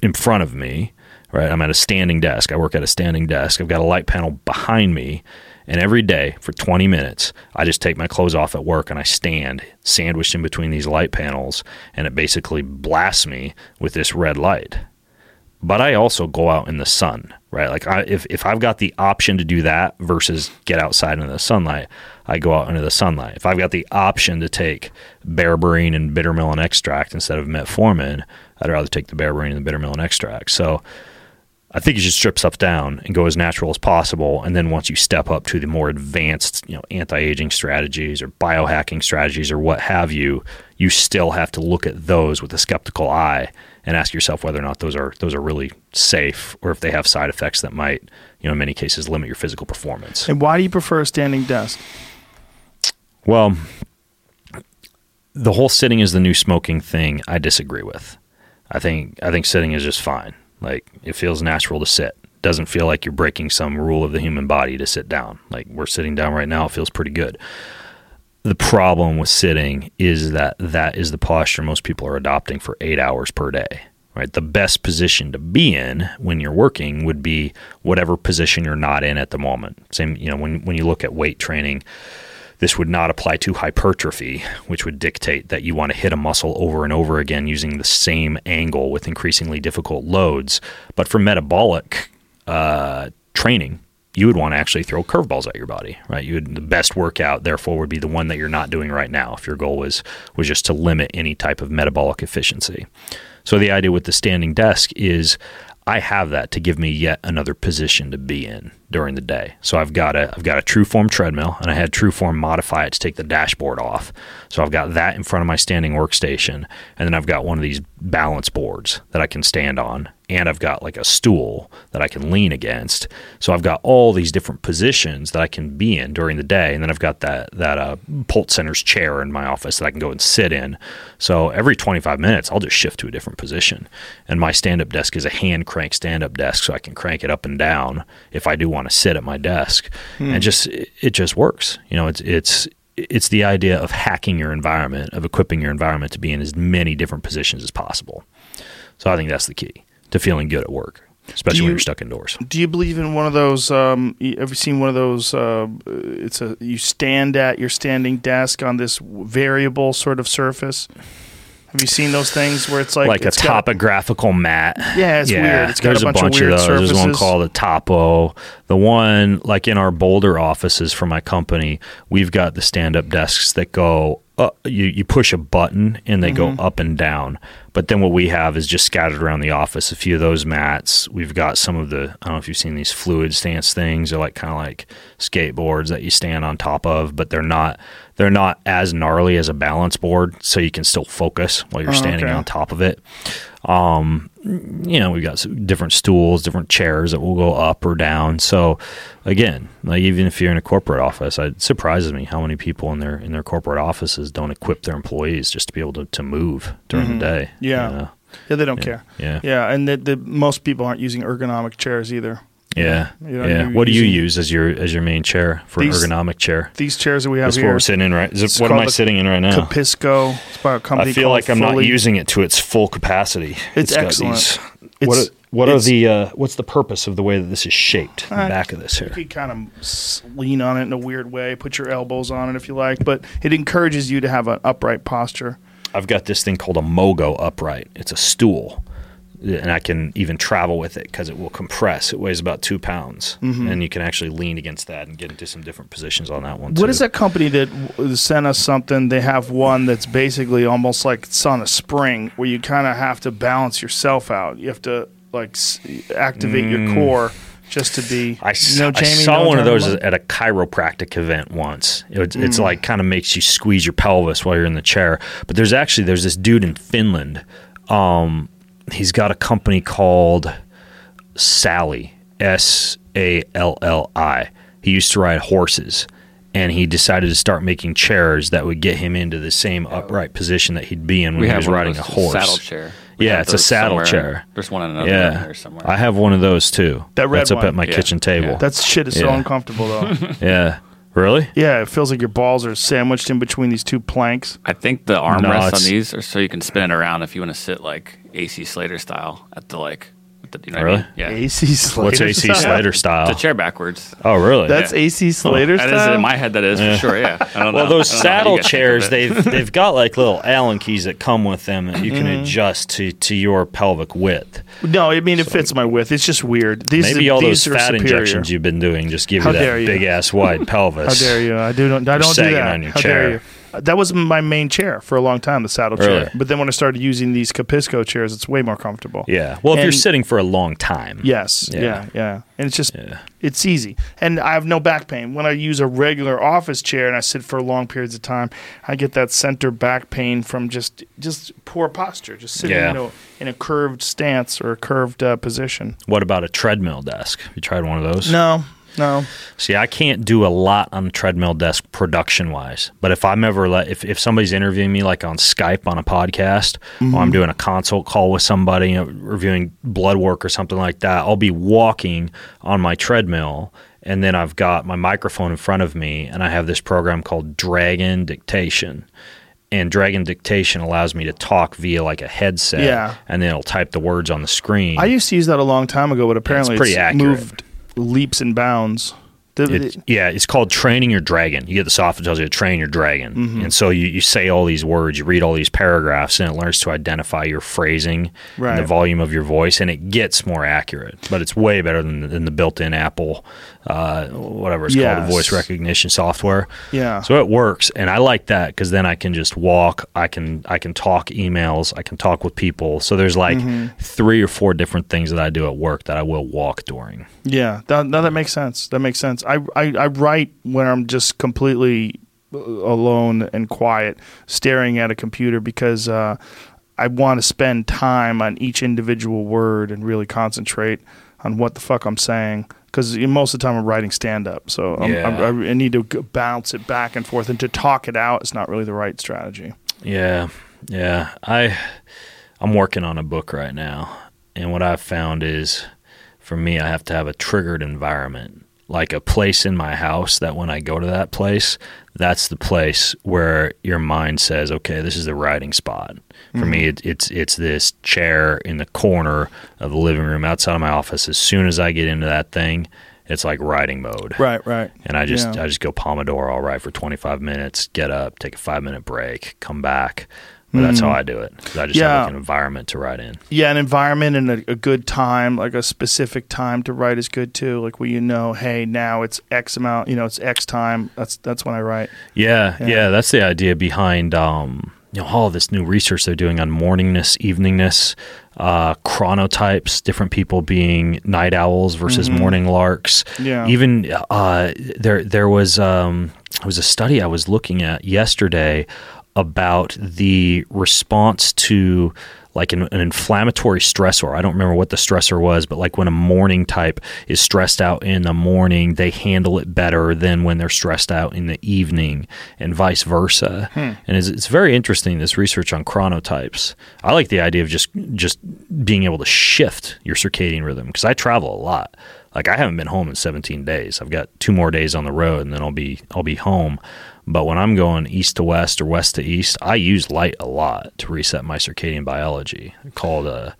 in front of me. Right, I'm at a standing desk. I work at a standing desk. I've got a light panel behind me, and every day for 20 minutes, I just take my clothes off at work and I stand sandwiched in between these light panels, and it basically blasts me with this red light but I also go out in the sun, right? Like I, if if I've got the option to do that versus get outside in the sunlight, I go out into the sunlight. If I've got the option to take berberine and bitter melon extract instead of metformin, I'd rather take the berberine and the bitter melon extract. So I think you should strip stuff down and go as natural as possible. And then once you step up to the more advanced, you know, anti-aging strategies or biohacking strategies or what have you, you still have to look at those with a skeptical eye and ask yourself whether or not those are those are really safe or if they have side effects that might, you know, in many cases limit your physical performance. And why do you prefer a standing desk? Well, the whole sitting is the new smoking thing. I disagree with. I think I think sitting is just fine. Like it feels natural to sit. Doesn't feel like you're breaking some rule of the human body to sit down. Like we're sitting down right now, it feels pretty good. The problem with sitting is that that is the posture most people are adopting for 8 hours per day. Right? The best position to be in when you're working would be whatever position you're not in at the moment. Same, you know, when when you look at weight training, this would not apply to hypertrophy, which would dictate that you want to hit a muscle over and over again using the same angle with increasingly difficult loads. But for metabolic uh, training, you would want to actually throw curveballs at your body, right? You would, the best workout, therefore, would be the one that you're not doing right now. If your goal was was just to limit any type of metabolic efficiency, so the idea with the standing desk is I have that to give me yet another position to be in during the day. So I've got a I've got a Trueform treadmill and I had Trueform modify it to take the dashboard off. So I've got that in front of my standing workstation and then I've got one of these balance boards that I can stand on and I've got like a stool that I can lean against. So I've got all these different positions that I can be in during the day, and then I've got that that uh, Pulse Center's chair in my office that I can go and sit in. So every 25 minutes, I'll just shift to a different position. And my stand-up desk is a hand crank stand-up desk, so I can crank it up and down if I do want to sit at my desk, hmm. and just it just works. You know, it's it's it's the idea of hacking your environment, of equipping your environment to be in as many different positions as possible. So I think that's the key to feeling good at work, especially you, when you're stuck indoors. Do you believe in one of those? Um, you ever seen one of those? Uh, it's a you stand at your standing desk on this variable sort of surface. Have you seen those things where it's like like it's a topographical got, mat? Yeah, it's yeah. weird. It's got There's a bunch, a bunch of, of, those. Surfaces. There's one called a Topo. The one like in our Boulder offices for my company, we've got the stand up desks that go uh, you, you push a button and they mm-hmm. go up and down. But then what we have is just scattered around the office a few of those mats. We've got some of the I don't know if you've seen these fluid stance things. They're like kind of like skateboards that you stand on top of, but they're not they're not as gnarly as a balance board, so you can still focus while you're oh, standing okay. on top of it. Um, you know, we've got different stools, different chairs that will go up or down. So again, like even if you're in a corporate office, it surprises me how many people in their in their corporate offices don't equip their employees just to be able to, to move during mm-hmm. the day. Yeah. You know? Yeah, they don't yeah. care. Yeah. Yeah, and the, the, most people aren't using ergonomic chairs either. Yeah, you know, yeah. What do you use as your as your main chair for these, an ergonomic chair? These chairs that we have That's here. what we're sitting in, right? Is it, what am I sitting in right now? Capisco. It's by a company. I feel like I'm not using it to its full capacity. It's, it's excellent. These, it's, what are, what are the uh, what's the purpose of the way that this is shaped? Uh, the back of this here. You can kind of lean on it in a weird way. Put your elbows on it if you like, but it encourages you to have an upright posture. I've got this thing called a Mogo upright. It's a stool and I can even travel with it because it will compress. It weighs about two pounds, mm-hmm. and you can actually lean against that and get into some different positions on that one. What too. is that company that sent us something? They have one that's basically almost like it's on a spring, where you kind of have to balance yourself out. You have to like activate mm. your core just to be. I, you know, Jamie, I saw one of those at a chiropractic event once. It, mm. It's like kind of makes you squeeze your pelvis while you're in the chair. But there's actually there's this dude in Finland. Um, he's got a company called Salli S A L L I. He used to ride horses and he decided to start making chairs that would get him into the same oh. upright position that he'd be in when we he was riding a horse. Saddle chair. We yeah, it's a saddle somewhere. chair. There's one in another yeah. here somewhere. I have one of those too. That red That's up one. at my yeah. kitchen table. Yeah. That shit is so uncomfortable though. yeah. Really? Yeah, it feels like your balls are sandwiched in between these two planks. I think the armrests no, on these are so you can spin it around if you want to sit like AC Slater style at the like You know what I Really? mean? Yeah. AC Slater. What's AC style? Slater style? The chair backwards. Oh, really? That's AC Slater That style. is in my head. That is for sure. Yeah. I don't well, know. those I don't know how you saddle guys chairs, they've they've got like little Allen keys that come with them that you can Mm-hmm. adjust to to your pelvic width. no, I mean it fits my width. It's just weird. These Maybe all these those are fat superior. injections you've been doing just give How you dare that you. big ass wide pelvis. How dare you? I do. Don't, I don't do that. on your How chair. dare you? That was my main chair for a long time, the saddle Really? chair. But then when I started using these Capisco chairs, it's way more comfortable. Yeah. Well, if you're sitting for a long time. Yes. Yeah. Yeah. yeah. And it's just Yeah. it's easy. And I have no back pain. When I use a regular office chair and I sit for long periods of time, I get that center back pain from just just poor posture, just sitting Yeah. you know, in a curved stance or a curved uh, position. What about a treadmill desk? You tried one of those? No. No. See, I can't do a lot on the treadmill desk production wise. But if I'm ever let if, if somebody's interviewing me like on Skype on a podcast or I'm mm-hmm. doing a consult call with somebody, you know, reviewing blood work or something like that, I'll be walking on my treadmill and then I've got my microphone in front of me and I have this program called Dragon Dictation. And Dragon Dictation allows me to talk via like a headset, Yeah. and then it'll type the words on the screen. I used to use that a long time ago, but apparently pretty it's accurate. moved leaps and bounds. It, yeah, it's called training your dragon. You get the software that tells you to train your dragon, Mm-hmm. and so you, you say all these words, you read all these paragraphs, and it learns to identify your phrasing and the volume of your voice, and it gets more accurate. But it's way better than, than the built-in Apple, uh, whatever it's called, Yes. the voice recognition software. Yeah. So it works, and I like that because then I can just walk. I can I can talk emails. I can talk with people. So there's like Mm-hmm. three or four different things that I do at work that I will walk during. Yeah, that, no, that makes sense. That makes sense. I, I, I write when I'm just completely uh, alone and quiet, staring at a computer because uh, I want to spend time on each individual word and really concentrate on what the fuck I'm saying. Because most of the time I'm writing stand up, so I'm, Yeah. I'm, I need to bounce it back and forth, and to talk it out is not really the right strategy. Yeah, yeah. I I'm working on a book right now, and what I've found is, for me, I have to have a triggered environment, like a place in my house that when I go to that place, that's the place where your mind says, "Okay, this is the writing spot." For me, it, it's it's this chair in the corner of the living room outside of my office. As soon as I get into that thing, it's like writing mode. Right, right. And I just Yeah. I just go Pomodoro, all right, for 25 minutes, get up, take a five minute break, come back. But that's how I do it. I just have Mm. Like an environment to write in. Yeah, an environment and a, a good time, like a specific time to write is good too. Like where you know, hey, now it's X amount, you know, it's X time. That's that's when I write. Yeah, Yeah. yeah, that's the idea behind um, you know all this new research they're doing on morningness, eveningness, uh, chronotypes, different people being night owls versus morning larks. Mm-hmm. Yeah. even uh, there there was um, there was a study I was looking at yesterday about the response to like an, an inflammatory stressor. I don't remember what the stressor was, but like when a morning type is stressed out in the morning, they handle it better than when they're stressed out in the evening, and vice versa. Hmm. And it's, it's very interesting this research on chronotypes. I like the idea of just just being able to shift your circadian rhythm because I travel a lot. Like I haven't been home in 17 days. I've got two more days on the road, and then I'll be I'll be home. But when I'm going east to west or west to east, I use light a lot to reset my circadian biology. Called uh,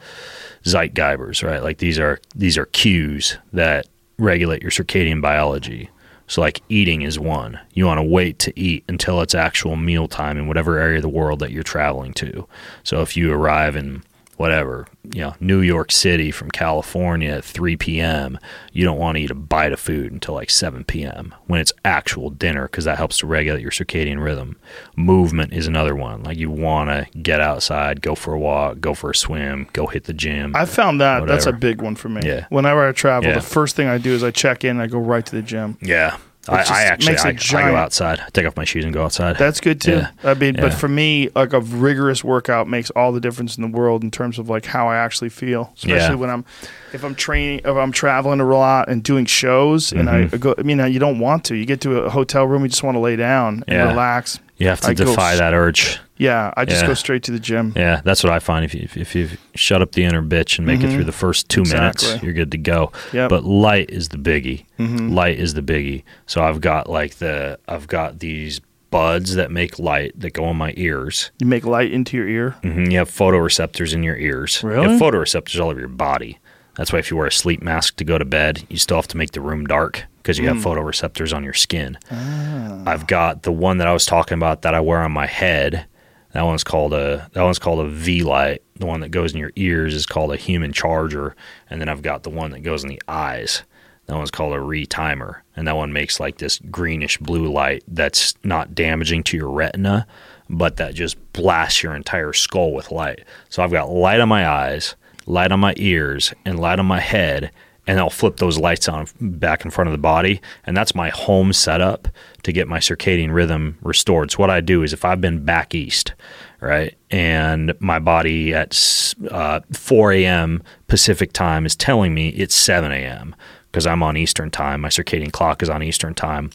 Zeitgebers, right? Like these are these are cues that regulate your circadian biology. So like eating is one. You want to wait to eat until it's actual meal time in whatever area of the world that you're traveling to. So if you arrive in whatever, you know, New York City from California at 3 p.m., you don't want to eat a bite of food until like 7 p.m. when it's actual dinner because that helps to regulate your circadian rhythm. Movement is another one. Like you want to get outside, go for a walk, go for a swim, go hit the gym. I found that that's a big one for me. Yeah. Whenever I travel, Yeah. the first thing I do is I check in. I go right to the gym. yeah. I, I actually I, I giant- go outside, I take off my shoes and go outside. That's good too. Yeah. I mean, but for me, like a rigorous workout makes all the difference in the world in terms of like how I actually feel. Especially Yeah. when I'm, if I'm training, if I'm traveling a lot and doing shows, and Mm-hmm. I go. I mean, you don't want to. You get to a hotel room, you just want to lay down and Yeah. relax. You have to I defy s- that urge. Yeah, I just Yeah. go straight to the gym. Yeah, that's what I find. If you if you shut up the inner bitch and make it through the first two minutes, you're good to go. Yep. But light is the biggie. Light is the biggie. So I've got like the I've got these buds that make light that go in my ears. You make light into your ear. hmm You have photoreceptors in your ears. You Really? have photoreceptors all over your body. That's why if you wear a sleep mask to go to bed, you still have to make the room dark because you have hmm. photoreceptors on your skin. Ah. I've got the one that I was talking about that I wear on my head. That one's called a that one's called a Vielight. The one that goes in your ears is called a human charger, and then I've got the one that goes in the eyes. That one's called a retimer, and that one makes like this greenish blue light that's not damaging to your retina, but that just blasts your entire skull with light. So I've got light on my eyes, light on my ears, and light on my head, and I'll flip those lights on back in front of the body, and that's my home setup to get my circadian rhythm restored. So what I do is if I've been back east, right, and my body at uh, 4 a.m. Pacific time is telling me it's 7 a.m. because I'm on Eastern time. My circadian clock is on Eastern time.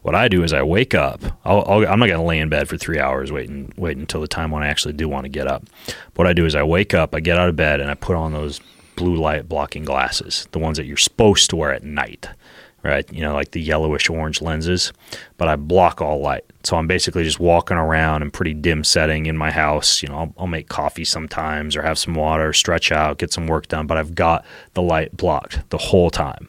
What I do is I wake up. I'll, I'm not going to lay in bed for three hours waiting wait until the time when I actually do want to get up. What I do is I wake up, I get out of bed, and I put on those blue light blocking glasses, the ones that you're supposed to wear at night, right? You know, like the yellowish orange lenses, but I block all light. So I'm basically just walking around in pretty dim setting in my house. You know, I'll, I'll make coffee sometimes or have some water, stretch out, get some work done, but I've got the light blocked the whole time.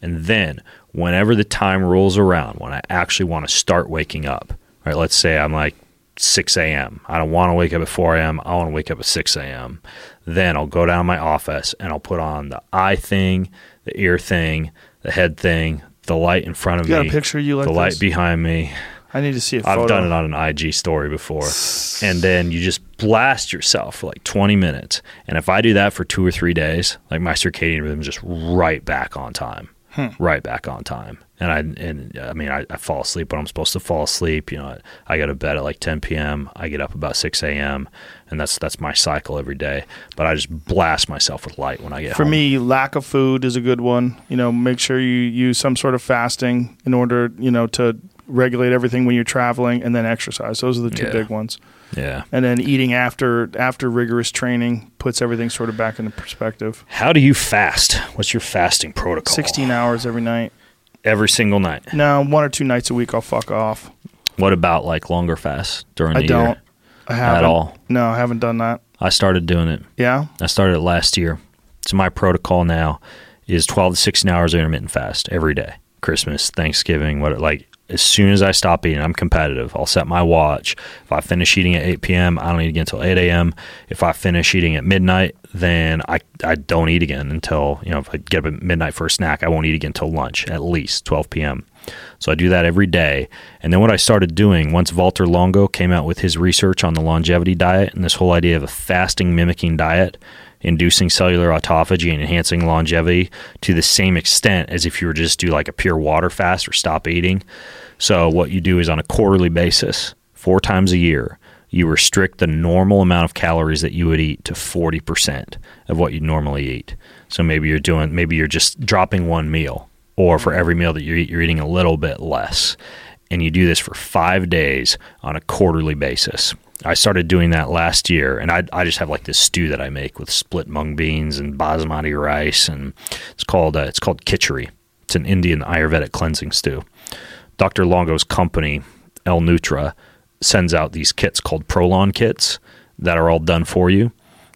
And then whenever the time rolls around, when I actually want to start waking up, right? Let's say I'm like 6 a.m. I don't want to wake up at 4 a.m. I want to wake up at 6 a.m. Then I'll go down to my office and I'll put on the eye thing, the ear thing, the head thing, the light in front of You got me, a picture of you like the light behind me. I need to see a photo. I've done it on an IG story before. And then you just blast yourself for like 20 minutes. And if I do that for two or three days, like my circadian rhythm is just right back on time. Hmm. Right back on time. And I and I mean I, I fall asleep when I'm supposed to fall asleep. You know, I, I go to bed at like 10 p.m. I get up about 6 a.m. and that's that's my cycle every day. But I just blast myself with light when I get For home. me, lack of food is a good one. You know, make sure you use some sort of fasting in order, you know, to regulate everything when you're traveling, and then exercise. Those are the two Yeah. big ones. Yeah. And then eating after after rigorous training puts everything sort of back into perspective. How do you fast? What's your fasting protocol? 16 hours every night. every single night. No, one or two nights a week I'll fuck off. What about like longer fasts during I the don't. year? I haven't. all. No, I haven't done that. I started doing it. Yeah. I started it last year. So my protocol now is 12 to 16 hours intermittent fast every day. Christmas, Thanksgiving, what like as soon as I stop eating, I'm competitive. I'll set my watch. If I finish eating at 8 p.m., I don't eat again until 8 a.m. If I finish eating at midnight, then I, I don't eat again until, you know, if I get up at midnight for a snack, I won't eat again until lunch, at least 12 p.m. So I do that every day. And then what I started doing once Valter Longo came out with his research on the longevity diet and this whole idea of a fasting mimicking diet, inducing cellular autophagy and enhancing longevity to the same extent as if you were just do like a pure water fast or stop eating. So what you do is on a quarterly basis, four times a year, you restrict the normal amount of calories that you would eat to 40% of what you normally eat. So maybe you're doing maybe you're just dropping one meal or for every meal that you eat you're eating a little bit less. And you do this for 5 days on a quarterly basis. I started doing that last year, and I, I just have like this stew that I make with split mung beans and basmati rice, and it's called uh, it's called khichdi. It's an Indian Ayurvedic cleansing stew. Dr. Longo's company, L-Nutra, sends out these kits called Prolon kits that are all done for you.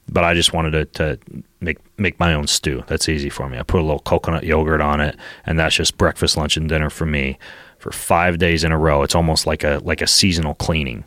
But I just wanted to, to make make my own stew. That's easy for me. I put a little coconut yogurt on it, and that's just breakfast, lunch, and dinner for me for five days in a row. It's almost like a like a seasonal cleaning.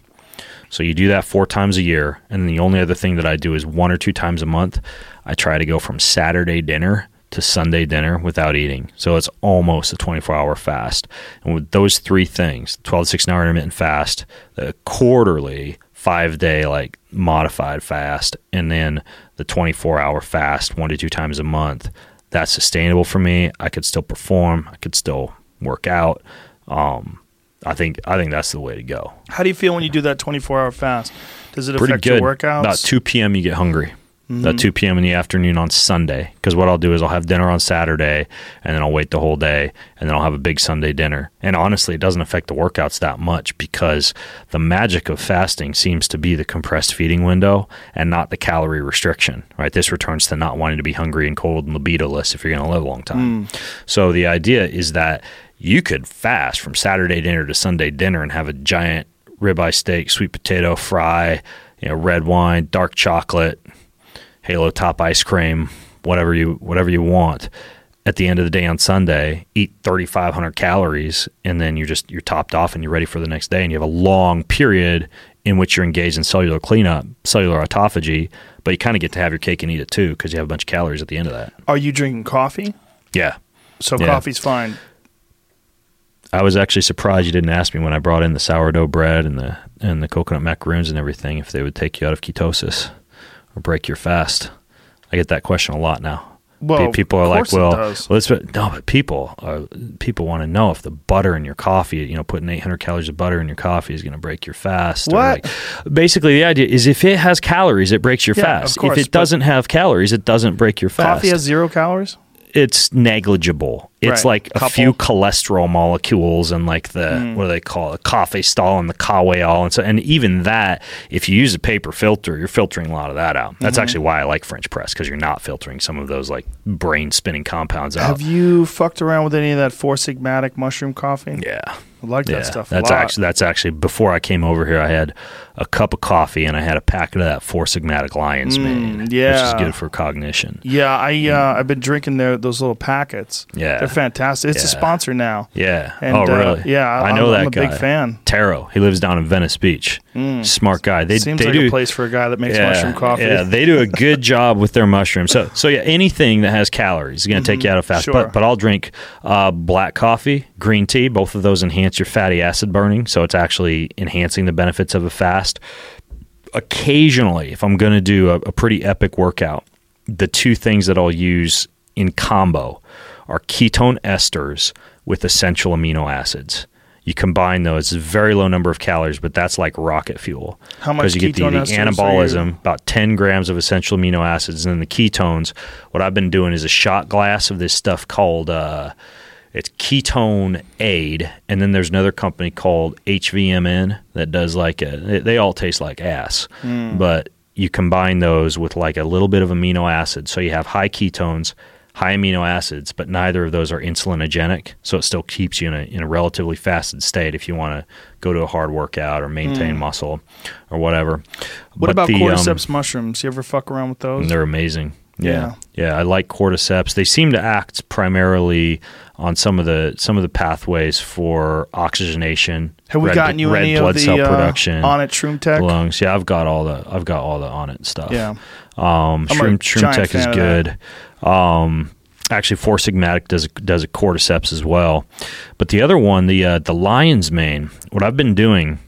So you do that four times a year, and the only other thing that I do is one or two times a month. I try to go from Saturday dinner to Sunday dinner without eating. So it's almost a 24 hour fast. And with those three things 12 to 16 hour intermittent fast, the quarterly five day like modified fast, and then the 24 hour fast one to two times a month, that's sustainable for me. I could still perform, I could still work out. Um, I think I think that's the way to go. How do you feel when you do that 24 hour fast? Does it Pretty affect good. your workouts? About 2 p.m. you get hungry. Mm-hmm. About 2 p.m. in the afternoon on Sunday. Because what I'll do is I'll have dinner on Saturday and then I'll wait the whole day and then I'll have a big Sunday dinner. And honestly, it doesn't affect the workouts that much because the magic of fasting seems to be the compressed feeding window and not the calorie restriction, right? This returns to not wanting to be hungry and cold and libidoless if you're going to live a long time. So the idea is that you could fast from Saturday dinner to Sunday dinner and have a giant ribeye steak, sweet potato fry, you know, red wine, dark chocolate, Halo Top ice cream, whatever you whatever you want. At the end of the day on Sunday, eat 3,500 calories, and then you're just you're topped off and you're ready for the next day. And you have a long period in which you're engaged in cellular cleanup, cellular autophagy, but you kind of get to have your cake and eat it too because you have a bunch of calories at the end of that. Are you drinking coffee? Yeah, So Yeah. coffee's fine. I was actually surprised you didn't ask me when I brought in the sourdough bread and the and the coconut macaroons and everything if they would take you out of ketosis or break your fast. I get that question a lot now. Well, Pe- people are like, well, well, no, but people are, people want to know if the butter in your coffee, you know, putting 800 calories of butter in your coffee is going to break your fast. What? like- basically, the idea is if it has calories, it breaks your Yeah, fast. course, if it doesn't have calories, it doesn't break your fast Coffee has zero calories. It's negligible. It's Right. like a few cholesterol molecules and like the Mm. what do they call it, cafestol and the kahweol and so and even that, if you use a paper filter, you're filtering a lot of that out. That's Mm-hmm. actually why I like French press because you're not filtering some of those like brain spinning compounds out. Have you fucked around with any of that four sigmatic mushroom coffee? yeah. I like Yeah, that stuff. a that's actually that's actually before I came over here. I had a cup of coffee and I had a packet of that four sigmatic lion's mane, which is Mm, good for cognition. Yeah, I uh, I've been drinking their those little packets. Yeah. they're fantastic. It's a sponsor now. Yeah. And, oh, uh, really? yeah, I I'm- know that I'm a guy. big fan. Tero. He lives down in Venice Beach. Smart guy. They Seems they like do a place for a guy that makes yeah, mushroom coffee. Yeah, they do a good job with their mushrooms. So so yeah, anything that has calories is going to take you out of fast. Mm-hmm. Sure. But but I'll drink uh, black coffee, green tea. Both of those enhance your fatty acid burning. So it's actually enhancing the benefits of a fast. Occasionally, if I'm going to do a, a pretty epic workout, the two things that I'll use in combo are ketone esters with essential amino acids. You combine those, it's a very low number of calories, but that's like rocket fuel. How much Because you get the, the esters are you- anabolism, about 10 grams of essential amino acids, and then the ketones. What I've been doing is a shot glass of this stuff called uh, it's ketone aid, and then there's another company called HVMN that does like a. They, all taste like ass, but you combine those with like a little bit of amino acid, so you have high ketones, high amino acids, but neither of those are insulinogenic, so it still keeps you in a in a relatively fasted state if you want to go to a hard workout or maintain muscle or whatever. what But about the, um, cordyceps mushrooms? You ever fuck around with those? they're amazing. Yeah. Yeah. yeah. I like cordyceps. They seem to act primarily on some of the some of the pathways for oxygenation. Have we red, gotten you red any blood of cell the uh, production? Onnit Shroom Tech? lungs. Yeah, I've got all the I've got all the Onnit stuff. Yeah. Um, Shroom, Shroom Tech is good. Um, actually, Four Sigmatic does does a cordyceps as well. But the other one, the uh, the lion's mane. What I've been doing,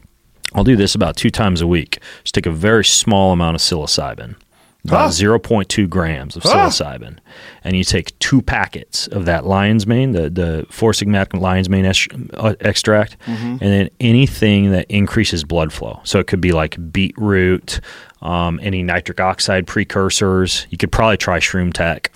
I'll do this about two times a week. Just take a very small amount of psilocybin. About Ah. 0.2 grams of Ah. psilocybin, and you take two packets of that lion's mane, the the four sigmatic lion's mane es- uh, extract, and then anything that increases blood flow. So it could be like beetroot, um, any nitric oxide precursors. You could probably try Shroom Tech.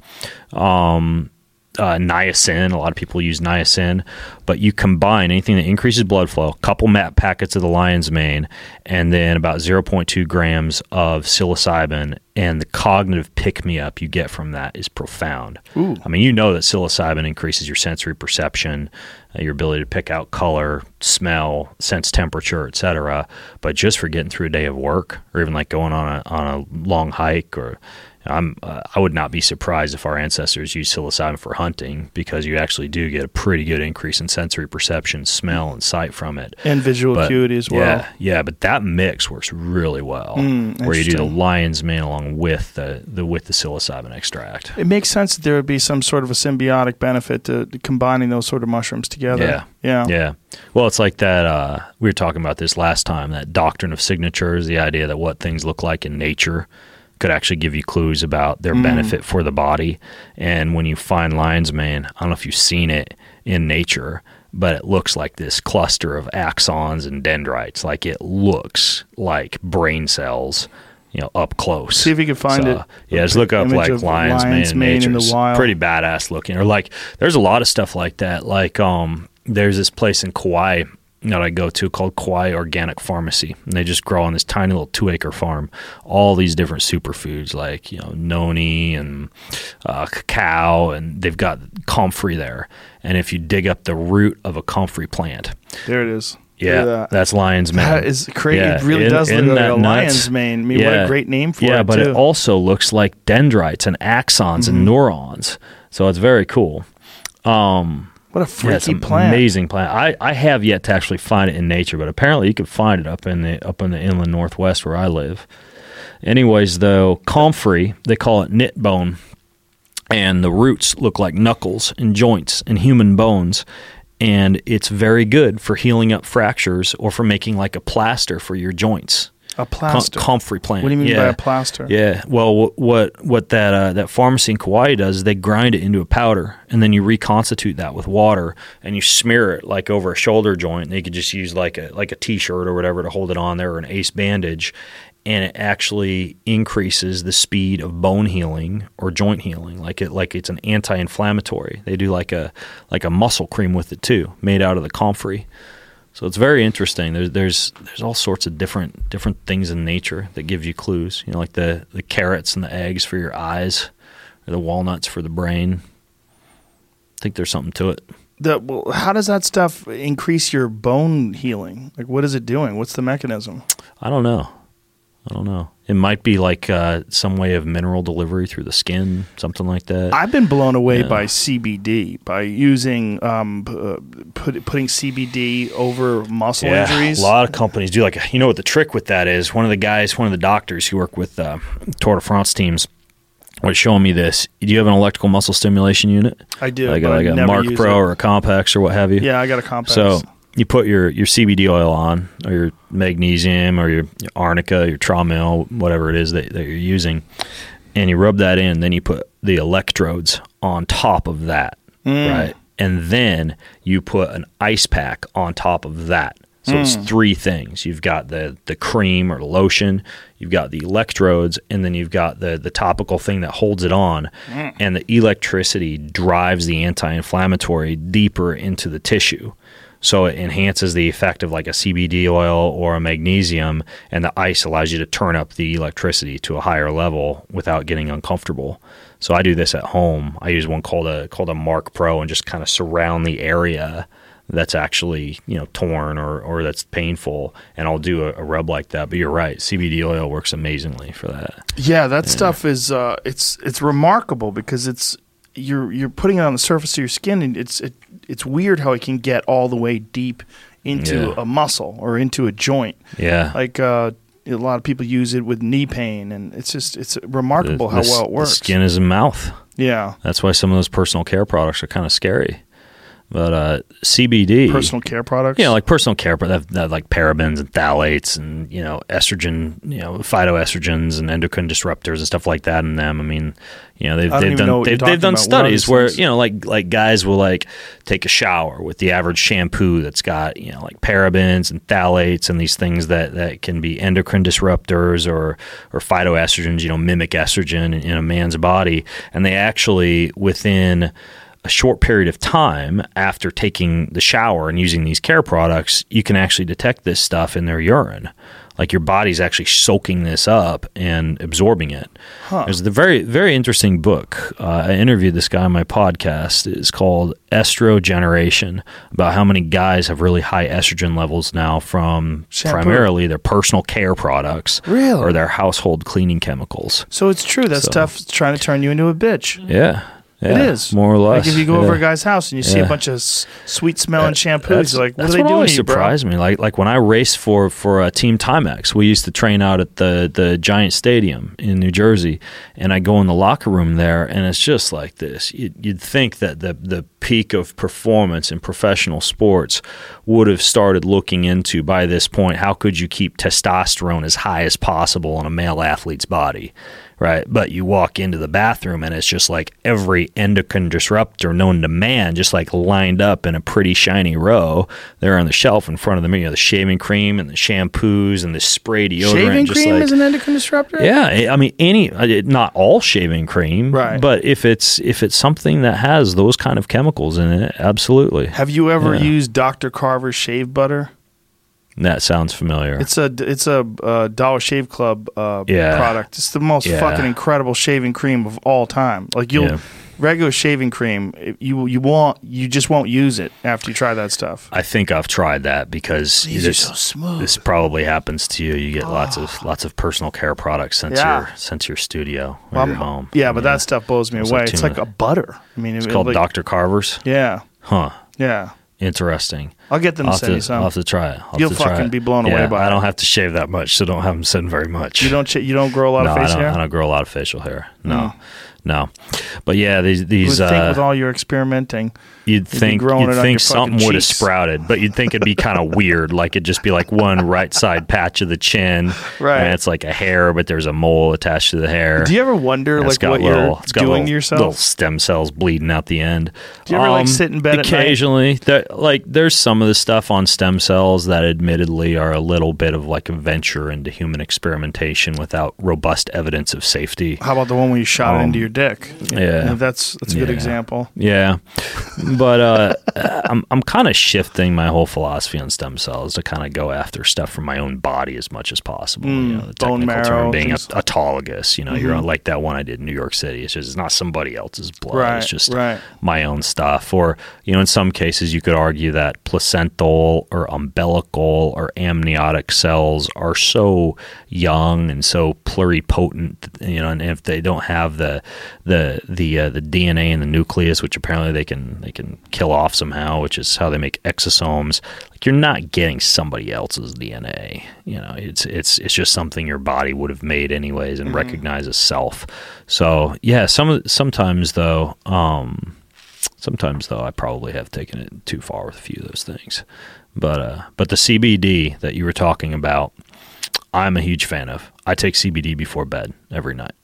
Um, uh, niacin. A lot of people use niacin, but you combine anything that increases blood flow, couple mat packets of the lion's mane, and then about 0.2 grams of psilocybin, and the cognitive pick me up you get from that is profound. Ooh. I mean, you know that psilocybin increases your sensory perception, uh, your ability to pick out color, smell, sense temperature, etc. But just for getting through a day of work, or even like going on a on a long hike, or I'm uh, I would not be surprised if our ancestors used psilocybin for hunting because you actually do get a pretty good increase in sensory perception, smell, and sight from it. and visual But, acuity as well. Yeah, yeah, but that mix works really well, Mm, where you do the lion's mane along with the, the with the psilocybin extract. It makes sense that there would be some sort of a symbiotic benefit to, to combining those sort of mushrooms together. Yeah. Yeah. Yeah. Well, it's like that. Uh, we were talking about this last time. That doctrine of signatures, the idea that what things look like in nature could actually give you clues about their benefit for the body. And when you find lion's mane, I don't know if you've seen it in nature, but it looks like this cluster of axons and dendrites. Like it looks like brain cells. You know, up close. See if you can find it. Yeah, just look up like lion's, lion's mane, in the wild. Pretty badass looking. Or like, there's a lot of stuff like that. Like, um, there's this place in Kauai that I go to called Kauai Organic Pharmacy, and they just grow on this tiny little two acre farm all these different superfoods like you know noni and uh, cacao, and they've got comfrey there. And if you dig up the root of a comfrey plant, There it is. Yeah, that. that's lion's mane. That is crazy. Yeah, It really isn't- does look like a nuts? lion's mane. I mean, what a great name for yeah, it, but too. Mm-hmm. it also looks like dendrites and axons and neurons. So it's very cool. Um, What a yeah, freaky an plant. amazing plant. I, I have yet to actually find it in nature, but apparently you can find it up in the up in the inland northwest where I live. Anyways, though, comfrey they call it knit bone, and the roots look like knuckles and joints and human bones, and it's very good for healing up fractures or for making like a plaster for your joints. A Com- plaster. comfrey plant. What do you mean yeah. by a plaster? Yeah. Well, wh- what what that uh, that pharmacy in Kauai does is they grind it into a powder, and then you reconstitute that with water, and you smear it like over a shoulder joint. They could just use like a like a t-shirt or whatever to hold it on there, or an ace bandage, and it actually increases the speed of bone healing or joint healing. Like it like it's an anti-inflammatory. They do like a like a muscle cream with it too, made out of the comfrey. So it's very interesting. There's there's there's all sorts of different different things in nature that give you clues. You know, like the the carrots and the eggs for your eyes, or the walnuts for the brain. I think there's something to it. The, well, how does that stuff increase your bone healing? Like, what is it doing? What's the mechanism? I don't know. I don't know. It might be like uh, some way of mineral delivery through the skin, something like that. I've been blown away Yeah. by CBD by using um, uh, put, putting CBD over muscle injuries. A lot of companies do like you know what the trick with that is. One of the guys, one of the doctors who work with uh, Tour de France teams, was showing me this. Do you have an electrical muscle stimulation unit? I do, like a, I like a Marc Pro it. or a Compex or what have you. Yeah, I got a Compex. So you put your, your CBD oil on, or your magnesium, or your, your arnica, your Traumeel, whatever it is that, that you're using, and you rub that in. Then you put the electrodes on top of that, Mm. right? And then you put an ice pack on top of that. So it's Mm. three things. You've got the the cream or lotion, you've got the electrodes, and then you've got the the topical thing that holds it on. Mm. And the electricity drives the anti-inflammatory deeper into the tissue. So it enhances the effect of like a CBD oil or a magnesium, and the ice allows you to turn up the electricity to a higher level without getting uncomfortable. So I do this at home. I use one called a called a Marc Pro and just kind of surround the area that's actually you know torn or or that's painful, and I'll do a, a rub like that. But you're right, CBD oil works amazingly for that. yeah, that stuff is uh, it's it's remarkable because it's you're you're putting it on the surface of your skin, and it's it, it's weird how it can get all the way deep into Yeah. a muscle or into a joint. Yeah, Like uh, a lot of people use it with knee pain, and it's just it's remarkable The- how the- well it works. Skin is a mouth. Yeah, That's why some of those personal care products are kind of scary. But uh, CBD, personal care products. Yeah, like personal care, but that, that like parabens and phthalates and you know estrogen, you know phytoestrogens and endocrine disruptors and stuff like that in them. I mean, you know they've they've done they've, they've done about. What are studies where things? you know like like guys will like take a shower with the average shampoo that's got you know like parabens and phthalates and these things that that can be endocrine disruptors or or phytoestrogens, you know mimic estrogen in, in a man's body, and they actually within a short period of time after taking the shower and using these care products, you can actually detect this stuff in their urine. Like your body's actually soaking this up and absorbing it. There's the very, very interesting book. Uh, I interviewed this guy on my podcast. It's called Estrogeneration, about how many guys have really high estrogen levels now from Shampoo. primarily their personal care products Really? or their household cleaning chemicals. So it's true that So- stuff's trying to turn you into a bitch. Yeah. It yeah, is more or less. Like if you go yeah. over a guy's house and you see a bunch of sweet smelling shampoos, you're like, what are they doing always to you, me. Like like when I raced for for uh, Team Timex, we used to train out at the the Giant Stadium in New Jersey, and I go in the locker room there, and it's just like this. You'd, you'd think that the the peak of performance in professional sports would have started looking into by this point. How could you keep testosterone as high as possible in a male athlete's body? Right, but you walk into the bathroom and it's just like every endocrine disruptor known to man, just like lined up in a pretty shiny row there on the shelf in front of the mirror. You know, the shaving cream and the shampoos and the spray deodorant. Shaving cream like, is an endocrine disruptor? yeah, I mean any, uh, not all shaving cream, Right. But if it's if it's something that has those kind of chemicals in it, absolutely. Have you ever Yeah. used Dr. Carver's shave butter? That sounds familiar. It's a it's a uh, Dollar Shave Club uh, Yeah. product. It's the most Yeah. fucking incredible shaving cream of all time. Like you'll Yeah. regular shaving cream, you you won't you just won't use it after you try that stuff. I think I've tried that because These are this, so smooth. this probably happens to you. You get lots of lots of personal care products since your since your studio or Well, your home. Yeah, but that stuff blows me It's away. like it's like a butter. I mean, it's it- called like, Dr. Carver's. Yeah, Huh. yeah. Interesting. I'll get them I'll to send to, you some. I'll have to try it. I'll You'll fucking it. be blown away Yeah, by I it. don't have to shave that much, so don't have them send very much. you don't you don't grow a lot no, of face I hair. I don't grow a lot of facial hair. No, Mm. no. But yeah, these You would these think uh, with all your experimenting, you'd think you'd think something would have sprouted, but you'd think it'd be kind of weird. Like it'd just be like one right side patch of the chin, Right. And it's like a hair, but there's a mole attached to the hair. do you ever wonder like what little, you're doing little, to yourself? Little stem cells bleeding out the end. Do you ever, like, sit in bed? Occasionally, there, like there's some of the stuff on stem cells that admittedly are a little bit of like a venture into human experimentation without robust evidence of safety. How about the one where you shot it Um, into your dick? yeah. that's that's a good example. Yeah, but uh, I'm I'm kind of shifting my whole philosophy on stem cells to kind of go after stuff from my own body as much as possible. you know, the Mm, bone technical marrow, term being things- Mm-hmm. autologous. You know, you're on like that one I did in New York City. It's just it's not somebody else's blood. Right, it's just right. my own stuff. Or you know, in some cases, you could argue that placental or umbilical or amniotic cells are so young and so pluripotent. You know, and if they don't have the the the uh, the DNA in the nucleus, which apparently they can they can kill off somehow, which is how they make exosomes. Like you're not getting somebody else's DNA. You know, it's it's it's just something your body would have made anyways and recognize as self. So yeah, some sometimes though. Um, Sometimes though, I probably have taken it too far with a few of those things. But uh, but the CBD that you were talking about, I'm a huge fan of. I take CBD before bed every night.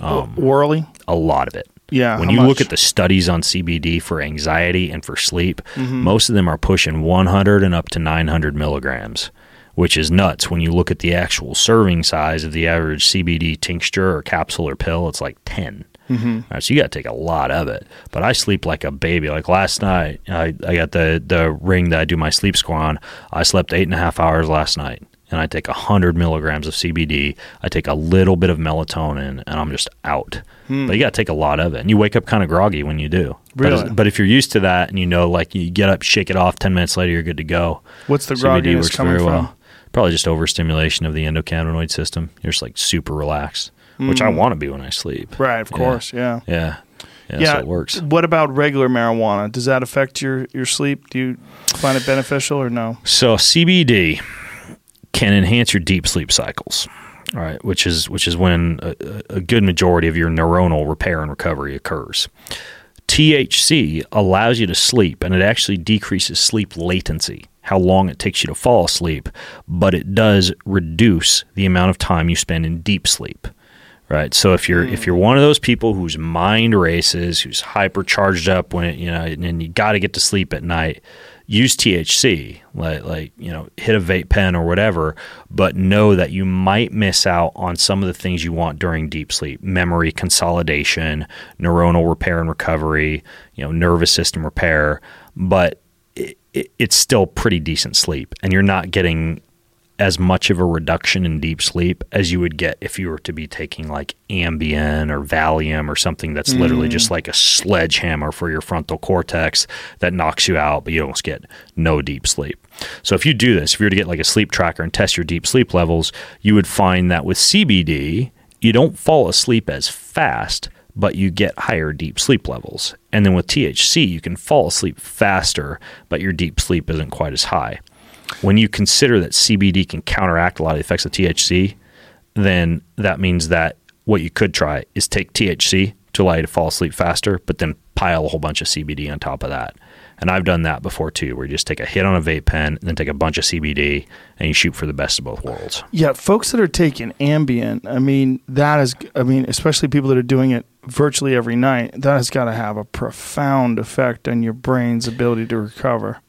Um, Orally, A lot of it. Yeah. When you look at the studies on CBD for anxiety and for sleep, Mm-hmm. most of them are pushing 100 and up to 900 milligrams, which is nuts. When you look at the actual serving size of the average CBD tincture or capsule or pill, it's like 10. Mm-hmm. Right, so you got to take a lot of it. But I sleep like a baby. Like last night, I, I got the, the ring that I do my sleep score on. I slept eight and a half hours last night. And I take 100 milligrams of CBD. I take a little bit of melatonin, and I'm just out. But you got to take a lot of it. And you wake up kind of groggy when you do. But, Really? as- but if you're used to that and you know, like, you get up, shake it off, 10 minutes later, you're good to go. What's the CBD grogginess works coming very from? well. Probably just overstimulation of the endocannabinoid system. You're just like super relaxed, which I want to be when I sleep. Mm. Right, of Yeah. course, yeah. Yeah. Yeah, Yeah, so it works. What about regular marijuana? Does that affect your, your sleep? Do you find it beneficial or no? So CBD can enhance your deep sleep cycles. All right, which is which is when a, a- good majority of your neuronal repair and recovery occurs. THC allows you to sleep, and it actually decreases sleep latency, how long it takes you to fall asleep, but it does reduce the amount of time you spend in deep sleep. Right. So if you're if you're mm. one of those people whose mind races, who's hypercharged up when it you know, and, and you got to get to sleep at night, use THC, like like you know, hit a vape pen or whatever, but know that you might miss out on some of the things you want during deep sleep: memory consolidation, neuronal repair and recovery, you know, nervous system repair. But it, it, it's still pretty decent sleep, and you're not getting as much of a reduction in deep sleep as you would get if you were to be taking like Ambien or Valium or something that's literally mm. just like a sledgehammer for your frontal cortex that knocks you out, but you almost get no deep sleep. So if you do this, if you were to get like a sleep tracker and test your deep sleep levels, you would find that with CBD, you don't fall asleep as fast, but you get higher deep sleep levels. And then with THC, you can fall asleep faster, but your deep sleep isn't quite as high when you consider that CBD can counteract a lot of the effects of THC, then that means that what you could try is take THC to allow you to fall asleep faster, but then pile a whole bunch of CBD on top of that. And I've done that before too, where you just take a hit on a vape pen and then take a bunch of CBD and you shoot for the best of both worlds. Yeah, folks that are taking Ambien, I mean, that is, I mean, especially people that are doing it virtually every night, that has got to have a profound effect on your brain's ability to recover.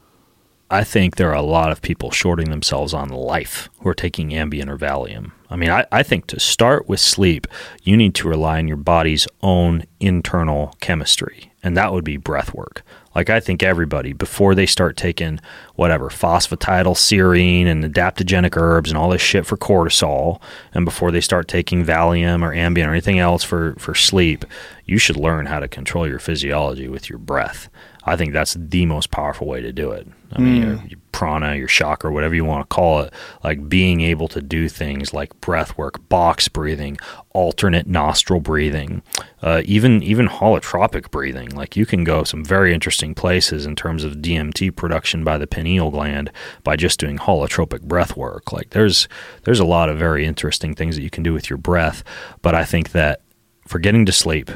I think there are a lot of people shorting themselves on life who are taking Ambien or Valium. I mean, I, I think to start with sleep, you need to rely on your body's own internal chemistry. and that would be breath work. Like I think everybody before they start taking whatever phosphatidylserine and adaptogenic herbs and all this shit for cortisol, and before they start taking Valium or Ambien or anything else for for sleep, you should learn how to control your physiology with your breath. I think that's the most powerful way to do it. I mean, your, your prana, your chakra, whatever you want to call it, like being able to do things like breath work, box breathing, alternate nostril breathing, uh, even even holotropic breathing. Like you can go some very interesting places in terms of DMT production by the pineal gland by just doing holotropic breath work. Like there's there's a lot of very interesting things that you can do with your breath. But I think that for getting to sleep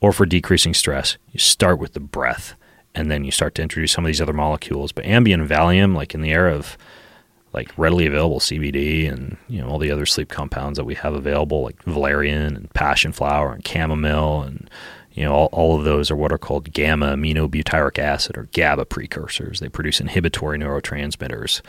or for decreasing stress, you start with the breath and then you start to introduce some of these other molecules. But Ambien and Valium, like in the era of like readily available CBD and you know all the other sleep compounds that we have available, like valerian and passion flower and chamomile, and you know all, all of those are what are called gamma aminobutyric acid or GABA precursors. They produce inhibitory neurotransmitters.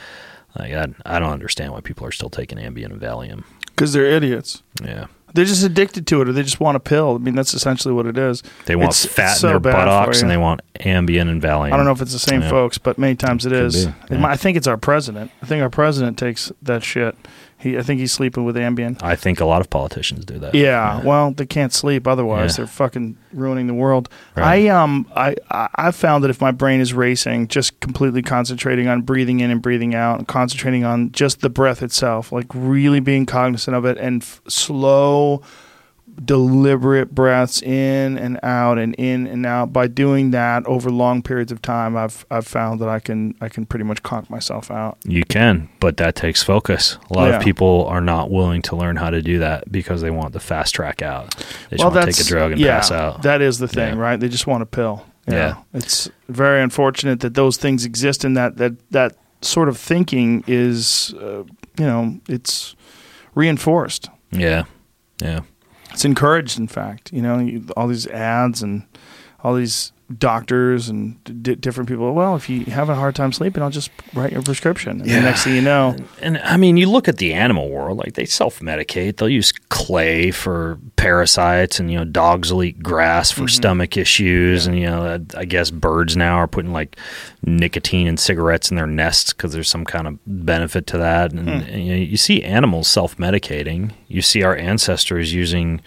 Like I, I don't understand why people are still taking Ambien and Valium. Because they're idiots. Yeah. They're just addicted to it, or they just want a pill. I mean, that's essentially what it is. They want It's fat so in their buttocks and they want Ambien and Valium. I don't know if it's the same Yeah. folks, but many times it is. be, yeah. I think it's our president. I think our president takes that shit. He, I think he's sleeping with Ambien. I think a lot of politicians do that. Yeah, well, they can't sleep otherwise. Yeah. They're fucking ruining the world. Right. I um I I I found that if my brain is racing, just completely concentrating on breathing in and breathing out, and concentrating on just the breath itself, like really being cognizant of it, and f- slow, deliberate breaths in and out and in and out. By doing that over long periods of time, I've I've found that I can I can pretty much conk myself out. You can, but that takes focus. A lot Yeah. of people are not willing to learn how to do that because they want the fast track out. They just want to take a drug and yeah, pass out. That is the thing, Yeah. right? They just want a pill. Yeah. It's very unfortunate that those things exist and that that that sort of thinking is uh, you know, it's reinforced. yeah. Yeah. It's encouraged in fact, you know, you, all these ads and all these doctors and d- different people. Well, if you have a hard time sleeping, I'll just write your prescription. And Yeah. the next thing you know, And I mean, you look at the animal world, like they self medicate. They'll use clay for parasites, and, you know, dogs will eat grass Mm-hmm. for stomach issues. And, you know, I guess birds now are putting like nicotine and cigarettes in their nests because there's some kind of benefit to that. And, Hmm. and, you, know, you see animals self medicating. You see our ancestors using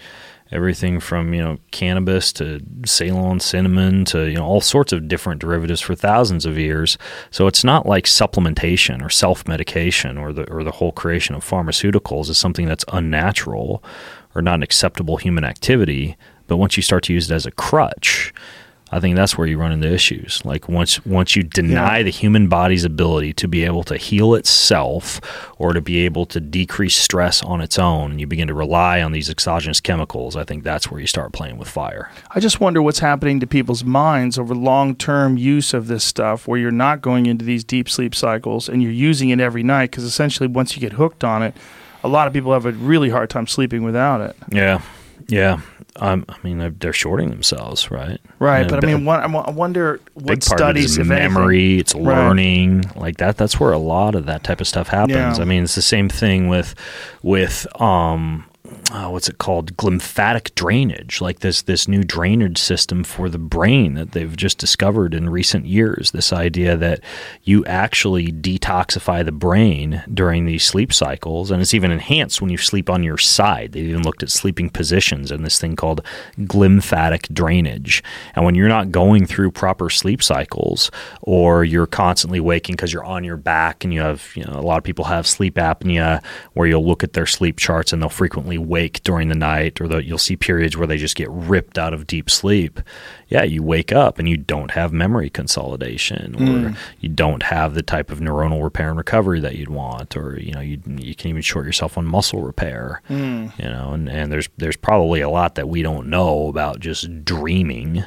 everything from you know cannabis to Ceylon cinnamon to you know all sorts of different derivatives for thousands of years. So it's not like supplementation or self medication or the or the whole creation of pharmaceuticals is something that's unnatural or not an acceptable human activity. But once you start to use it as a crutch, I think that's where you run into issues. Like once once you deny Yeah. the human body's ability to be able to heal itself or to be able to decrease stress on its own, and you begin to rely on these exogenous chemicals, I think that's where you start playing with fire. I just wonder what's happening to people's minds over long term use of this stuff where you're not going into these deep sleep cycles and you're using it every night because essentially once you get hooked on it, a lot of people have a really hard time sleeping without it. Yeah, yeah. Um, I mean, they're, they're shorting themselves, right? Right. And but I mean, one, I wonder what part of it studies, anything- memory. It's Right. learning, like that. That's where a lot of that type of stuff happens. Yeah. I mean, it's the same thing with with um, uh, what's it called? Glymphatic drainage, like this this new drainage system for the brain that they've just discovered in recent years. This idea that you actually detoxify the brain during these sleep cycles, and it's even enhanced when you sleep on your side. They've even looked at sleeping positions and this thing called glymphatic drainage. And when you're not going through proper sleep cycles, or you're constantly waking because you're on your back, and you have, you know, a lot of people have sleep apnea, where you'll look at their sleep charts and they'll frequently wake during the night, or the, you'll see periods where they just get ripped out of deep sleep. Yeah, you wake up and you don't have memory consolidation, or hmm. you don't have the type of neuronal repair and recovery that you'd want, or you know, you you can even short yourself on muscle repair. Hmm. You know, and, and there's there's probably a lot that we don't know about just dreaming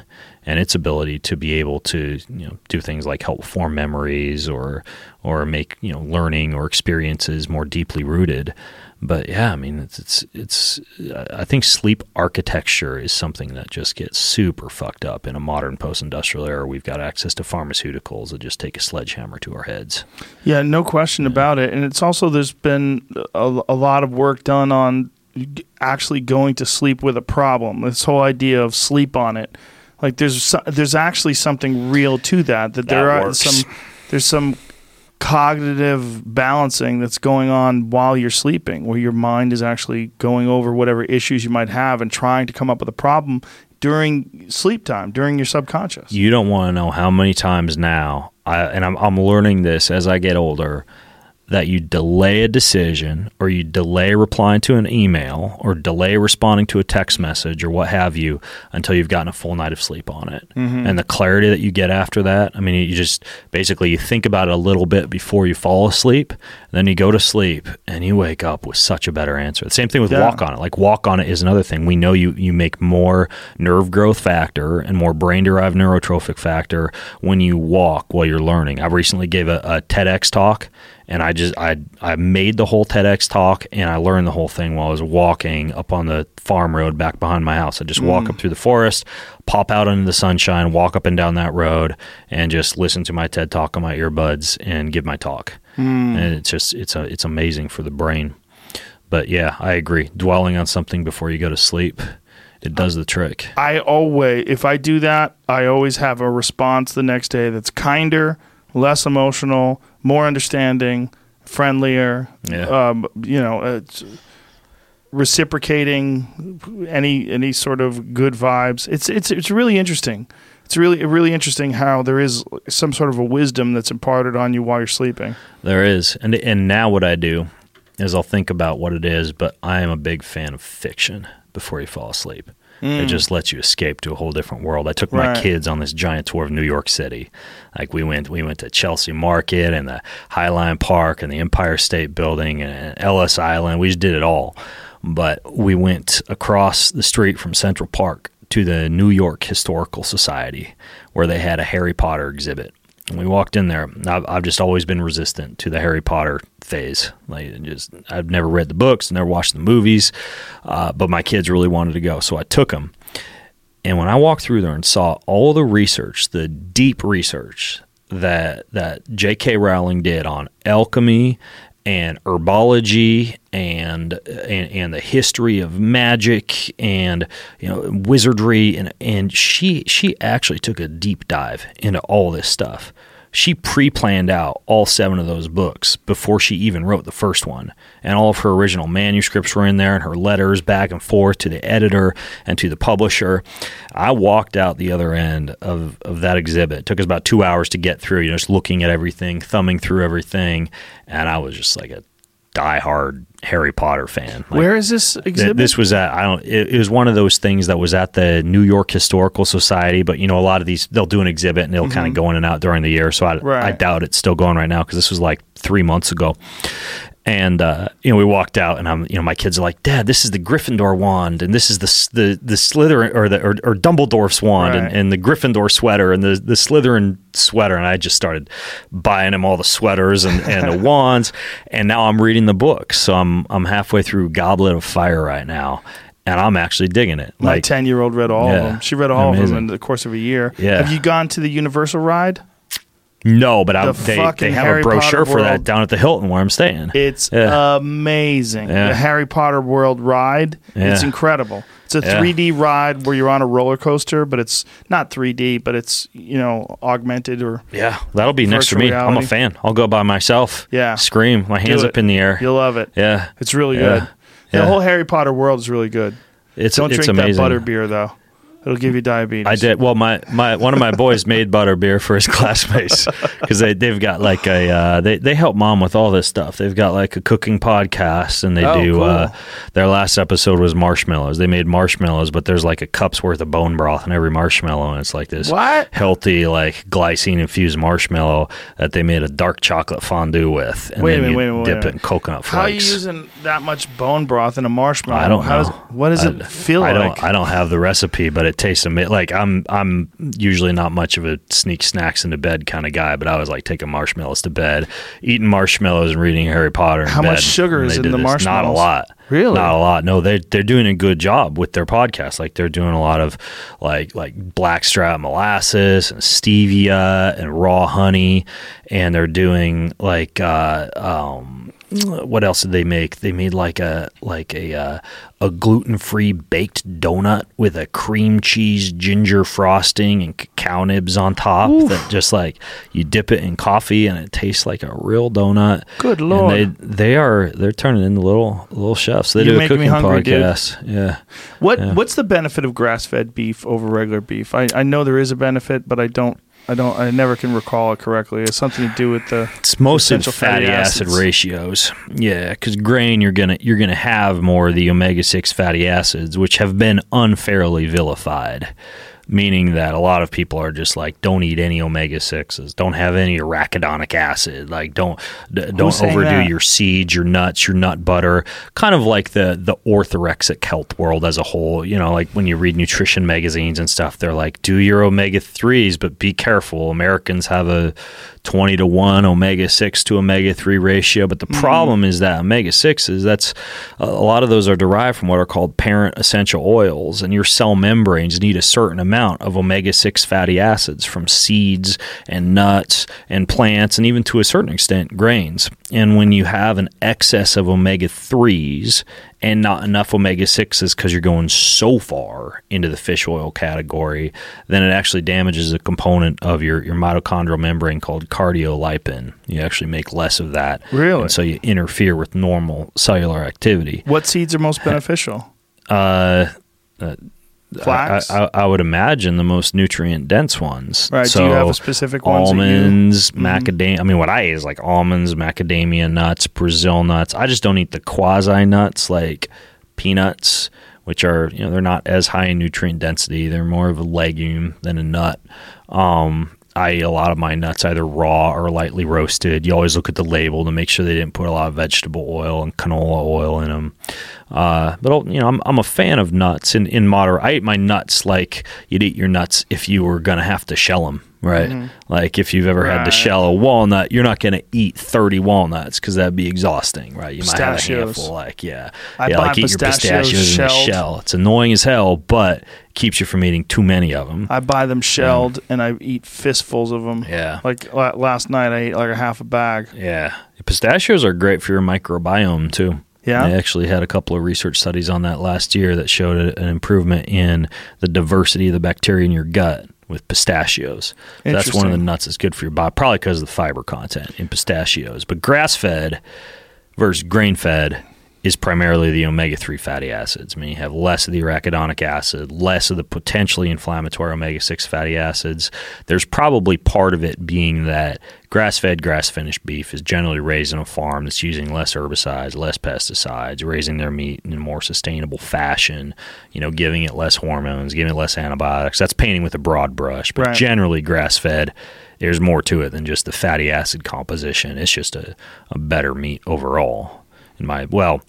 and its ability to be able to you know do things like help form memories or or make you know learning or experiences more deeply rooted but yeah i mean it's it's it's i think sleep architecture is something that just gets super fucked up in a modern post-industrial era we've got access to pharmaceuticals that just take a sledgehammer to our heads Yeah, no question about it. And it's also there's been a, a lot of work done on actually going to sleep with a problem. This whole idea of sleep on it. Like there's there's actually something real to that. That there That are works. some there's some cognitive balancing that's going on while you're sleeping, where your mind is actually going over whatever issues you might have and trying to come up with a problem during sleep time, during your subconscious. You don't want to know how many times now, I, and I'm, I'm learning this as I get older, that you delay a decision or you delay replying to an email or delay responding to a text message or what have you until you've gotten a full night of sleep on it. Mm-hmm. And the clarity that you get after that, I mean, you just basically you think about it a little bit before you fall asleep, then you go to sleep and you wake up with such a better answer. The same thing with Yeah. walk on it. Like walk on it is another thing. We know you you make more nerve growth factor and more brain derived neurotrophic factor when you walk while you're learning. I recently gave a, a TEDx talk and I just I I made the whole TEDx talk and I learned the whole thing while I was walking up on the farm road back behind my house. I just walk mm. up through the forest, pop out into the sunshine, walk up and down that road, and just listen to my TED talk on my earbuds and give my talk. Mm. And it's just it's a, it's amazing for the brain. But yeah, I agree. Dwelling on something before you go to sleep, it does the trick. I always, if I do that, I always have a response the next day that's kinder, less emotional, more understanding, friendlier. Yeah. Um, you know, it's reciprocating any any sort of good vibes. It's it's it's really interesting. It's really really interesting how there is some sort of a wisdom that's imparted on you while you're sleeping. There is, and and now what I do is I'll think about what it is, but I am a big fan of fiction before you fall asleep. It mm. just lets you escape to a whole different world. I took my kids on this giant tour of New York City. Like we went, we went to Chelsea Market and the Highline Park and the Empire State Building and Ellis Island. We just did it all. But we went across the street from Central Park to the New York Historical Society, where they had a Harry Potter exhibit. We walked in there. I've, I've just always been resistant to the Harry Potter phase. Like, just I've never read the books, never watched the movies, uh, but my kids really wanted to go, so I took them. And when I walked through there and saw all the research, the deep research that that J.K. Rowling did on alchemy and herbology and, and and the history of magic and you know wizardry and and she she actually took a deep dive into all this stuff. She pre-planned out all seven of those books before she even wrote the first one, and all of her original manuscripts were in there, and her letters back and forth to the editor and to the publisher. I walked out the other end of, of that exhibit. It took us about two hours to get through, you know, just looking at everything, thumbing through everything, and I was just like a diehard Harry Potter fan. Like, Where is this Th- exhibit? This was at I don't. It, it was one of those things that was at the New York Historical Society, but you know a lot of these they'll do an exhibit and they'll kind of mm-hmm. go in and out during the year. So I, Right. I doubt it's still going right now because this was like three months ago. And uh, you know we walked out and I'm you know my kids are like Dad this is the Gryffindor wand and this is the the the Slytherin or the or, or Dumbledore's wand Right. and, and the Gryffindor sweater and the the Slytherin sweater and I just started buying them all the sweaters and, and the wands and now I'm reading the book so I'm I'm halfway through Goblet of Fire right now and I'm actually digging it My ten year old read all Yeah. of them. She read all of them in the course of a year. Yeah. Have you gone to the Universal ride? No but I, they, they have Harry a brochure Potter for that down at the Hilton where I'm staying It's Yeah. amazing. Yeah. The Harry Potter World ride. It's incredible. It's a Yeah. 3D ride where you're on a roller coaster, but it's not 3D, but it's you know augmented or yeah that'll be next for me I'm a fan I'll go by myself Yeah. scream my hands up in the air you'll love it. yeah It's really Yeah. good. The whole Harry Potter world is really good. it's Don't it's drink amazing that butter beer though. It'll give you diabetes. I did. Well, my, my one of my boys made butter beer for his classmates because they they've got like a uh, they they help mom with all this stuff. They've got like a cooking podcast and they Oh, do. cool. Uh, their last episode was marshmallows. They made marshmallows, but there's like a cup's worth of bone broth in every marshmallow, and it's like this What? healthy like glycine infused marshmallow that they made a dark chocolate fondue with, and Wait a then minute, you wait a minute, wait a dip it in coconut flakes. How are you using that much bone broth in a marshmallow? I don't How know. does- what does it I- feel I like? don't. I don't have the recipe, but it tastes amazing. Like I'm. I'm usually not much of a sneak snacks into bed kind of guy, but I was like taking marshmallows to bed, eating marshmallows and reading Harry Potter. In How much sugar is in the this. Not a lot. Really? Not a lot. No, they they're doing a good job with their podcast. Like they're doing a lot of like like blackstrap molasses and stevia and raw honey, and they're doing like uh, um, what else did they make? They made like a like a uh, a gluten free baked donut with a cream cheese ginger frosting and cacao nibs on top. That just like you dip it in coffee and it tastes like a real donut. Good And lord. they they are they're turning into little little chefs. They You're do a me cooking hungry, dude. podcast. Yeah. What Yeah. what's the benefit of grass fed beef over regular beef? I, I know there is a benefit, but I don't I don't I never can recall it correctly. It's something to do with the It's mostly Essential fatty, fatty acid ratios. Yeah, because grain you're gonna you're gonna have more of the omega six fatty acids, which have been unfairly vilified. Meaning that a lot of people are just like, don't eat any omega sixes, don't have any arachidonic acid, like don't d- don't overdo that? your seeds, your nuts, your nut butter. Kind of like the the orthorexic health world as a whole. You know, like when you read nutrition magazines and stuff, they're like, do your omega threes, but be careful. Americans have a 20 to 1 omega 6 to omega 3 ratio but the mm-hmm. problem is that omega 6s that's a a lot of those are derived from what are called parent essential oils and your cell membranes need a certain amount of omega 6 fatty acids from seeds and nuts and plants and even to a certain extent grains and when you have an excess of omega 3s and not enough omega 6s because you're going so far into the fish oil category, then it actually damages a component of your, your mitochondrial membrane called cardiolipin. You actually make less of that. Really? And so you interfere with normal cellular activity. what seeds are most beneficial? Uh, Flax. I, I, I would imagine the most nutrient dense ones. Right, do So you have a specific ones that you- Almonds, Mhm. macadamia. I mean, what I eat is like almonds, macadamia nuts, Brazil nuts. I just don't eat the quasi nuts like peanuts, which are you know they're not as high in nutrient density. They're more of a legume than a nut. Um, I eat a lot of my nuts either raw or lightly roasted. You always look at the label to make sure they didn't put a lot of vegetable oil and canola oil in them. Uh, but you know, I'm, I'm a fan of nuts in in moderate. I eat my nuts like you'd eat your nuts if you were gonna have to shell them, right? Mm-hmm. Like if you've ever had to Right. shell a walnut, you're not gonna eat 30 walnuts because that'd be exhausting, right? You might have a handful, like yeah, I yeah, like eat your pistachios pistachios in the shell. It's annoying as hell, but keeps you from eating too many of them. I buy them shelled and I eat fistfuls of them. Yeah. Like last night, I ate like a half a bag. Yeah. Pistachios are great for your microbiome too. Yeah? They actually had a couple of research studies on that last year that showed an improvement in the diversity of the bacteria in your gut with pistachios. So that's one of the nuts that's good for your body, probably because of the fiber content in pistachios. But grass fed versus grain fed is primarily the omega 3 fatty acids. I mean, you have less of the arachidonic acid, less of the potentially inflammatory omega 6 fatty acids. There's probably part of it being that grass fed, grass finished beef is generally raised in a farm that's using less herbicides, less pesticides, raising their meat in a more sustainable fashion, you know, giving it less hormones, giving it less antibiotics. That's painting with a broad brush. But Right. generally, grass fed, there's more to it than just the fatty acid composition. It's just a, a better meat overall in my well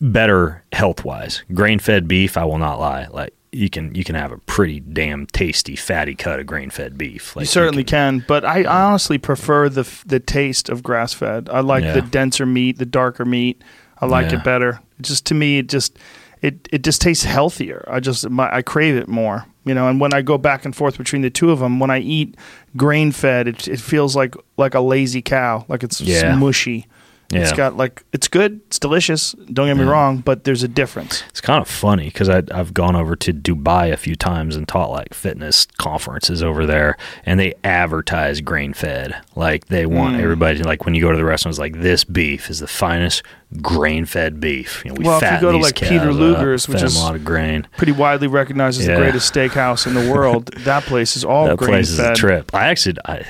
better health wise grain fed beef i will not lie like you can you can have a pretty damn tasty fatty cut of grain fed beef like you certainly can, but I um, honestly prefer the the taste of grass fed. I like Yeah. the denser meat, the darker meat. I like Yeah. it better. It just to me, it just it it just tastes healthier. I just my, I crave it more. You know, and when I go back and forth between the two of them, when I eat grain fed, it it feels like like a lazy cow, like it's Yeah. mushy. It's Yeah. got like it's good, it's delicious. Don't get me Yeah. wrong, but there's a difference. it's kind of funny because I've gone over to Dubai a few times and taught like fitness conferences over there, and they advertise grain fed. Like they want Mm. everybody like when you go to the restaurants, like this beef is the finest grain fed beef. You know, we Well, if you go to, like, Peter cows up, Luger's, which is- a lot of grain. Pretty widely recognized as Yeah. the greatest steakhouse in the world. that place is all that grain place is a trip. I actually, I,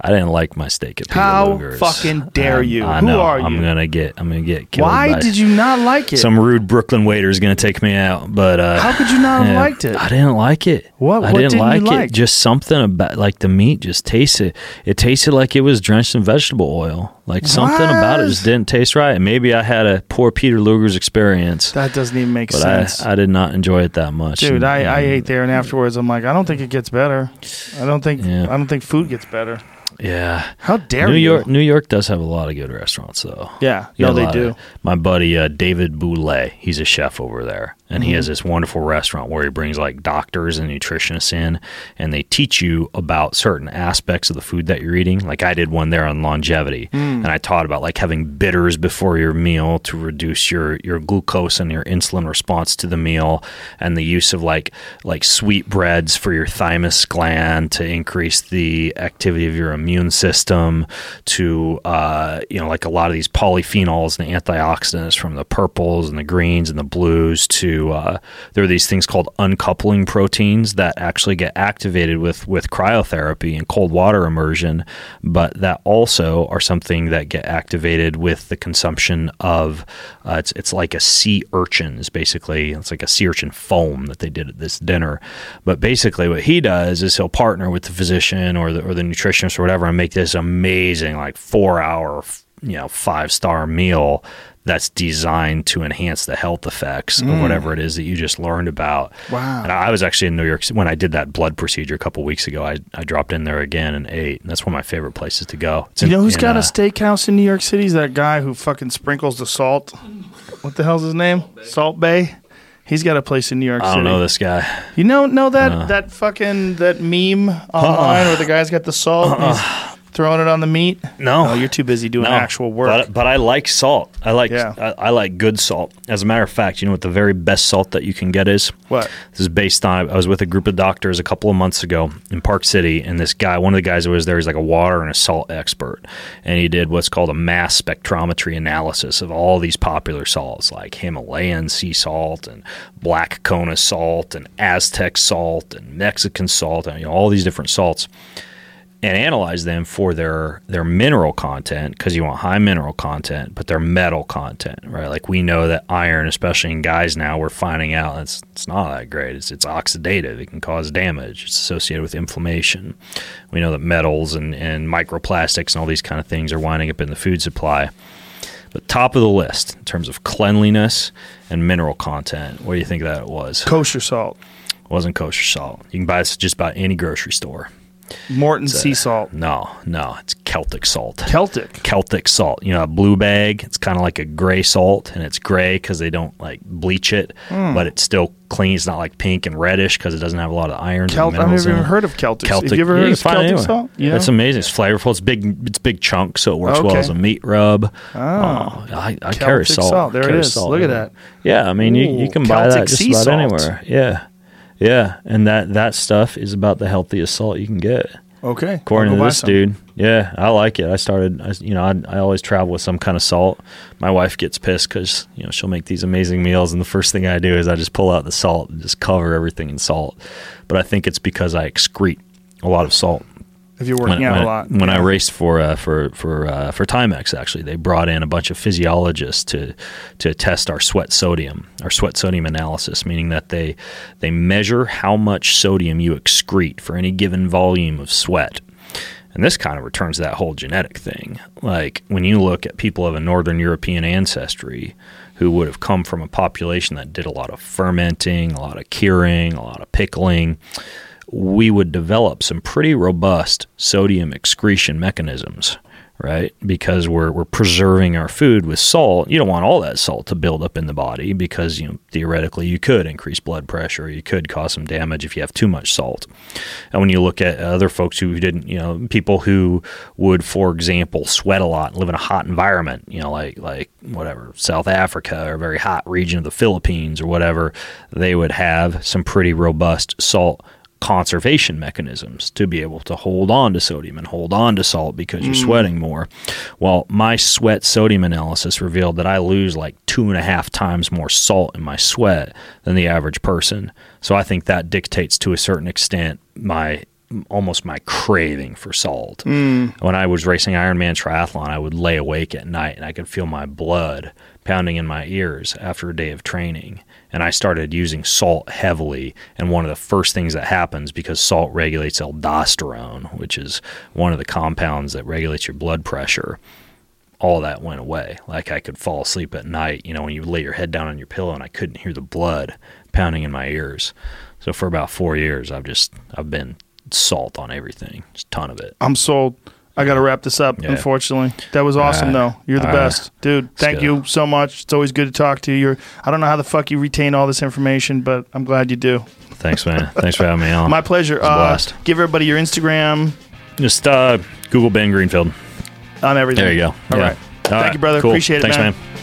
I didn't like my steak at Peter How Luger's. How fucking dare I- you? I Who know. are you? I'm gonna get. I'm gonna get killed. Why did you not like it? Some rude Brooklyn waiter is gonna take me out. But uh, How could you not have yeah, liked it? I didn't like it. What- I what didn't didn't you like it. like? Just something about like the meat just tasted. It tasted like it was drenched in vegetable oil. Like something about it just didn't taste right. And maybe I had a poor Peter Luger's experience. that doesn't even make But sense. I, I did not enjoy it that much. Dude, And- I, I ate there and afterwards I'm like, I don't think it gets better. I don't think Yeah. I don't think food gets better. Yeah. How dare New you? York, New York does have a lot of good restaurants, though. Yeah, You no, they do. of- my buddy uh, David Bouley, he's a chef over there, and he has Mm-hmm. this wonderful restaurant where he brings like doctors and nutritionists in, and they teach you about certain aspects of the food that you're eating. Like I did one there on longevity, Mm. and I taught about like having bitters before your meal to reduce your your glucose and your insulin response to the meal, and the use of like like sweet breads for your thymus gland to increase the activity of your immune system to uh, you know like a lot of these polyphenols and antioxidants from the purples and the greens and the blues to uh, there are these things called uncoupling proteins that actually get activated with with cryotherapy and cold water immersion but that also are something that get activated with the consumption of uh, it's it's like a sea urchin urchins basically it's like a sea urchin foam that they did at this dinner. But basically what he does is he'll partner with the physician or the or the nutritionist or whatever and make this amazing like 4 hour you know five star meal that's designed to enhance the health effects of whatever it is that you just learned about. Wow. And I was actually in New York when I did that blood procedure a couple weeks ago. I, I dropped in there again and ate. And that's one of my favorite places to go. It's You in- know who's in, got a uh, steakhouse in New York City? Is that guy who fucking sprinkles the salt? What the hell's his name? Salt Bae. He's got a place in New York I City. don't know this guy. You know, know that that fucking that meme uh-uh. online where the guy's got the salt, and he's uh-uh. Throwing it on the meat. No. Oh, you're too busy doing No, actual work. But, but I like salt. I like Yeah. I, I like good salt. As a matter of fact, you know what the very best salt that you can get is? What? This is based on I was with a group of doctors a couple of months ago in Park City, and this guy, one of the guys that was there, is like a water and a salt expert, and he did what's called a mass spectrometry analysis of all these popular salts like Himalayan sea salt and black Kona salt and Aztec salt and Mexican salt, and you know, all these different salts and analyze them for their their mineral content because you want high mineral content, but their metal content, right? Like we know that iron, especially in guys now, we're finding out it's it's not that great. It's it's oxidative. It can cause damage. It's associated with inflammation. We know that metals and and microplastics and all these kind of things are winding up in the food supply. But top of the list in terms of cleanliness and mineral content, what do you think that was? Kosher salt, It wasn't kosher salt. You can buy this just about any grocery store. Morton sea salt, No, no, it's Celtic salt. Celtic. Celtic salt. You know, a blue bag. It's kind of like a gray salt, and it's gray because they don't like bleach it, Hmm. but it's still clean. It's not like pink and reddish because it doesn't have a lot of iron. Celt- I've never even it. heard of Celtic. Celtic. Have you ever yeah, heard you of it Celtic anywhere. salt? You It's amazing. It's flavorful. It's big. It's big chunks, so it works well as a meat rub. Oh. I, I carry Celtic salt. salt. There it Carry is. salt Look at that. Yeah, I mean, you, you Ooh, can buy that just about salt. anywhere. Yeah, yeah, and that that stuff is about the healthiest salt you can get. Okay. According to this dude, yeah, I like it. I started, I, you know, I, I always travel with some kind of salt. My wife gets pissed because you know she'll make these amazing meals, and the first thing I do is I just pull out the salt and just cover everything in salt. But I think it's because I excrete a lot of salt. If you're working When, out when- a lot. when I raced for uh, for for uh, for Timex, actually, they brought in a bunch of physiologists to to test our sweat sodium, our sweat sodium analysis, meaning that they they measure how much sodium you excrete for any given volume of sweat. And this kind of returns to that whole genetic thing. Like when you look at people of a Northern European ancestry who would have come from a population that did a lot of fermenting, a lot of curing, a lot of pickling, we would develop some pretty robust sodium excretion mechanisms, right? Because we're we're preserving our food with salt. You don't want all that salt to build up in the body because you know theoretically you could increase blood pressure, you could cause some damage if you have too much salt. And when you look at other folks who didn't, you know, people who would, for example, sweat a lot and live in a hot environment, you know, like like whatever South Africa or a very hot region of the Philippines or whatever, they would have some pretty robust salt conservation mechanisms to be able to hold on to sodium and hold on to salt because you're mm. sweating more. Well, my sweat sodium analysis revealed that I lose like two and a half times more salt in my sweat than the average person. So I think that dictates to a certain extent my almost my craving for salt. Mm. When I was racing Ironman triathlon, I would lay awake at night and I could feel my blood pounding in my ears after a day of training. And I started using salt heavily. And one of the first things that happens because salt regulates aldosterone, which is one of the compounds that regulates your blood pressure, all that went away. Like I could fall asleep at night, you know, when you lay your head down on your pillow and I couldn't hear the blood pounding in my ears. So for about four years, I've just I've been salt on everything, just a ton of it. I'm sold. I got to wrap this up. Yeah. Unfortunately, that was awesome, Uh, though. You're the uh, best, dude. Thank you so much. It's always good to talk to you. You're, I don't know how the fuck you retain all this information, but I'm glad you do. Thanks, man. Thanks for having me on. My pleasure. a Uh, blast. give everybody your Instagram Just uh, Google Ben Greenfield. on everything. There you go. All Yeah. right. Thank you, brother. Cool. Appreciate it, Thanks, man. man.